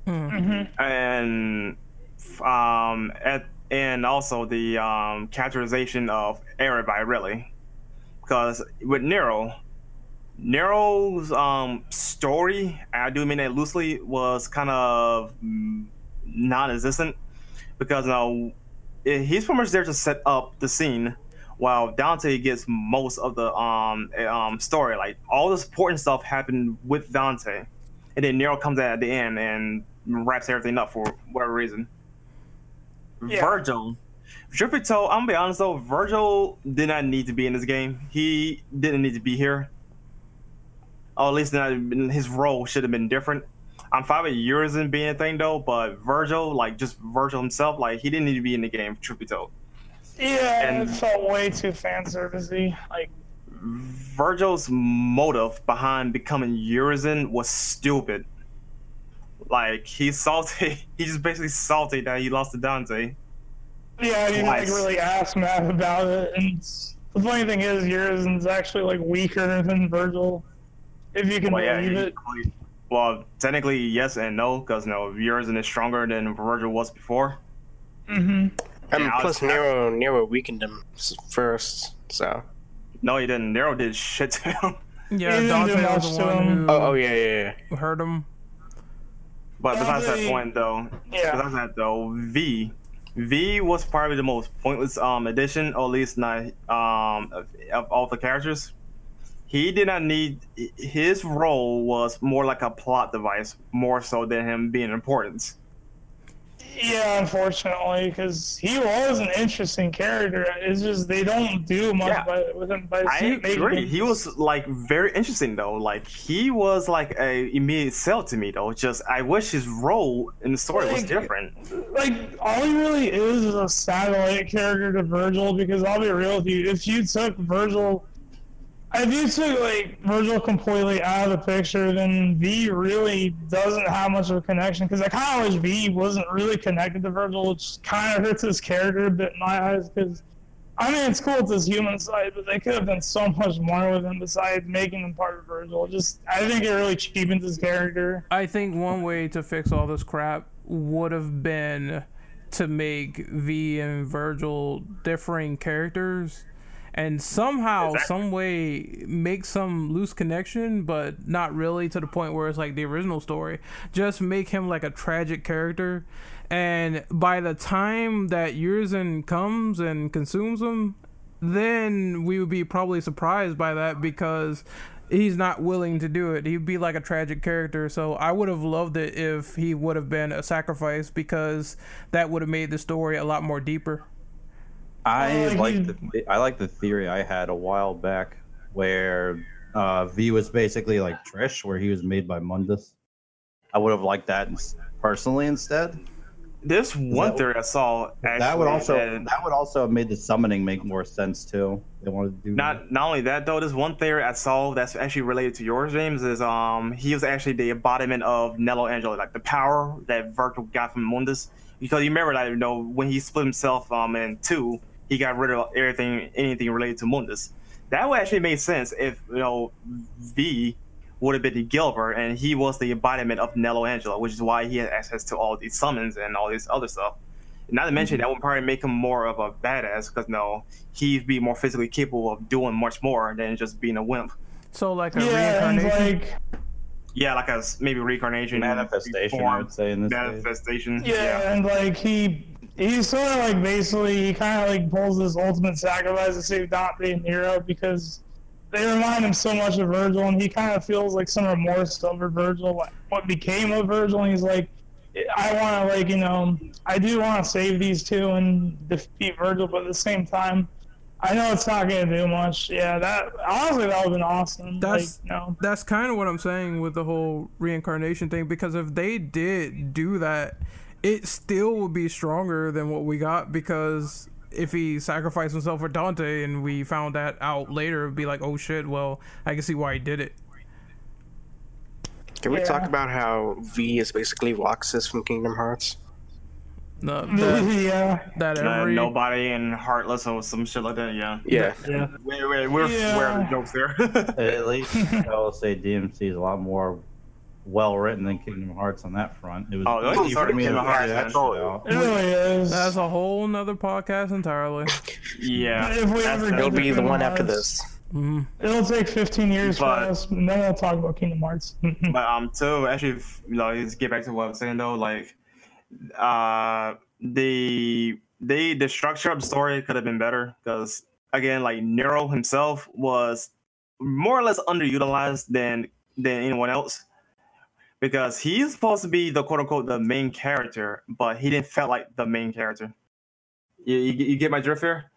B: Mm-hmm.
E: and um at, and also the um characterization of everybody really because with nero nero's um story i do mean that loosely was kind of mm, non-existent because know eh, he's pretty much there to set up the scene while dante gets most of the um eh, um story like all the important stuff happened with dante and then nero comes at the end and wraps everything up for whatever reason
B: Yeah.
E: Virgil. Truth be told, I'm gonna be honest though, Virgil did not need to be in this game. He didn't need to be here. Or at least not, his role should have been different. I'm fine with Urizen being a thing though, but Virgil, like just Virgil himself, like he didn't need to be in the game. Truth be told,
B: Yeah,
E: And-
B: it felt way too fan servicey. Like,
E: Virgil's motive behind becoming Urizen was stupid. Like he's salty. He's just basically salty that he lost to Dante.
B: yeah, I didn't like really ask Matt about it. And the funny thing is, Urizen's actually like weaker than Virgil, if you can
E: Well,
B: believe
E: he-
B: it.
E: Well, technically yes and no, because no, Urizen is stronger than Virgil was before.
B: Mm-hmm.
D: And
E: Yeah,
D: plus,
E: was-
D: Nero Nero weakened him first. So.
E: No, he didn't. Nero did shit to him.
F: Yeah,
B: He
F: Dante was the one who
D: Oh, oh yeah, yeah, yeah.
F: hurt him.
E: But besides that point, though,
B: Yeah.
E: besides that though, V, V was probably the most pointless um addition, or at least not um of, of all the characters. He did not need his role was more like a plot device, more so than him being important.
B: Yeah, unfortunately, because he was an interesting character. It's just they don't do much
E: Yeah.
B: by, with him. By
E: I agree.
B: him-
E: He was like very interesting though. Like he was like a immediate sell to me though. Just I wish his role in the story was different.
B: like all he really is is a satellite character to Virgil. Because I'll be real with you, if you took Virgil if you took like Virgil completely out of the picture, then V really doesn't have much of a connection. Because I kind of wish V wasn't really connected to Virgil, which kind of hurts his character a bit in my eyes. Because I mean, it's cool with his human side, but they could have done so much more with him besides making him part of Virgil. Just I think it really cheapens his character.
F: I think one way to fix all this crap would have been to make V and Virgil differing characters and somehow, some way, make some loose connection, but not really to the point where it's like the original story. Just make him like a tragic character. And by the time that Urizen comes and consumes him, then we would be probably surprised by that because he's not willing to do it. He'd be like a tragic character. So I would have loved it if he would have been a sacrifice because that would have made the story a lot more deeper.
C: I like
B: he-
C: the I like the theory I had a while back where uh, V was basically like Trish, where he was made by Mundus. I would have liked that personally instead.
E: This one
C: that-
E: theory I saw actually
C: that would also that would also have made the summoning make more sense too. They wanted to do
E: Not not only that though, this one theory I saw that's actually related to yours, James, is um he was actually the embodiment of Nelo Angelo, like the power that Virgil got from Mundus. Because you remember that you know when he split himself um in two, he got rid of everything anything related to Mundus. That would actually make sense if you know V would have been the Gilver and he was the embodiment of Nelo Angelo, which is why he had access to all these summons and all this other stuff. Not to mention mm-hmm. that would probably make him more of a badass because no, he'd be more physically capable of doing much more than just being a wimp.
F: So like a
B: Yeah,
F: reincarnation.
B: like
E: Yeah, like a maybe reincarnation,
C: manifestation. I would say in this case.
E: manifestation.
B: Yeah, and like he he's sort of like basically he kind of like pulls this ultimate sacrifice to save Dante and Nero because they remind him so much of Virgil, and he kind of feels like some remorse over Virgil, like what became of Virgil, and he's like, I want to like you know I do want to save these two and defeat Virgil, but at the same time. I know it's not gonna do much. Yeah, that honestly that would have been awesome.
F: That's-
B: like, you know,
F: That's kind of what I'm saying with the whole reincarnation thing because if they did do that, it still would be stronger than what we got because if he sacrificed himself for Dante and we found that out later, it'd be like, oh shit, well, I can see why he did it.
D: Can we talk about how V is basically Roxas from Kingdom Hearts?
F: No, that,
B: yeah.
F: that
E: Uh, nobody and heartless or some shit like that. Yeah.
D: Yeah.
G: Yeah.
E: Wait, wait, we're
B: Yeah.
E: aware of the jokes there.
C: At least I will say DMC is a lot more well written than Kingdom Hearts on that front. It was
E: Oh,
C: easy
E: sorry,
C: for me
E: Kingdom
C: figure
E: Hearts,
C: that out.
B: It really is.
F: That's a whole nother podcast entirely.
E: yeah.
B: If we ever
D: It'll be the one after
B: Hearts.
D: this.
F: hmm
B: It'll take 15 years
E: But-
B: for us, and then we'll talk about Kingdom Hearts.
E: but um to actually f- you know just get back to what I was saying though like uh the the the structure of the story could have been better because again like Nero himself was more or less underutilized than than anyone else because he's supposed to be the quote unquote the main character but he didn't feel like the main character you, you, you get my drift here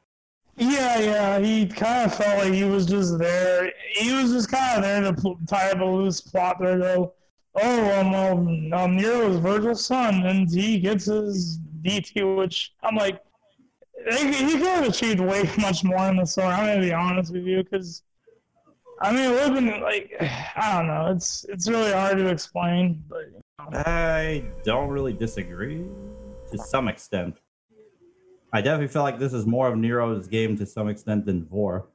B: yeah, yeah, he kind of felt like he was just there. He was just kind of there to tie up a loose plot there, though. Oh, um, um, um, Nero is Virgil's son, and he gets his DT, which I'm like, he could have achieved way much more in the story. I'm gonna be honest with you, because I mean, it would have been like, I don't know. It's it's really hard to explain, but
C: I don't really disagree to some extent. I definitely feel like this is more of Nero's game to some extent than Vor.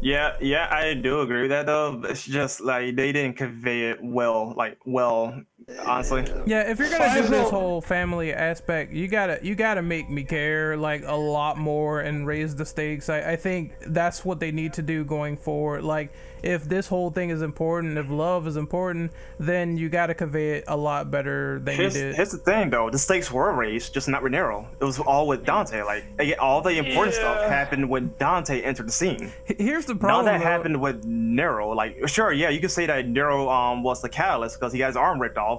E: Yeah, yeah, I do agree with that though. It's just like they didn't convey it well, like well, honestly.
F: Yeah, if you're gonna do this whole family aspect, you gotta you gotta make me care like a lot more and raise the stakes. I, I think that's what they need to do going forward. Like if this whole thing is important, if love is important, then you gotta convey it a lot better than
E: Here's,
F: you did.
E: here's the thing though, the stakes were raised, just not with Nero. It was all with Dante. Like all the important stuff
B: Yeah.
F: Oh,
E: happened when Dante entered the scene.
F: Here's the problem.
E: of that
F: though.
E: happened with Nero. Like sure, yeah, you could say that Nero um was the catalyst because he got his arm ripped off.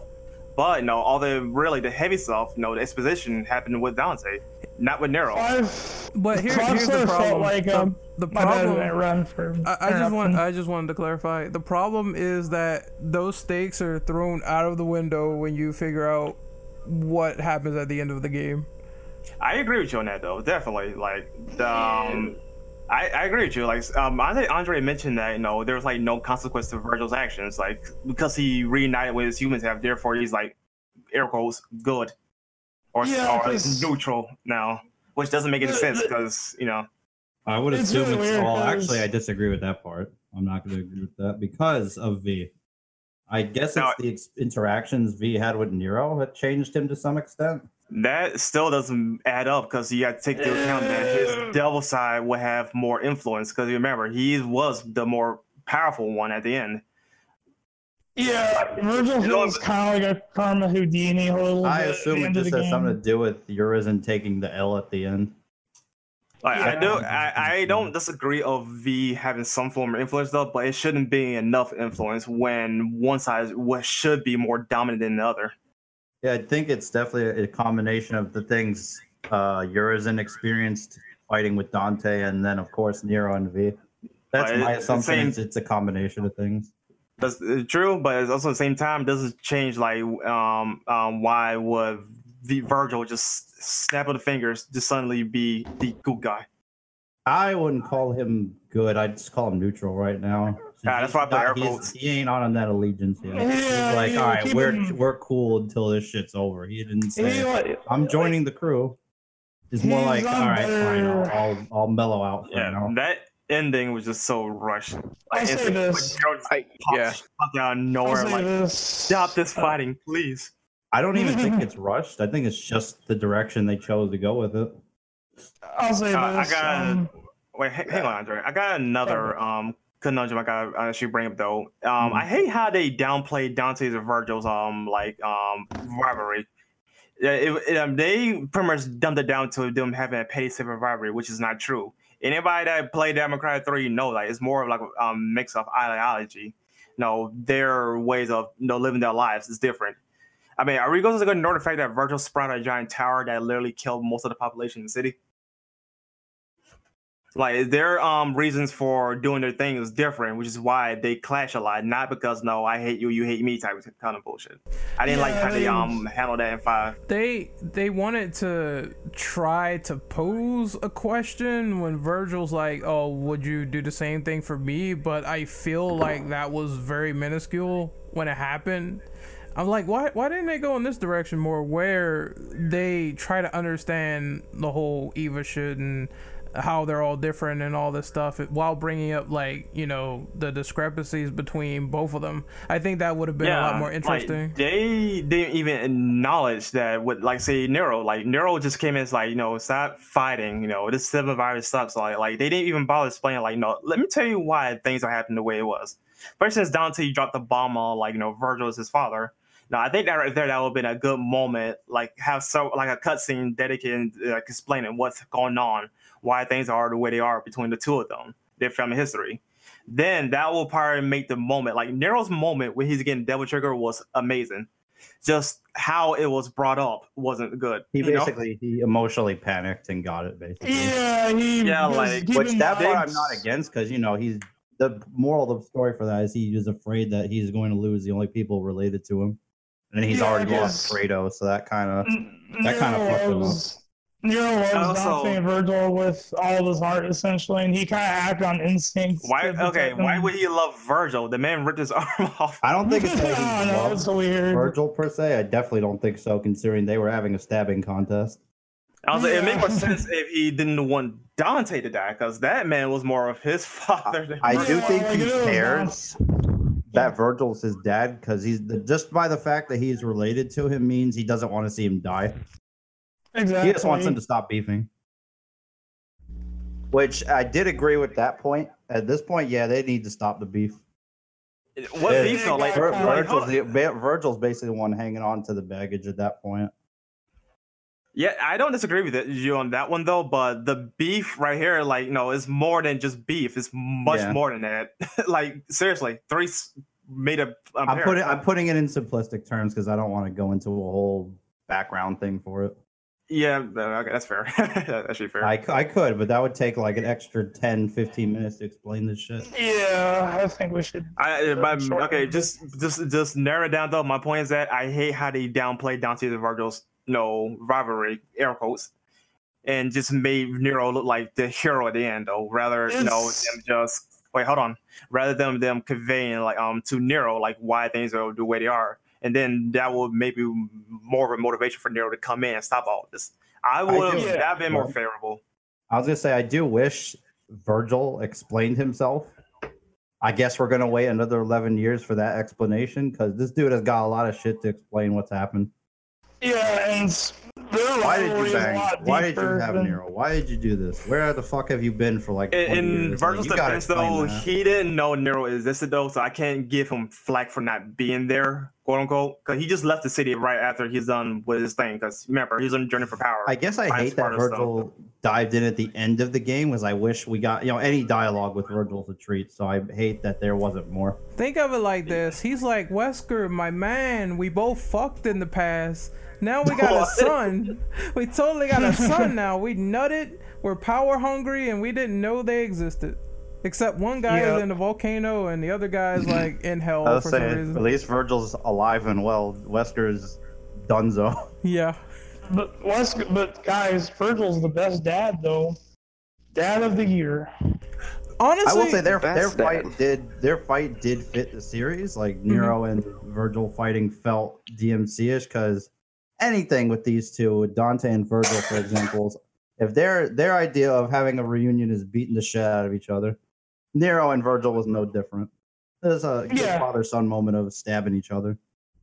E: But no, all the really the heavy stuff, no, the exposition happened with Dante, not with Nero.
B: I've
F: But here- here's the problem.
B: Felt like,
F: The-
B: um,
F: the
B: my
F: problem-
B: I run for.
F: I, I just want. I just wanted to clarify. The problem is that those stakes are thrown out of the window when you figure out what happens at the end of the game.
E: I agree with you on that though, definitely. Like the, um, I, I agree with you. Like, um, I think Andre mentioned that you know there's like no consequence to Virgil's actions, like because he reunited with his humans have, therefore he's like air quotes good or,
B: Yeah,
E: or
B: 'cause-
E: neutral now, which doesn't make any sense because you know
C: I would
B: It's
C: assume
B: really
C: it's
B: weird
C: all.
B: 'cause-
C: Actually, I disagree with that part. I'm not going to agree with that because of V. I guess it's
E: No.
C: the ex- interactions V had with Nero that changed him to some extent.
E: That still doesn't add up because you got to take into account that his devil side would have more influence because remember he was the more powerful one at the end.
B: Yeah, Virgil
E: You know,
B: feels kind of like a Karma Houdini a little
C: I
B: bit.
C: assume
B: at
C: it just
B: the
C: has something to do with Urizen taking the L at the end.
E: Like I do, I, I don't disagree of V having some form of influence though, but it shouldn't be enough influence when one side what should be more dominant than the other.
C: Yeah, I think it's definitely a combination of the things uh Urizen experienced fighting with Dante, and then of course Nero and V. That's
E: But
C: my assumption. It's, it's a combination of things.
E: That's true, but it's also at the same time doesn't change like um um why would V Virgil just snap of the fingers just suddenly be the good guy?
C: I wouldn't call him good. I'd just call him neutral right now.
E: Yeah, that's why I put air
C: He's-
E: quotes.
C: He ain't on that allegiance yet.
B: Yeah,
C: he's like,
B: yeah,
C: all right, we're
B: him-
C: we're cool until this shit's over. He didn't say,
B: He, like,
C: I'm joining the crew. It's more like, all right, fine, I'll, I'll I'll mellow out for
E: Yeah,
C: now.
E: that ending was just so rushed.
B: I'll say
E: it's like,
B: this.
E: Nero
D: I,
E: pops-
D: yeah.
E: popped out of
B: I'll
E: nowhere.
B: say
E: Like,
B: this.
E: stop this fighting, please.
C: I don't even think it's rushed. I think it's just the direction they chose to go with it.
B: I'll say
E: Uh, I got
B: um,
E: wait. Hang, hang on, Andre. I got another um conundrum. I got I should bring up though. Um,
C: Mhm.
E: I hate how they downplayed Dante's and Virgil's um like um rivalry. It, it, um, they pretty much dumped it down to them having a petty civil rivalry, which is not true. Anybody that played May Cry 3 know like it's more of like a um, mix of ideology. No, their ways of you know, living their lives is different. I mean, are we going to ignore the fact that Virgil sprouted a giant tower that literally killed most of the population in the city? Like their um reasons for doing their thing is different, which is why they clash a lot. Not because no, I hate you, you hate me type of kind of bullshit. I didn't like how they
B: they-
E: um handled that in five.
F: they they wanted to try to pose a question when Virgil's like, "Oh, would you do the same thing for me?" But I feel like that was very minuscule when it happened. I'm like, why why didn't they go in this direction more, where they try to understand the whole Eva shit and how they're all different and all this stuff while bringing up like you know the discrepancies between both of them. I think that would have been a lot more
E: like,
F: interesting.
E: they didn't even acknowledge that with like say Nero, like Nero just came in as like, you know, stop fighting, you know, this seven virus sucks. Like like they didn't even bother explaining like, no, let me tell you why things are happening the way it was. First since Dante dropped the bomb on like, you know, Virgil is his father. Now I think that right there that would have been a good moment, like have so like a cutscene dedicated like explaining what's going on, why things are the way they are between the two of them, their family history then that will probably make the moment like Nero's moment when he's getting Devil Trigger was amazing. Just how it was brought up wasn't good.
C: He
E: you know?
C: basically he emotionally panicked and got it basically.
B: yeah, he.
E: Yeah, like,
C: Which that part I'm not against because you know he's the moral of the story for that is he is afraid that he's going to lose the only people related to him, and he's
B: Yeah,
C: already lost
B: guess-
C: Credo, so that kind of That kinda
B: Nero
C: fucked him up.
B: Was- Nero was
E: Also-
B: Dante and Virgil with all of his heart, essentially, and he kind of acted on instinct.
E: Why
B: to protect
E: okay, why would he love Virgil? The man ripped his arm off.
C: I don't think it's
B: I
C: that
B: don't
C: he loves
B: it's weird.
C: Virgil per se. I definitely don't think so, considering they were having a stabbing contest.
E: I was like, it made more sense if he didn't want Dante to die, because that man was more of his father than
C: I
B: Yeah,
C: do think he cares that Virgil's his dad because he's the, just by the fact that he's related to him means he doesn't want to see him die.
B: Exactly.
C: He just wants them to stop beefing. Which I did agree with that point. At this point, yeah, they need to stop the beef.
E: What
C: Yeah.
E: beef though? Like,
C: Vir- Virgil's, the, Virgil's basically the one hanging on to the baggage at that point.
E: Yeah, I don't disagree with you on that one though, but the beef right here, like, you know, is more than just beef. It's much
C: Yeah.
E: more than that. like, seriously, three made a. a
C: I'm
E: pair.
C: putting I'm putting it in simplistic terms because I don't want to go into a whole background thing for it.
E: Yeah, uh, okay, that's fair. that's actually fair.
C: I, c- I could, but that would take like an extra 10, 15 minutes to explain this shit.
B: Yeah, I think we should.
E: I, but, okay, just just just narrow it down though. My point is that I hate how they downplay Dante and Virgil's you know rivalry, air quotes. and just made Nero look like the hero at the end, though. Rather, you know, them just wait, hold on. Rather than them conveying like um to Nero like why things are the way they are, and then that would maybe more of a motivation for Nero to come in and stop all this. I would
C: do-
E: have that been more favorable.
C: I was gonna say I do wish Virgil explained himself. I guess we're gonna wait another eleven years for that explanation because this dude has got a lot of shit to explain what's happened.
B: Yeah, and s- their
C: Why did you bang? Why did you have
B: than-
C: Nero? Why did you do this? Where the fuck have you been for like?
E: In, in
C: years? Like,
E: Virgil's
C: you
E: defense, though,
C: that.
E: he didn't know Nero existed though, so I can't give him flack for not being there, quote unquote, because he just left the city right after he's done with his thing. Because remember, he's on a journey for power.
C: I guess I hate that
E: smarter stuff.
C: Virgil dived in at the end of the game. Was I wish we got you know any dialogue with Virgil's a treat. So I hate that there wasn't more.
F: Think of it like this. He's like, Wesker, my man, we both fucked in the past. Now we got a son. We totally got a son now. We nutted, we're power hungry, and we didn't know they existed. Except one guy
B: Yeah.
F: is in the volcano and the other guy's like in hell
C: I was
F: for some reason.
C: at least Virgil's alive and well. Wesker's Dunzo.
F: Yeah.
B: But Wes, but guys, Virgil's the best dad though. Dad of the year.
F: Honestly,
C: I will say their their fight
D: bad.
C: did their fight did fit the series. Like
F: Mm-hmm.
C: Nero and Virgil fighting felt DMC ish because anything with these two, with Dante and Virgil, for example, if their their idea of having a reunion is beating the shit out of each other, Nero and Virgil was no different. There's a
B: Yeah.
C: father son moment of stabbing each other.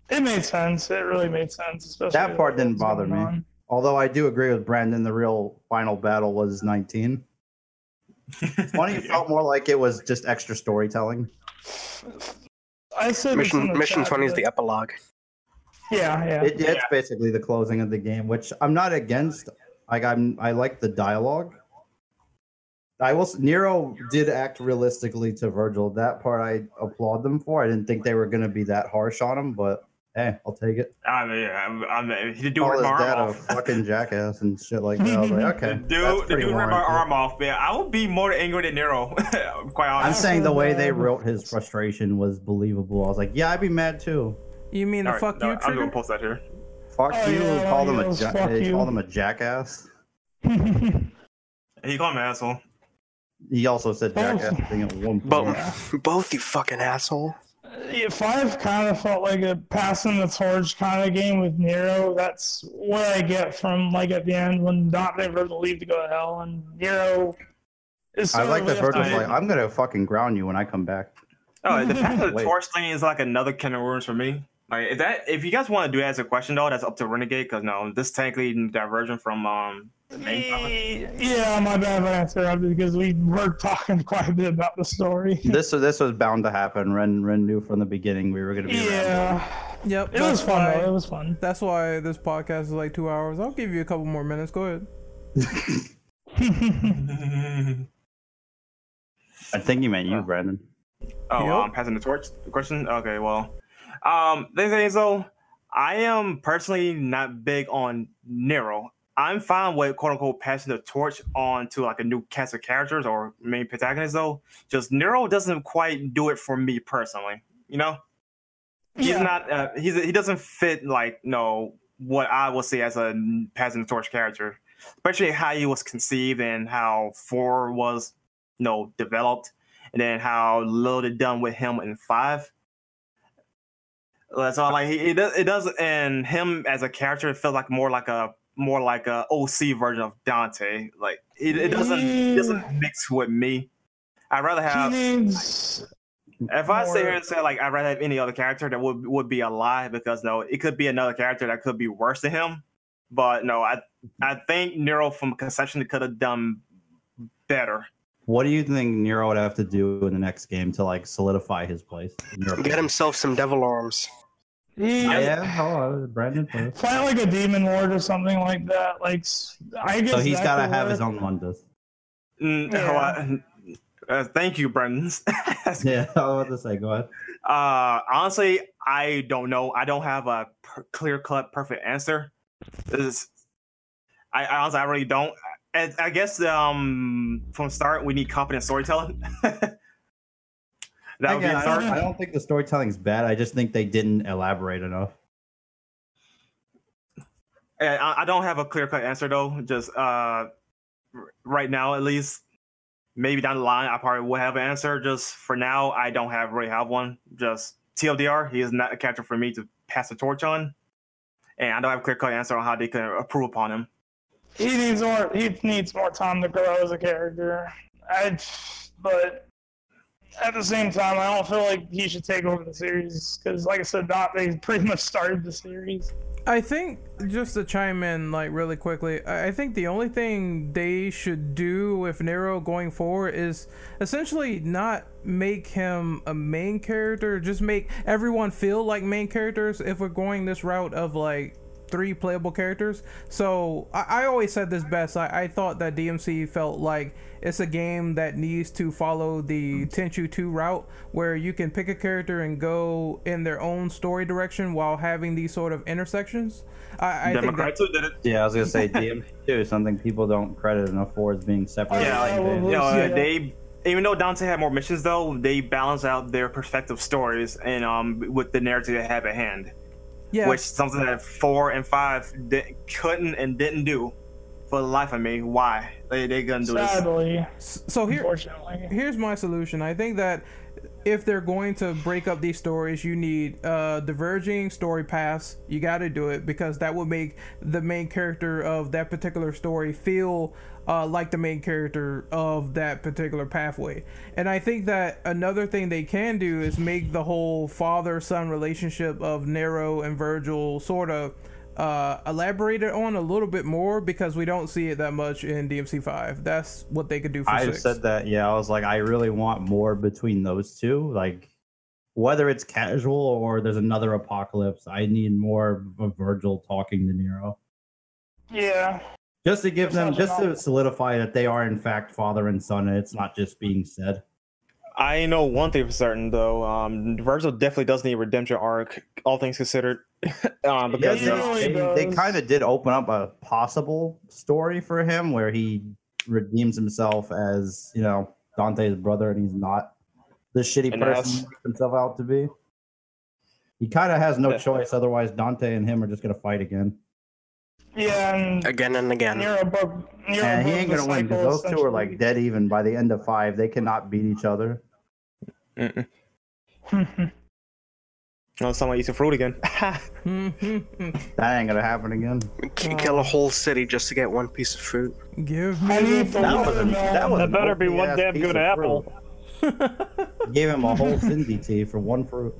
B: It made sense. It really made sense. Especially
C: That part didn't bother me.
B: on.
C: Although I do agree with Brandon, the real final battle was 19. 20 felt more like it was just extra storytelling.
B: I said
D: Mission Mission
B: chat,
D: 20 is the epilogue.
B: Yeah, yeah.
C: It, it's basically the closing of the game, which I'm not against. Like I'm, I like the dialogue. I will. Nero did act realistically to Virgil. That part I applaud them for. I didn't think they were going to be that harsh on him, but hey, I'll take it.
E: I mean, I'm, I'm, he did do
C: Call
E: rip
C: his
E: my arm
C: dad a
E: off.
C: fucking jackass and shit like that. I was like, okay,
E: The dude, the
C: pretty
E: dude ripped my arm off, man. I would be more angry than Nero, quite honestly.
C: I'm saying the way they wrote his frustration was believable. I was like, yeah, I'd be mad too.
F: You mean the
E: Alright,
F: fuck
E: no,
F: you
E: I'm gonna
F: trigger?
E: post that here.
C: Fuck
B: Oh,
C: you.
B: yeah,
C: call
B: he
C: them a
B: goes,
C: ja-
B: "Fuck you."
C: called him a jackass.
E: He called me an asshole.
C: He also said
B: Both.
C: jackass thing at one point.
D: Both, both you fucking asshole.
B: Uh, yeah, five kind of felt like a passing the torch kind of game with Nero. That's what I get from like at the end when Dante and Virgil leave to go to hell, and Nero is.
C: I like
B: of
C: that
B: left
C: Virgil's like, I'm gonna fucking ground you when I come back.
E: Oh, the path of the torch thing is like another kind of worms for me. Like if that, if you guys want to do that as a question though, that's up to Renegade because no, this technically diversion from um the main topic.
B: Yeah, my bad if I interrupted because we were talking quite a bit about the story.
C: This this was bound to happen. Ren Ren knew from the beginning we were gonna be around.
B: Yeah,
F: Yep.
B: it was fun
F: why-
B: though. It was fun.
F: That's why this podcast is like two hours. I'll give you a couple more minutes. Go ahead.
C: I think you meant you, Brandon.
E: Oh,
F: Yep.
E: um, passing the torch question. Okay, well, um, the thing is though, I am personally not big on Nero. I'm fine with quote unquote passing the torch on to like a new cast of characters or main protagonist though. Just Nero doesn't quite do it for me personally. You know, he's
B: Yeah.
E: not. Uh, he's he doesn't fit like no what I will say as a passing the torch character, especially how he was conceived and how four was you know developed and then how little they done with him in five. That's all. Like he, it does, it does, and him as a character, it felt like more like a more like a OC version of Dante. Like it, it doesn't it doesn't mix with me. I'd rather
B: He
E: have. If I sit here and say like I'd rather have any other character, that would would be a lie because no, it could be another character that could be worse than him. But no, I I think Nero from conception could have done better.
C: What do you think Nero would have to do in the next game to like solidify his place?
D: Get himself some devil arms.
B: He,
C: Yeah, oh, Brandon. first.
B: Fight like a demon lord or something like that. Like I guess.
C: So he's
B: that
C: got to have his own Mundus.
E: Mm,
B: Yeah.
E: uh, thank you, Brendan.
C: Yeah, I was about to say, go ahead.
E: Uh, honestly, I don't know. I don't have a per- clear cut perfect answer. This- I, I honestly, I really don't. I, I guess um from start we need competent storytelling. that would be
C: I, don't, I don't think the storytelling is bad. I just think they didn't elaborate enough.
E: And I, I don't have a clear cut answer though. Just uh, right now, at least. Maybe down the line, I probably will have an answer. Just for now, I don't have really have one. Just TLDR, he is not a character for me to pass the torch on, and I don't have a clear cut answer on how they can improve upon him.
B: He needs more. He needs more time to grow as a character. I, but at the same time, I don't feel like he should take over the series because, like I said, they pretty much started the series.
F: I think just to chime in like really quickly, I think the only thing they should do with Nero going forward is essentially not make him a main character, just make everyone feel like main characters if we're going this route of like three playable characters. So I, I always said this best. I, I thought that DMC felt like it's a game that needs to follow the Tenchu 2 route where you can pick a character and go in their own story direction while having these sort of intersections. I, I think that,
E: did it.
C: Yeah, I was gonna say DMC two is something people don't credit enough for as being separate.
E: Yeah, like,
B: well,
E: you know,
B: see
E: uh, they even though Dante had more missions though, they balance out their perspective stories and um with the narrative they have at hand,
F: yeah,
E: which is something that four and five di- couldn't and didn't do for the life of me. Why they they gonna do this?
B: Sadly,
F: so here here's my solution. I think that if they're going to break up these stories, you need uh, diverging story paths. You got to do it because that would make the main character of that particular story feel uh, like the main character of that particular pathway. And I think that another thing they can do is make the whole father son relationship of Nero and Virgil sort of uh, elaborated on a little bit more because we don't see it that much in DMC five. That's what they could do for
C: I
F: six.
C: said that. Yeah, I was like, I really want more between those two. Like, whether it's casual or there's another apocalypse, I need more of Virgil talking to Nero,
B: Yeah,
C: just to give them,
B: Sounds
C: just to solidify that they are in fact father and son, and it's not just being said.
I: I know one thing for certain though. Um, Virgil definitely does need a redemption arc, all things considered. um, because
B: Yeah,
C: they,
B: really
C: they, they kind of did open up a possible story for him where he redeems himself as you know Dante's brother, and he's not the shitty
I: And
C: person
I: that's-
C: himself out to be. He kind of has no
I: Yeah.
C: choice, otherwise Dante and him are just gonna fight again,
B: yeah, and
D: Again and again.
B: Nero broke. Nero
C: and he ain't gonna win because those two are like dead even by the end of five. They cannot beat each other.
I: Mm-mm. No, someone eats a fruit again.
C: That ain't gonna happen again.
D: K- Kill a whole city just to get one piece of fruit.
F: Give
B: I
F: me
B: need
F: the
B: the
C: That was a, that was
G: That
C: an
G: better be one
C: OP-ass
G: damn
C: piece
G: good
C: of
G: apple.
C: fruit. Gave him a whole Sin DT for one fruit.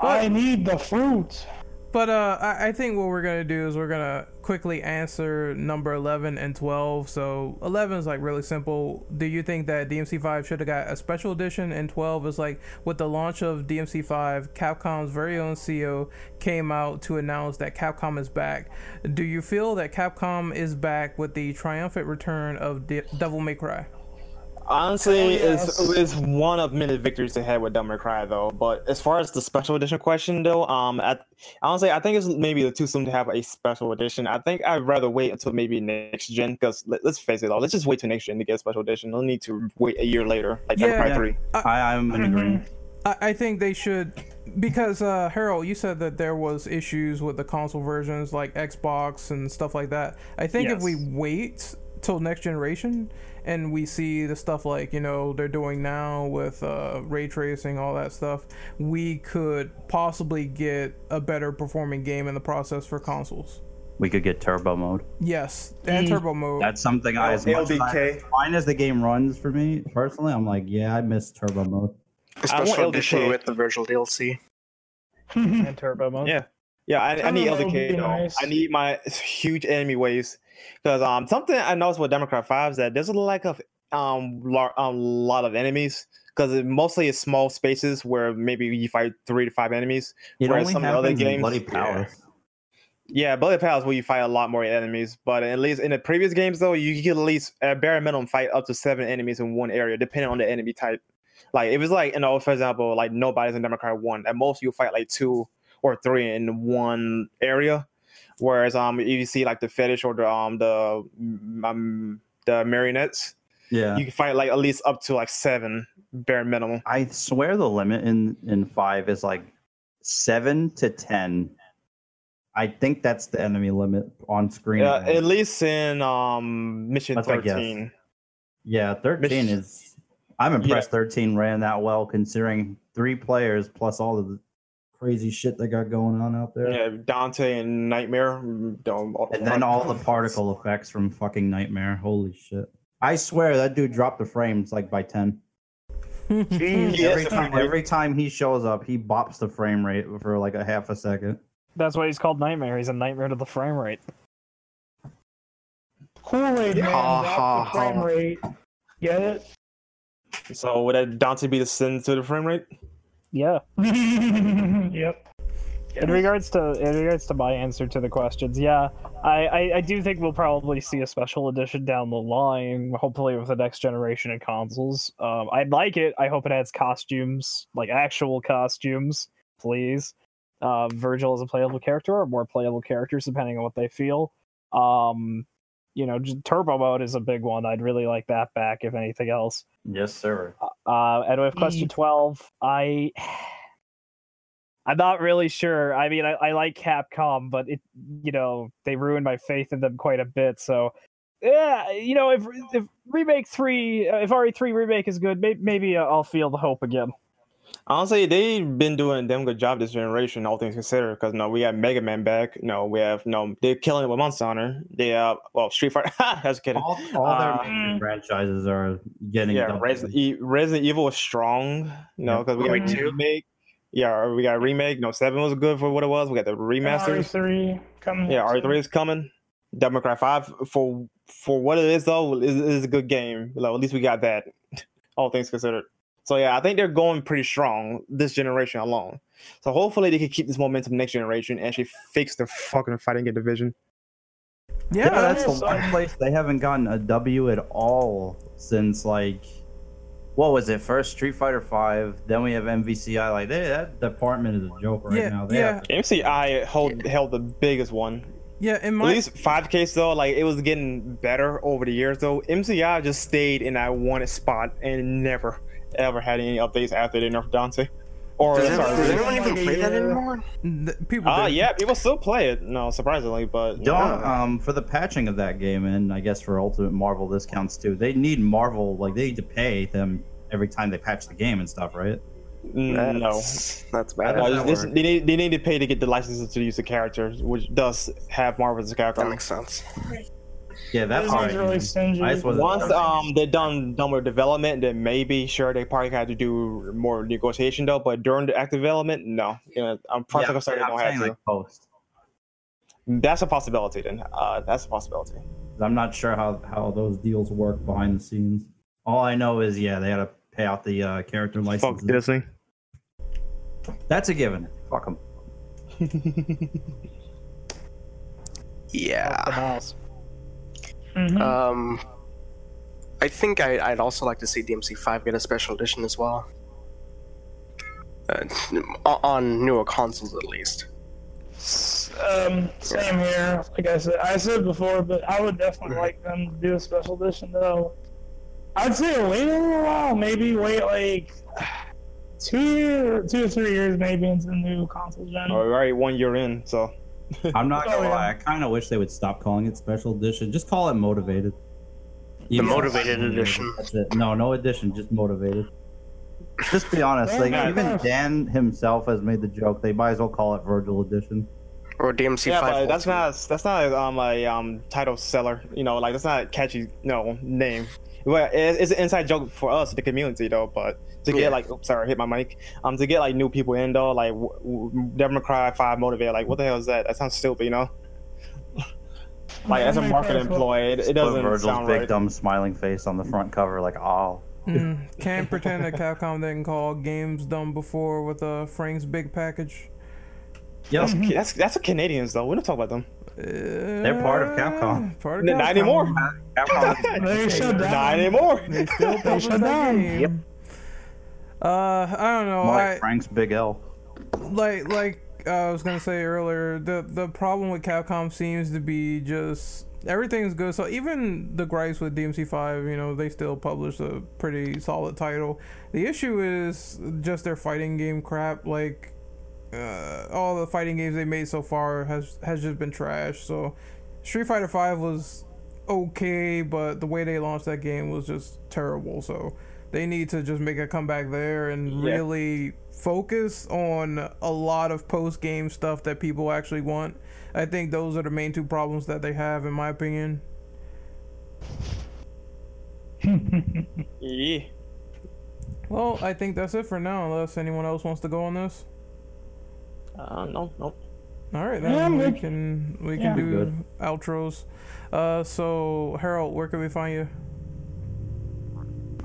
B: I need the fruit.
F: But uh, I, I think what we're gonna do is we're gonna quickly answer number eleven and twelve. So eleven is like really simple. Do you think that DMC five should have got a special edition? And twelve is like with the launch of DMC five, Capcom's very own CEO came out to announce that Capcom is back. Do you feel that Capcom is back with the triumphant return of De- Devil May Cry?
I: Honestly,
B: Oh,
I: it's,
B: yes.
I: it's one of many victories they had with Devil May Cry, though. But as far as the special edition question, though, um, I, honestly, I think it's maybe too soon to have a special edition. I think I'd rather wait until maybe next gen, because let, us face it, all let's just wait till next gen to get a special edition. No need to wait a year later, like Devil May
F: Yeah.
I: Three.
C: I, I'm in agreement.
F: I, I think they should because uh Harold, you said that there was issues with the console versions like Xbox and stuff like that. I think if we wait till next generation and we see the stuff like, you know, they're doing now with uh ray tracing, all that stuff, we could possibly get a better performing game in the process for consoles.
C: We could get turbo mode.
F: Yes, and turbo mode.
C: That's something I, as much as, I,
E: LDK.
C: as fine as the game runs for me personally, I'm like, yeah, I miss turbo mode.
D: A
I: I want
D: special edition
I: LDK.
D: with the Virgil DLC.
G: and turbo mode.
I: Yeah. Yeah, I, I need LDK
B: nice.
I: I need my huge enemy waves because um something I noticed with Democrat Five is that there's a lack of um lar- a lot of enemies because it mostly is small spaces where maybe you fight three to five enemies.
C: It
I: Whereas
C: only
I: some of the other games-
C: Bloody
I: yeah.
C: Palace.
I: Yeah, Bloody Palace where you fight a lot more enemies, but at least in the previous games though, you could at least at bare minimum fight up to seven enemies in one area, depending on the enemy type. Like it was like you know, for example, like nobody's in Democrat one, at most you fight like two or three in one area. Whereas um, if you see like the fetish or the um the um the marionettes,
C: Yeah.
I: you can fight like at least up to like seven bare minimum.
C: I swear the limit in in five is like seven to ten I think that's the enemy limit on screen.
E: Yeah,
C: right
E: at least in um mission
C: That's
E: thirteen.
C: Yeah, 13
E: Mich-
C: is. I'm impressed 13 ran that well considering three players plus all of the crazy shit they got going on out there.
E: Yeah, Dante and Nightmare. don't-
C: And then all the particle effects from fucking Nightmare. Holy shit. I swear that dude dropped the frames like by 10.
B: Jeez.
C: Every time, every time he shows up, he bops the frame rate for like a half a second.
G: That's why he's called Nightmare. He's a nightmare to the frame rate.
B: Kool-Aid man
D: Ha, ha,
B: frame
D: ha.
B: rate. Get it?
E: So would that Dante be the sin to the frame rate?
G: Yeah.
B: yep.
G: In regards to in regards to my answer to the questions, yeah, I, I, I do think we'll probably see a special edition down the line, hopefully with the next generation of consoles. Um, I'd like it. I hope it adds costumes, like actual costumes, please. Uh, Virgil is a playable character or more playable characters, depending on what they feel. Um, you know, turbo mode is a big one. I'd really like that back, if anything else.
C: Yes, sir.
G: Uh, and with question
B: Mm.
G: 12, I. I'm not really sure. I mean, I, I like Capcom, but it, you know, they ruined my faith in them quite a bit. So, yeah, you know, if if remake three, uh, if RE3 remake is good, maybe, maybe I'll feel the hope again.
E: Honestly, they've been doing a damn good job this generation, all things considered. Because no, we have Mega Man back. No, we have no. They're killing it with Monster Hunter. They have well Street Fighter. That's kidding.
C: All, all
E: Uh,
C: their major franchises are getting
E: Yeah, Resident, e- Resident Evil was strong. No,
C: Yeah.
E: because we got
B: Remake
E: a
B: two.
E: remake. Yeah, we got a remake. No, seven was good for what it was. We got the remasters.
B: RE3 coming.
E: Yeah, R three is coming. Devil Cry five for for what it is though is, is a good game. Like, at least we got that. All things considered. So yeah, I think they're going pretty strong this generation alone. So hopefully they can keep this momentum next generation and actually fix the fucking fighting game division.
C: Yeah,
F: Yeah,
C: that's the
B: so-
C: one place they haven't gotten a W at all since like what was it? First Street Fighter Five, then we have MVCI. Like they, that department is a joke right
F: Yeah,
C: now. They
F: yeah.
C: have-
E: MCI hold, held the biggest one.
F: Yeah, in
E: At least five K though, like it was getting better over the years though. MCI just stayed in that one spot and never ever had any updates after they nerfed Dante. Or
D: Does,
E: sorry,
D: it, does anyone even play that anymore?
F: th- people.
E: Uh, yeah, people still play it. No, surprisingly, but
C: Don't
E: yeah.
C: um for the patching of that game and I guess for Ultimate Marvel discounts too. They need Marvel like they need to pay them every time they patch the game and stuff, right?
E: Mm, no.
D: That's, that's bad.
E: No,
C: does
E: it's-
C: that
E: they, need, they need to pay to get the licenses to use the characters, which does have Marvel as a
D: that makes sense.
C: Yeah, that
B: This
C: part.
B: one's really stingy.
C: I just
E: Once um they're done done with development, then maybe sure they probably had to do more negotiation though. But during the active development, no. You know, I'm probably
C: yeah,
E: concerned they don't
C: saying
E: have to.
C: like post.
E: That's a possibility then. Uh, that's a possibility.
C: I'm not sure how how those deals work behind the scenes. All I know is yeah, they had to pay out the uh, character
E: license.
C: Fuck.
E: Disney.
C: That's a given. Fuck them.
D: Yeah.
G: The mouse.
B: Mhm.
D: Um, I think I, I'd also like to see DMC5 get a special edition as well. Uh, on- on newer consoles, at least.
B: Um, same here. Like I said, I said before, but I would definitely like them to do a special edition though. I'd say wait a little while, maybe wait like two two or three years maybe into the new console gen.
E: All right, one year in, so
C: I'm not
B: Oh,
C: gonna
B: yeah.
C: lie. I kind of wish they would stop calling it special edition. Just call it motivated.
D: The
C: Even-
D: motivated edition.
C: That's it. No, no edition. Just motivated. Just be honest. Like
B: Yeah.
C: even Dan himself has made the joke. They might as well call it Virgil edition.
D: Or DMC5.
E: yeah, but that's not that's not um a um title seller. You know, like that's not a catchy no name. Well, it- it's an inside joke for us, the community, though. But to get
D: Yeah.
E: like, oops, sorry, I hit my mic. Um, to get like new people in though, like w- w- Devil Cry Five Motivate, like what the hell is that? That sounds stupid, you know. Like as a
B: Devil
E: marketing
B: Cry four-
E: employee, it, it
C: Put
E: doesn't
C: Virgil's
E: sound
C: big
E: right.
C: dumb smiling face on the front cover, like oh.
F: Mm, can't pretend that Capcom didn't call games done before with uh, Frank's big package.
C: Yep.
E: That's that's the Canadians though. We don't talk about them.
F: They're
C: part of Capcom.
F: Part of
E: Not
F: Capcom.
E: anymore.
C: Capcom-
B: They shut down.
E: Not anymore.
F: They still
B: They shut down.
F: game. Uh, I don't know.
C: More
F: I,
C: Frank's big L.
F: like like uh, I was gonna say earlier, the the problem with Capcom seems to be just everything's good. So even the gripes with DMC five, you know, they still publish a pretty solid title. The issue is just their fighting game crap. Like uh, all the fighting games they made so far has has just been trash. So Street Fighter Five was okay, but the way they launched that game was just terrible. So they need to just make a comeback there and
G: Yeah.
F: really focus on a lot of post game stuff that people actually want. I think those are the main two problems that they have, in my opinion.
I: Yeah.
F: Well, I think that's it for now, unless anyone else wants to go on this.
I: Uh, no, no.
F: All right, then
B: I'm
F: we
B: good.
F: can we
B: Yeah.
F: can do
C: Good.
F: outros. Uh, so Harold, where can we find you?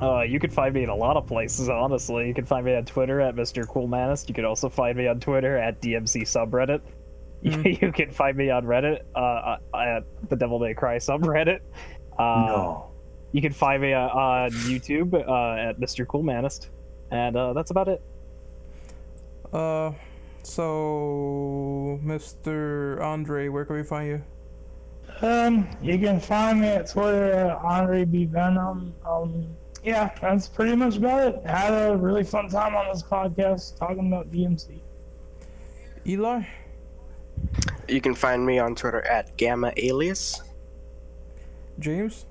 G: Uh, you can find me in a lot of places, honestly. You can find me on Twitter at Mr. Coolmanist. You can also find me on Twitter at DMC subreddit. you can find me on Reddit uh, uh, at the Devil May Cry subreddit. Uh,
C: no.
G: You can find me uh, on YouTube uh, at Mr. Coolmanist. And uh, that's about it.
F: Uh, so Mr. Andre, where can we find you?
B: Um, you can find me at Twitter at Andre B Venom. Um, yeah, that's pretty much about it. Had a really fun time on this podcast talking about DMC.
F: Eli,
D: You can find me on Twitter at Gamma Alias.
F: James,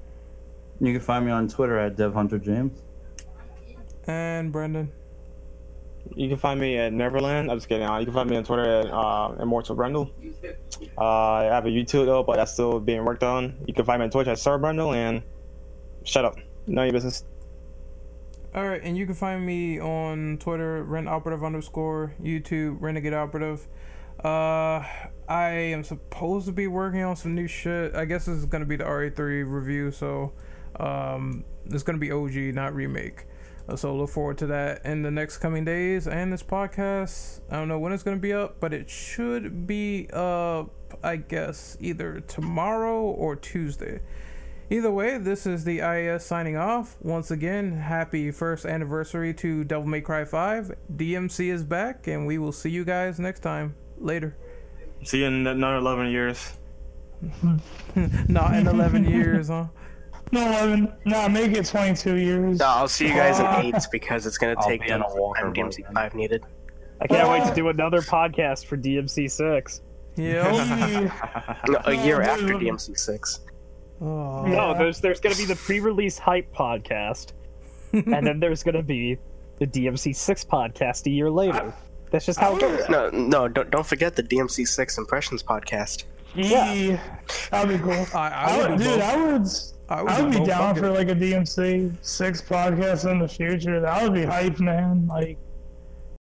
C: You can find me on Twitter at DevHunterJames.
F: and Brendan.
I: You can find me at Neverland. I'm just kidding. Uh, you can find me on Twitter at uh, Immortal Brendel. Uh, I have a YouTube though, but that's still being worked on. You can find me on Twitch at Sir Brendel and shut up. None of your business.
F: All right, and you can find me on Twitter, Rent Operative underscore, YouTube, Renegade Operative. Uh, I am supposed to be working on some new shit. I guess this is gonna be the RE3 review, so um, it's gonna be OG, not remake. So look forward to that in the next coming days. And this podcast, I don't know when it's gonna be up, but it should be up, I guess, either tomorrow or Tuesday. Either way, this is the IAS signing off. Once again, happy first anniversary to Devil May Cry 5. DMC is back, and we will see you guys next time. Later.
E: See you in another 11 years.
F: Not in 11 years, huh?
B: No, 11. Nah, make it 22 years.
D: No, I'll see you guys in eight because it's gonna
C: I'll
D: take
C: be in
D: the
C: a walker
D: time
C: by
D: DMC
C: then.
D: five needed.
G: I can't wait to ah. do another podcast for DMC six.
F: Yeah.
D: Oh, no, a year
B: Oh,
D: after
B: dude.
D: DMC six.
F: Oh.
G: No,
B: Yeah.
G: there's there's gonna be the pre-release hype podcast, and then there's gonna be the DMC six podcast a year later. That's just how it goes.
D: No, no, don't don't forget the DMC six impressions podcast.
B: Yeah. That'd be cool.
F: I, I
B: I
F: would
B: would, dude,
F: both.
B: I would,
F: I would
B: I would be down for like a DMC six podcast in the future. That would be hype, man. Like,